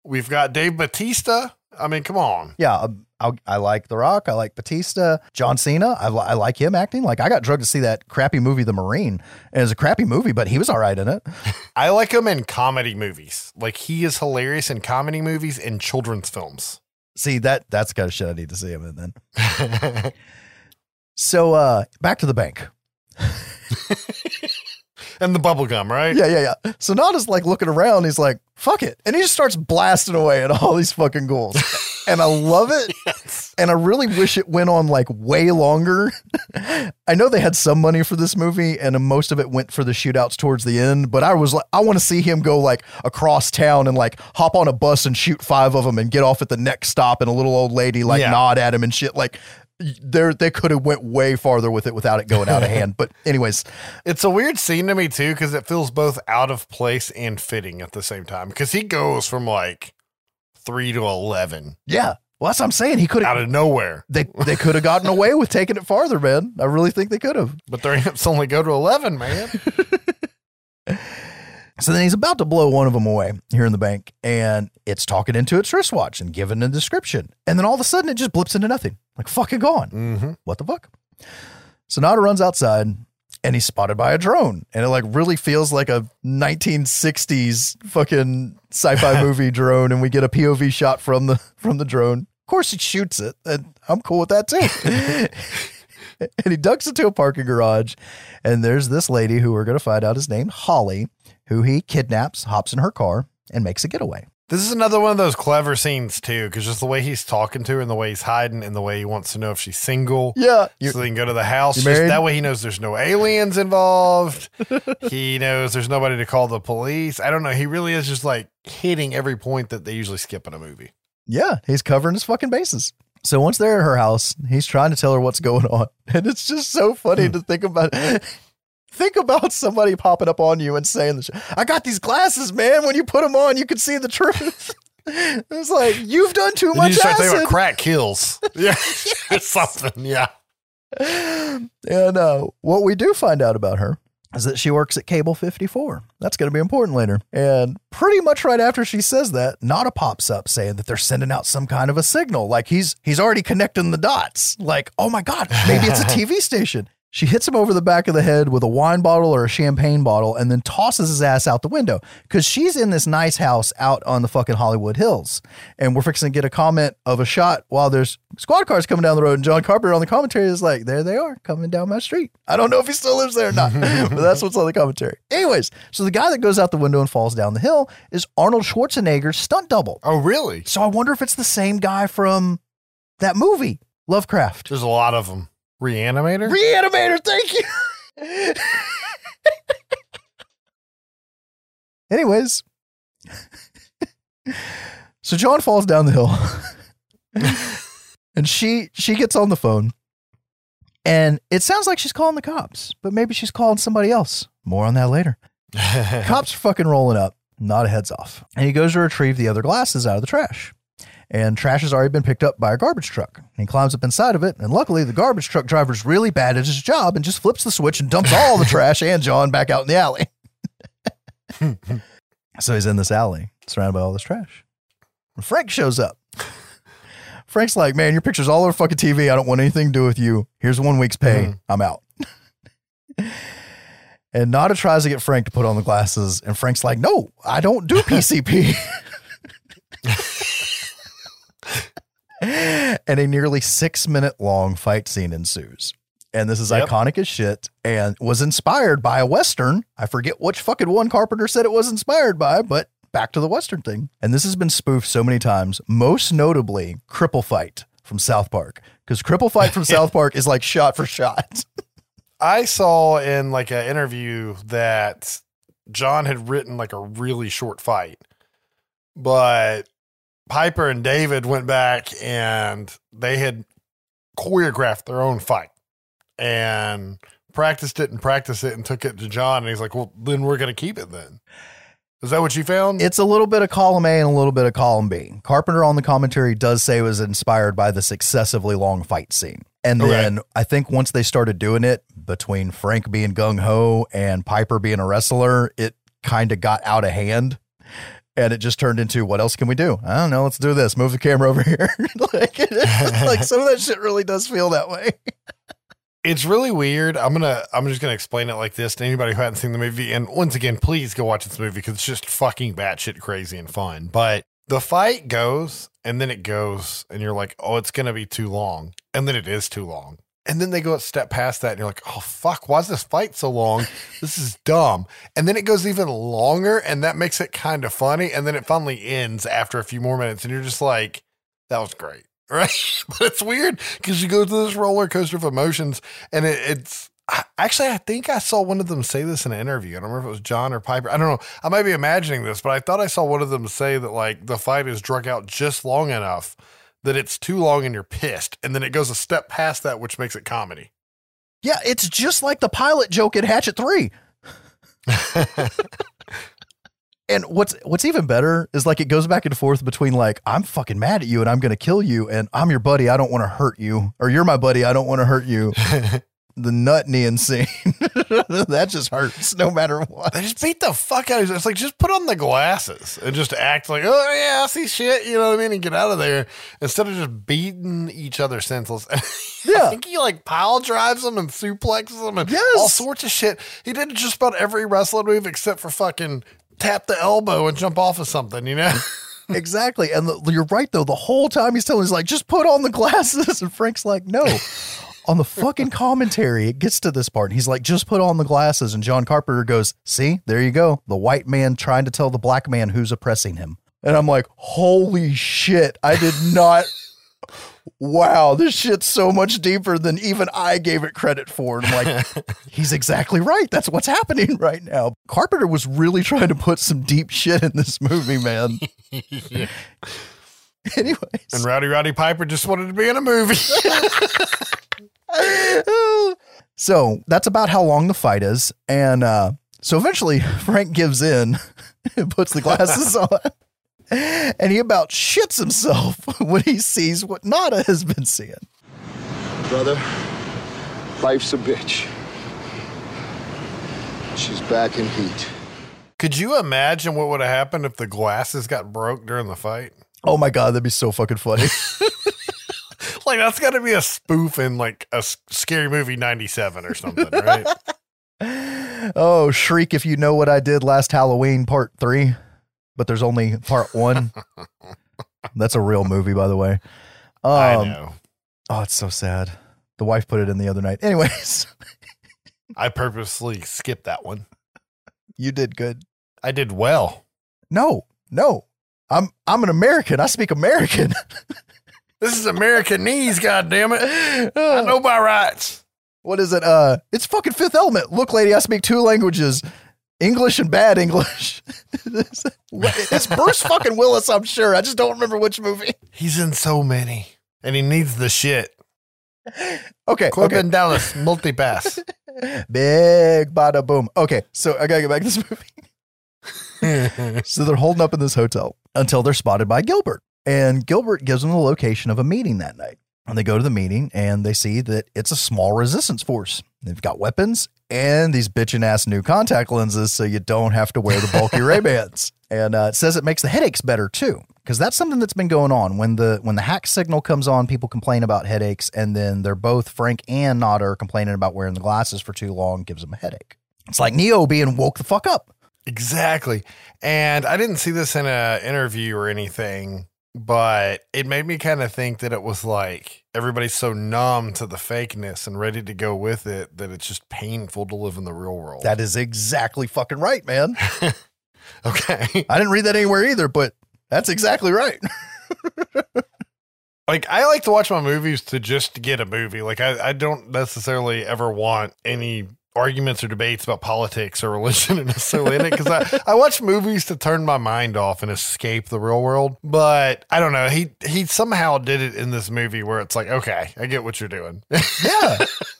We've got Dave Batista. I mean, come on. Yeah, I, I like The Rock. I like Batista. John Cena. I, I like him acting. Like I got drugged to see that crappy movie, The Marine. And it's a crappy movie, but he was all right in it. I like him in comedy movies. Like he is hilarious in comedy movies and children's films. See that that's the kind of shit I need to see him in then. So uh back to the bank. and the bubble gum, right? Yeah, yeah, yeah. So Nada's like looking around. He's like, fuck it. And he just starts blasting away at all these fucking ghouls. and I love it. And I really wish it went on like way longer. I know they had some money for this movie and most of it went for the shootouts towards the end, but I was like, I want to see him go like across town and like hop on a bus and shoot five of them and get off at the next stop and a little old lady like Yeah. nod at him and shit. Like, there they could have went way farther with it without it going out of hand. But anyways, It's a weird scene to me too because it feels both out of place and fitting at the same time. Because he goes from like three to eleven, yeah, Well, that's what I'm saying. He could have out of nowhere. They they could have gotten away with taking it farther, man. I really think they could have. But their amps only go to 11, man. So then he's about to blow one of them away here in the bank, and it's talking into its wristwatch and giving a description. And then all of a sudden, it just blips into nothing, like fucking gone. mm-hmm. What the fuck? So Nada runs outside, and he's spotted by a drone, and it like really feels like a 1960s fucking sci-fi movie drone, and we get a POV shot from the from the drone. Of course, he shoots it, and I'm cool with that too. and he ducks into a parking garage, and there's this lady who we're gonna find out is named Holly, who he kidnaps, hops in her car, and makes a getaway. This is another one of those clever scenes, too, because just the way he's talking to her and the way he's hiding and the way he wants to know if she's single. Yeah, so they can go to the house. Just that way he knows there's no aliens involved. he knows there's nobody to call the police. I don't know. He really is just like hitting every point that they usually skip in a movie. Yeah, he's covering his fucking bases. So once they're at her house, he's trying to tell her what's going on. And it's just so funny hmm. to think about. Think about somebody popping up on you and saying, I got these glasses, man. When you put them on, you can see the truth. it's like, you've done too you much just start acid. crack kills. Yeah. it's something. Yeah. And uh, what we do find out about her is that she works at Cable 54. That's going to be important later. And pretty much right after she says that, Nada pops up saying that they're sending out some kind of a signal. Like he's he's already connecting the dots. Like, oh my God, maybe it's a TV station. She hits him over the back of the head with a wine bottle or a champagne bottle and then tosses his ass out the window because she's in this nice house out on the fucking Hollywood Hills. And we're fixing to get a comment of a shot while there's squad cars coming down the road. And John Carpenter on the commentary is like, there they are coming down my street. I don't know if he still lives there or not, but that's what's on the commentary. Anyways, so the guy that goes out the window and falls down the hill is Arnold Schwarzenegger's stunt double. Oh, really? So I wonder if it's the same guy from that movie, Lovecraft. There's a lot of them. Reanimator? Reanimator, thank you. Anyways, so John falls down the hill, and she she gets on the phone, and it sounds like she's calling the cops, but maybe she's calling somebody else. More on that later. cops are fucking rolling up. Nada heads off, and he goes to retrieve the other glasses out of the trash. And trash has already been picked up by a garbage truck. And he climbs up inside of it, and luckily the garbage truck driver's really bad at his job and just flips the switch and dumps all the trash and John back out in the alley. so he's in this alley, surrounded by all this trash. And Frank shows up. Frank's like, "Man, your picture's all over fucking TV. I don't want anything to do with you. Here's one week's pay. Mm-hmm. I'm out." and Nada tries to get Frank to put on the glasses, and Frank's like, "No, I don't do PCP." and a nearly six minute long fight scene ensues. And this is Yep. iconic as shit and was inspired by a Western. I forget which fucking one Carpenter said it was inspired by, but back to the Western thing. And this has been spoofed so many times, most notably Cripple Fight from South Park. Because Cripple Fight from South Park is like shot for shot. I saw in like an interview that John had written like a really short fight, but Piper and David went back and they had choreographed their own fight and practiced it and practiced it and took it to John. And he's like, well, then we're going to keep it then. Is that what you found? It's a little bit of column A and a little bit of column B. Carpenter on the commentary does say it was inspired by this excessively long fight scene. And Okay. then I think once they started doing it between Frank being gung ho and Piper being a wrestler, it kind of got out of hand. And it just turned into what else can we do? I don't know. Let's do this. Move the camera over here. like, like some of that shit really does feel that way. it's really weird. I'm gonna I'm just gonna explain it like this to anybody who hasn't seen the movie. And once again, please go watch this movie because it's just fucking batshit crazy and fun. But the fight goes and then it goes, and you're like, oh, it's gonna be too long, and then it is too long. And then they go a step past that, and you're like, oh fuck, why is this fight so long? This is dumb. And then it goes even longer, and that makes it kind of funny. And then it finally ends after a few more minutes, and you're just like, that was great. Right. but it's weird because you go through this roller coaster of emotions and it, it's actually, I think I saw one of them say this in an interview. I don't remember if it was John or Piper. I don't know. I might be imagining this, but I thought I saw one of them say that like the fight is drug out just long enough that it's too long and you're pissed. And then it goes a step past that, which makes it comedy. Yeah, it's just like the pilot joke in Hatchet 3. And what's what's even better is like it goes back and forth between like I'm fucking mad at you and I'm gonna kill you and I'm your buddy I don't want to hurt you or you're my buddy I don't want to hurt you. the nut kneeing scene that just hurts no matter what. They just beat the fuck out of you. It's like just put on the glasses and just act like, oh yeah, I see shit. You know what I mean? And get out of there instead of just beating each other senseless. Yeah. I think he like pile drives them and suplexes them and Yes. all sorts of shit. He did just about every wrestling move except for fucking tap the elbow and jump off of something. You know? Exactly. And the, you're right, though. The whole time he's telling, he's like, just put on the glasses. And Frank's like, no. On the fucking commentary, it gets to this part. And he's like, just put on the glasses. And John Carpenter goes, see, there you go. The white man trying to tell the black man who's oppressing him. And I'm like, holy shit. I did not. wow, this shit's so much deeper than even I gave it credit for. And I'm like, he's exactly right. That's what's happening right now. Carpenter was really trying to put some deep shit in this movie, man. Anyways. and Rowdy Roddy Piper just wanted to be in a movie. so that's about how long the fight is. And uh, so eventually Frank gives in and puts the glasses on. And he about shits himself when he sees what Nada has been seeing. Brother, life's a bitch. She's back in heat. Could you imagine what would have happened if the glasses got broke during the fight? Oh my God, that'd be so fucking funny. Like that's got to be a spoof in like a scary movie '97 or something, right? oh, Shriek, if you know what I did last Halloween, part three, but there's only part one. That's a real movie, by the way. Um, I know. Oh, it's so sad. The wife put it in the other night. Anyways, I purposely skipped that one. you did good. I did well. No, no. I'm I'm an American. I speak American. This is Americanese, goddamn it! I know my rights. what is it? Uh it's fucking fifth element. Look, lady, I speak two languages. English and bad English. it's Bruce fucking Willis, I'm sure. I just don't remember which movie. He's in so many, and he needs the shit. Okay. Korben okay. Dallas multipass. Big bada boom. Okay, so I gotta get back to this movie. so they're holding up in this hotel until they're spotted by Gilbert. And Gilbert gives them the location of a meeting that night. And they go to the meeting and they see that it's a small resistance force. They've got weapons and these bitchin' ass new contact lenses so you don't have to wear the bulky Ray-Bans. And uh, it says it makes the headaches better too. Because that's something that's been going on. When the when the hack signal comes on, people complain about headaches, and then they're both Frank and are complaining about wearing the glasses for too long gives them a headache. It's like Neo being woke the fuck up. Exactly. And I didn't see this in an interview or anything, but it made me kind of think that it was like everybody's so numb to the fakeness and ready to go with it that it's just painful to live in the real world. That is exactly fucking right, man. okay. I didn't read that anywhere either, but that's exactly right. Like I like to watch my movies to just get a movie. Like I, I don't necessarily ever want any arguments or debates about politics or religion and necessarily in it because I, I watch movies to turn my mind off and escape the real world. But I don't know. He he somehow did it in this movie where it's like, okay, I get what you're doing. yeah.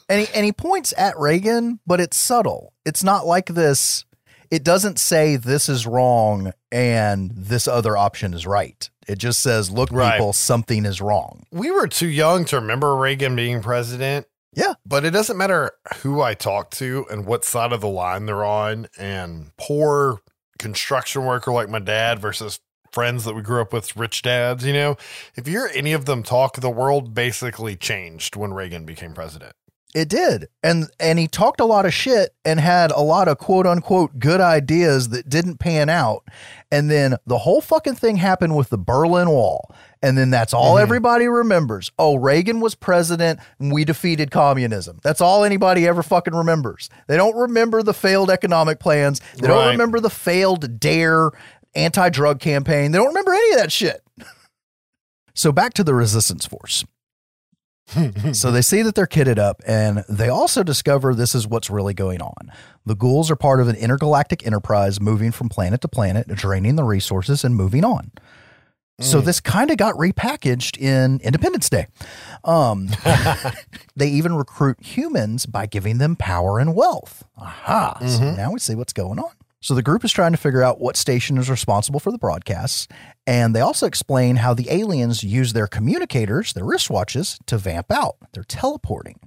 And he and he points at Reagan, but it's subtle. It's not like this. It doesn't say this is wrong and this other option is right. It just says, look, Right. people, something is wrong. we were too young to remember Reagan being president. Yeah. But it doesn't matter who I talk to and what side of the line they're on. And poor construction worker like my dad versus friends that we grew up with, rich dads, you know, if you hear any of them talk, the world basically changed when Reagan became president. It did. And and he talked a lot of shit and had a lot of quote unquote good ideas that didn't pan out. And then the whole fucking thing happened with the Berlin Wall. And then that's all mm-hmm. everybody remembers. Oh, Reagan was president and we defeated communism. That's all anybody ever fucking remembers. They don't remember the failed economic plans. They don't remember the failed DARE anti-drug campaign. They don't remember any of that shit. so back to the resistance force. So they see that they're kitted up, and they also discover this is what's really going on. The ghouls are part of an intergalactic enterprise moving from planet to planet, draining the resources and moving on. So this kind of got repackaged in Independence Day. Um, they even recruit humans by giving them power and wealth. Aha! So now we see what's going on. So the group is trying to figure out what station is responsible for the broadcasts, and they also explain how the aliens use their communicators, their wristwatches, to vamp out. They're teleporting.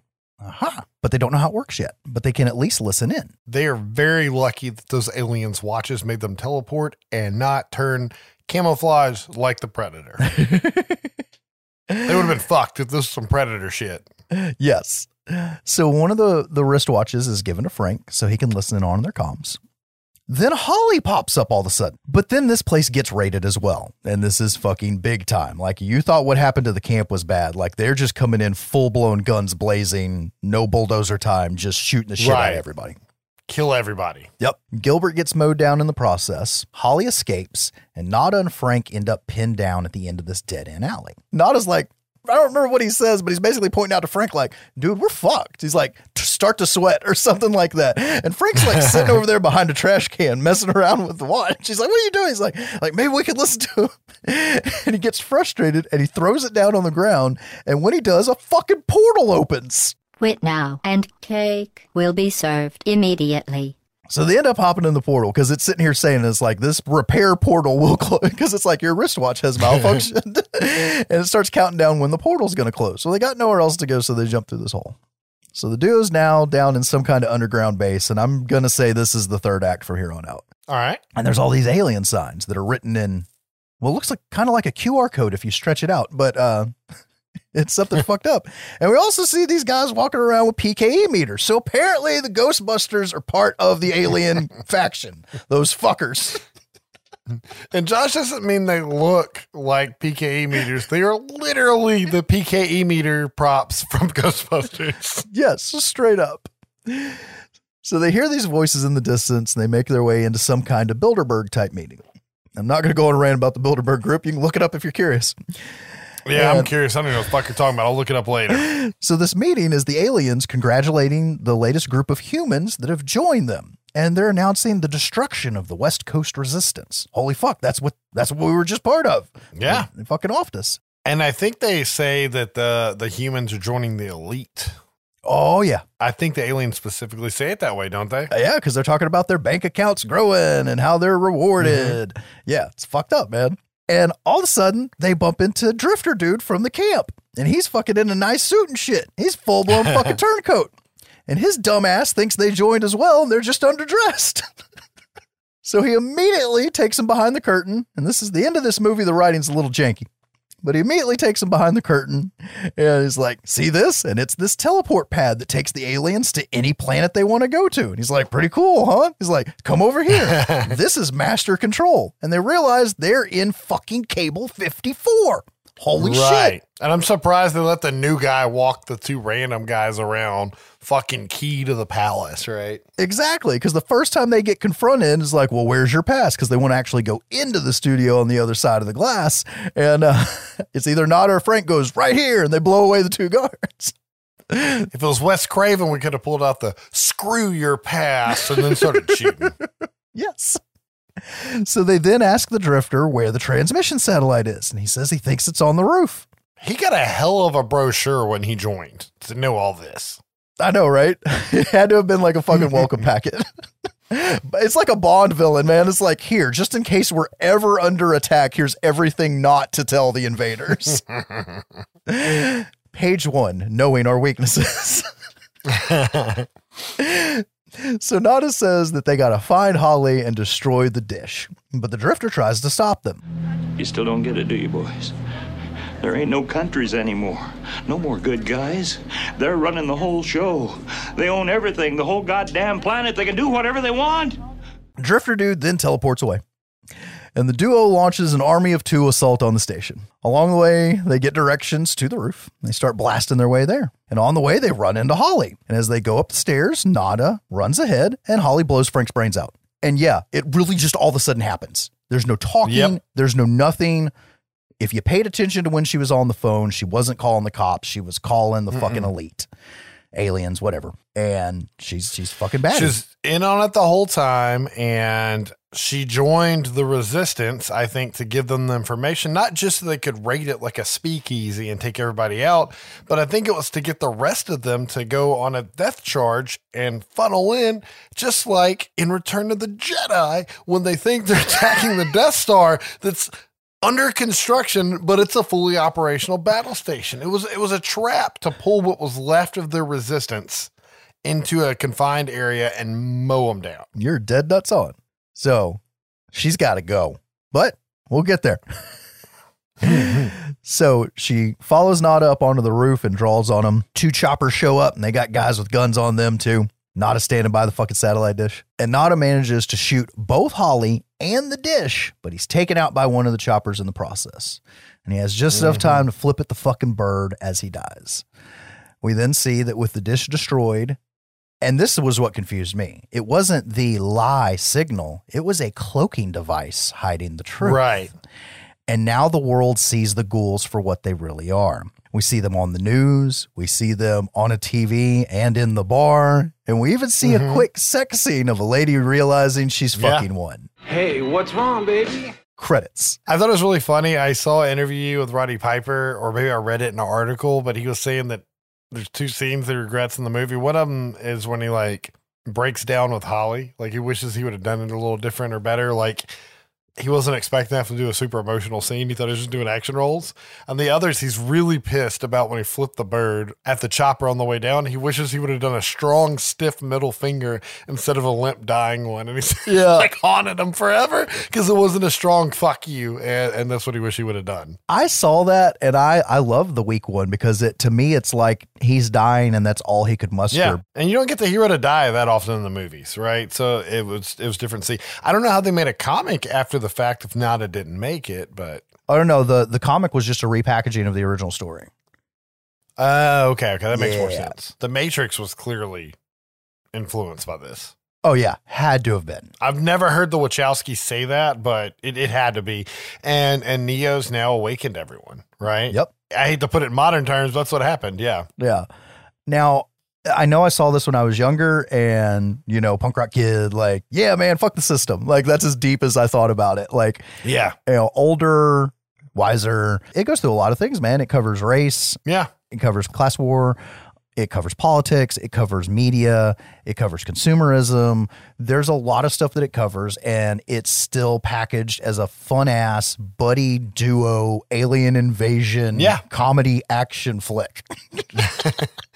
Aha. But they don't know how it works yet, but they can at least listen in. They are very lucky that those aliens' watches made them teleport and not turn camouflage like the Predator. they would have been fucked if this was some Predator shit. yes. So one of the the wristwatches is given to Frank so he can listen in on their comms. Then Holly pops up all of a sudden. But then this place gets raided as well. And this is fucking big time. Like you thought what happened to the camp was bad. Like they're just coming in full blown guns blazing, no bulldozer time, just shooting the shit out Right. of everybody. Kill everybody. Yep. Gilbert gets mowed down in the process. Holly escapes, and Nada and Frank end up pinned down at the end of this dead end alley. Nada's like, I don't remember what he says, but he's basically pointing out to Frank, like, dude, we're fucked. He's like, start to sweat or something like that. And Frank's like sitting over there behind a trash can, messing around with the watch. He's like, what are you doing? He's like, like maybe we could listen to him. And he gets frustrated and he throws it down on the ground. And when he does, a fucking portal opens. Quit now, and cake will be served immediately. So they end up hopping in the portal because it's sitting here saying it's like this repair portal will close because it's like your wristwatch has malfunctioned and it starts counting down when the portal's going to close. So they got nowhere else to go, so they jump through this hole. So the duo's now down in some kind of underground base, and I'm going to say this is the third act from here on out. All right. And there's all these alien signs that are written in, well, it looks like kind of like a QR code if you stretch it out, but uh, it's something fucked up. And we also see these guys walking around with PKE meters. So apparently the Ghostbusters are part of the alien faction. Those fuckers. And Josh doesn't mean they look like PKE meters. They are literally the PKE meter props from Ghostbusters. Yes, straight up. So they hear these voices in the distance and they make their way into some kind of Bilderberg type meeting. I'm not going to go on a rant about the Bilderberg group. You can look it up if you're curious. Yeah, I'm curious. I don't know what the fuck you're talking about. I'll look it up later. So this meeting is the aliens congratulating the latest group of humans that have joined them. And they're announcing the destruction of the West Coast resistance. Holy fuck, that's what that's what we were just part of. Yeah. They, they fucking offed us. And I think they say that the the humans are joining the elite. Oh yeah. I think the aliens specifically say it that way, don't they? Uh, Yeah, because they're talking about their bank accounts growing and how they're rewarded. Yeah, it's fucked up, man. And all of a sudden, they bump into Drifter Dude from the camp. And he's fucking in a nice suit and shit. He's full blown fucking turncoat. And his dumbass thinks they joined as well and they're just underdressed. so he immediately takes him behind the curtain. And this is the end of this movie. The writing's a little janky. But he immediately takes him behind the curtain and he's like, See this? And it's this teleport pad that takes the aliens to any planet they want to go to. And he's like, Pretty cool, huh? He's like, Come over here. this is master control. And they realize they're in fucking cable 54. Holy shit. And I'm surprised they let the new guy walk the two random guys around fucking key to the palace, right? Exactly. Because the first time they get confronted is like, well, where's your pass? Because they want to actually go into the studio on the other side of the glass. And uh, it's either not or Frank goes right here and they blow away the two guards. If it was Wes Craven, we could have pulled out the screw your pass and then started shooting. Yes. So they then ask the drifter where the transmission satellite is. And he says he thinks it's on the roof. He got a hell of a brochure when he joined to know all this. I know, right? It had to have been like a fucking welcome packet. But it's like a Bond villain, man. It's like, here, just in case we're ever under attack, here's everything not to tell the invaders. Page one, knowing our weaknesses. So Nada says that they got to find Holly and destroy the dish. But the drifter tries to stop them. You still don't get it, do you, boys? There ain't no countries anymore. No more good guys. They're running the whole show. They own everything, the whole goddamn planet. They can do whatever they want. Drifter Dude then teleports away. And the duo launches an army of two assault on the station. Along the way, they get directions to the roof. They start blasting their way there. And on the way, they run into Holly. And as they go up the stairs, Nada runs ahead and Holly blows Frank's brains out. And yeah, it really just all of a sudden happens. There's no talking, Yep. there's no nothing. If you paid attention to when she was on the phone, she wasn't calling the cops, she was calling the fucking elite. Aliens, whatever. And she's she's fucking bad. She's in on it the whole time, and she joined the resistance, I think, to give them the information, not just so they could raid it like a speakeasy and take everybody out, but I think it was to get the rest of them to go on a death charge and funnel in, just like in Return of the Jedi, when they think they're attacking the Death Star that's under construction, but it's a fully operational battle station. It was it was a trap to pull what was left of their resistance into a confined area and mow them down. You're dead nuts on. So she's got to go, but we'll get there. so she follows Nada up onto the roof and draws on him. Two choppers show up and they got guys with guns on them too. Nada standing by the fucking satellite dish. And Nada manages to shoot both Holly and the dish, but he's taken out by one of the choppers in the process. And he has just enough mm-hmm. time to flip at the fucking bird as he dies. We then see that with the dish destroyed, and this was what confused me. It wasn't the lie signal, it was a cloaking device hiding the truth. Right. And now the world sees the ghouls for what they really are. We see them on the news, we see them on a TV and in the bar, and we even see a mm-hmm. quick sex scene of a lady realizing she's Yeah. fucking one. Hey, what's wrong, baby? Credits. I thought it was really funny. I saw an interview with Roddy Piper, or maybe I read it in an article, but he was saying that there's two scenes that he regrets in the movie. One of them is when he like breaks down with Holly, like he wishes he would have done it a little different or better. Like he wasn't expecting to have to do a super emotional scene. He thought he was just doing action roles. And the others, he's really pissed about when he flipped the bird at the chopper on the way down. He wishes he would have done a strong, stiff middle finger instead of a limp, dying one. And he's Yeah. like haunted him forever because it wasn't a strong fuck you. And, and that's what he wished he would have done. I saw that and I I love the weak one because it to me it's like he's dying and that's all he could muster. Yeah, and you don't get the hero to die that often in the movies, right? So it was it was different. See, I don't know how they made a comic after the fact if not, it didn't make it, but I don't know. The the comic was just a repackaging of the original story. uh, okay, okay, that makes more sense. The Matrix was clearly influenced by this. Oh yeah, had to have been. I've never heard the Wachowski say that, but it, it had to be. And and Neo's now awakened everyone, right? Yep. I hate to put it in modern terms, but that's what happened. Yeah. Yeah. Now, I know I saw this when I was younger and, you know, punk rock kid, like, yeah, man, fuck the system. Like, that's as deep as I thought about it. Like, Yeah. you know, older, wiser. It goes through a lot of things, man. It covers race, Yeah. it covers class war, it covers politics, it covers media, it covers consumerism. There's a lot of stuff that it covers, and it's still packaged as a fun ass buddy duo alien invasion Yeah. comedy action flick.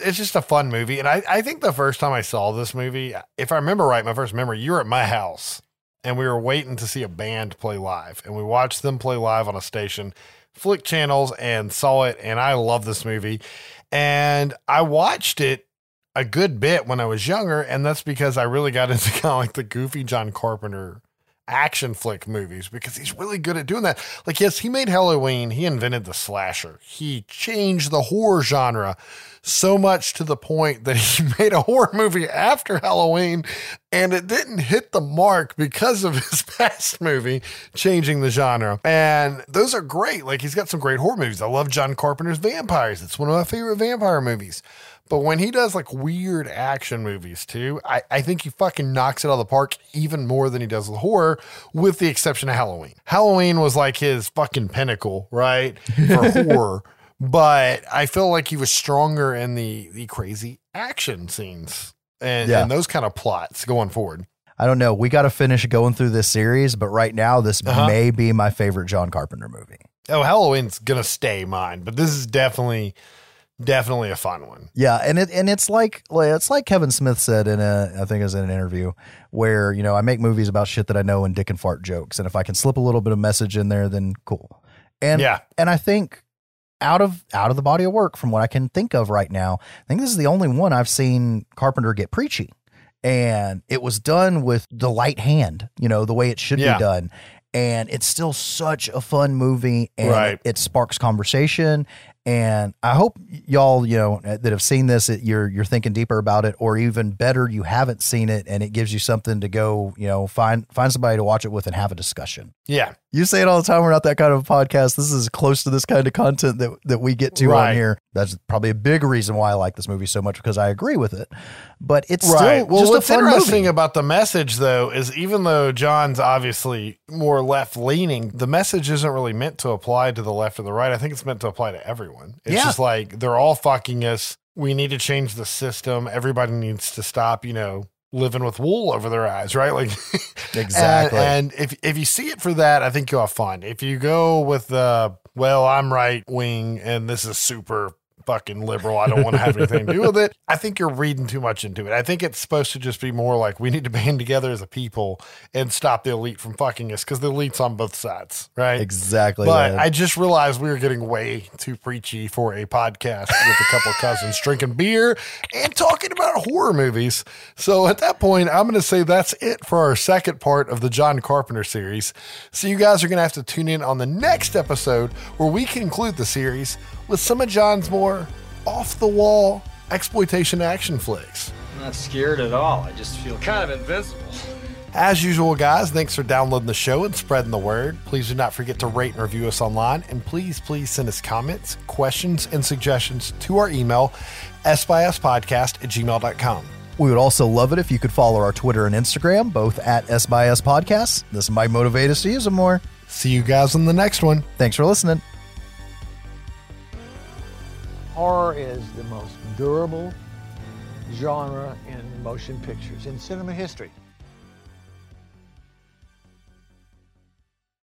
it's just a fun movie. And I, I think the first time I saw this movie, if I remember right, my first memory, you were at my house and we were waiting to see a band play live. And we watched them play live on a station, flick channels, and saw it. And I love this movie. And I watched it a good bit when I was younger. And that's because I really got into kind of like the goofy John Carpenter action flick movies because he's really good at doing that. Like, yes, he made Halloween, he invented the slasher, he changed the horror genre so much to the point that he made a horror movie after Halloween and it didn't hit the mark because of his past movie changing the genre. And those are great. Like, he's got some great horror movies. I love John Carpenter's Vampires, it's one of my favorite vampire movies. But when he does like weird action movies too, I, I think he fucking knocks it out of the park even more than he does with horror, with the exception of Halloween. Halloween was like his fucking pinnacle, right? For horror. But I feel like he was stronger in the the crazy action scenes and, Yeah. and those kind of plots going forward. I don't know. We got to finish going through this series, but right now, this Uh-huh. may be my favorite John Carpenter movie. Oh, Halloween's gonna stay mine, but this is definitely definitely a fun one. Yeah, and it and it's like it's like Kevin Smith said in a I think it was in an interview where you know I make movies about shit that I know and dick and fart jokes, and if I can slip a little bit of message in there, then cool. And Yeah. and I think out of out of the body of work from what I can think of right now, I think this is the only one I've seen Carpenter get preachy, and it was done with the light hand, you know, the way it should Yeah. be done. And it's still such a fun movie, and Right. it, it sparks conversation, And I hope y'all, you know, that have seen this, you're you're thinking deeper about it, or even better, you haven't seen it, and it gives you something to go, you know, find find somebody to watch it with and have a discussion. Yeah. You say it all the time. We're not that kind of podcast. This is close to this kind of content that that we get to Right. on here. That's probably a big reason why I like this movie so much because I agree with it. But it's right. still Well, just a what's fun interesting movie. about the message, though, is even though John's obviously more left leaning, the message isn't really meant to apply to the left or the right. I think it's meant to apply to everyone. It's Yeah. just like they're all fucking us. We need to change the system. Everybody needs to stop, you know, living with wool over their eyes, right? Like Exactly. And, and if if you see it for that, I think you'll have fun. If you go with the well, I'm right wing and this is super fucking liberal. I don't want to have anything to do with it. I think you're reading too much into it. I think it's supposed to just be more like we need to band together as a people and stop the elite from fucking us because the elite's on both sides, right? Exactly. But man. I just realized we were getting way too preachy for a podcast with a couple of cousins drinking beer and talking about horror movies. So at that point, I'm going to say that's it for our second part of the John Carpenter series. So you guys are going to have to tune in on the next episode where we conclude the series with some of John's more off the wall exploitation action flicks. I'm not scared at all. I just feel kind of invincible. As usual, guys, thanks for downloading the show and spreading the word. Please do not forget to rate and review us online. And please, please send us comments, questions, and suggestions to our email, sbyspodcast at gmail.com. We would also love it if you could follow our Twitter and Instagram, both at S Podcasts. This might motivate us to use them more. See you guys on the next one. Thanks for listening. Horror is the most durable genre in motion pictures, in cinema history.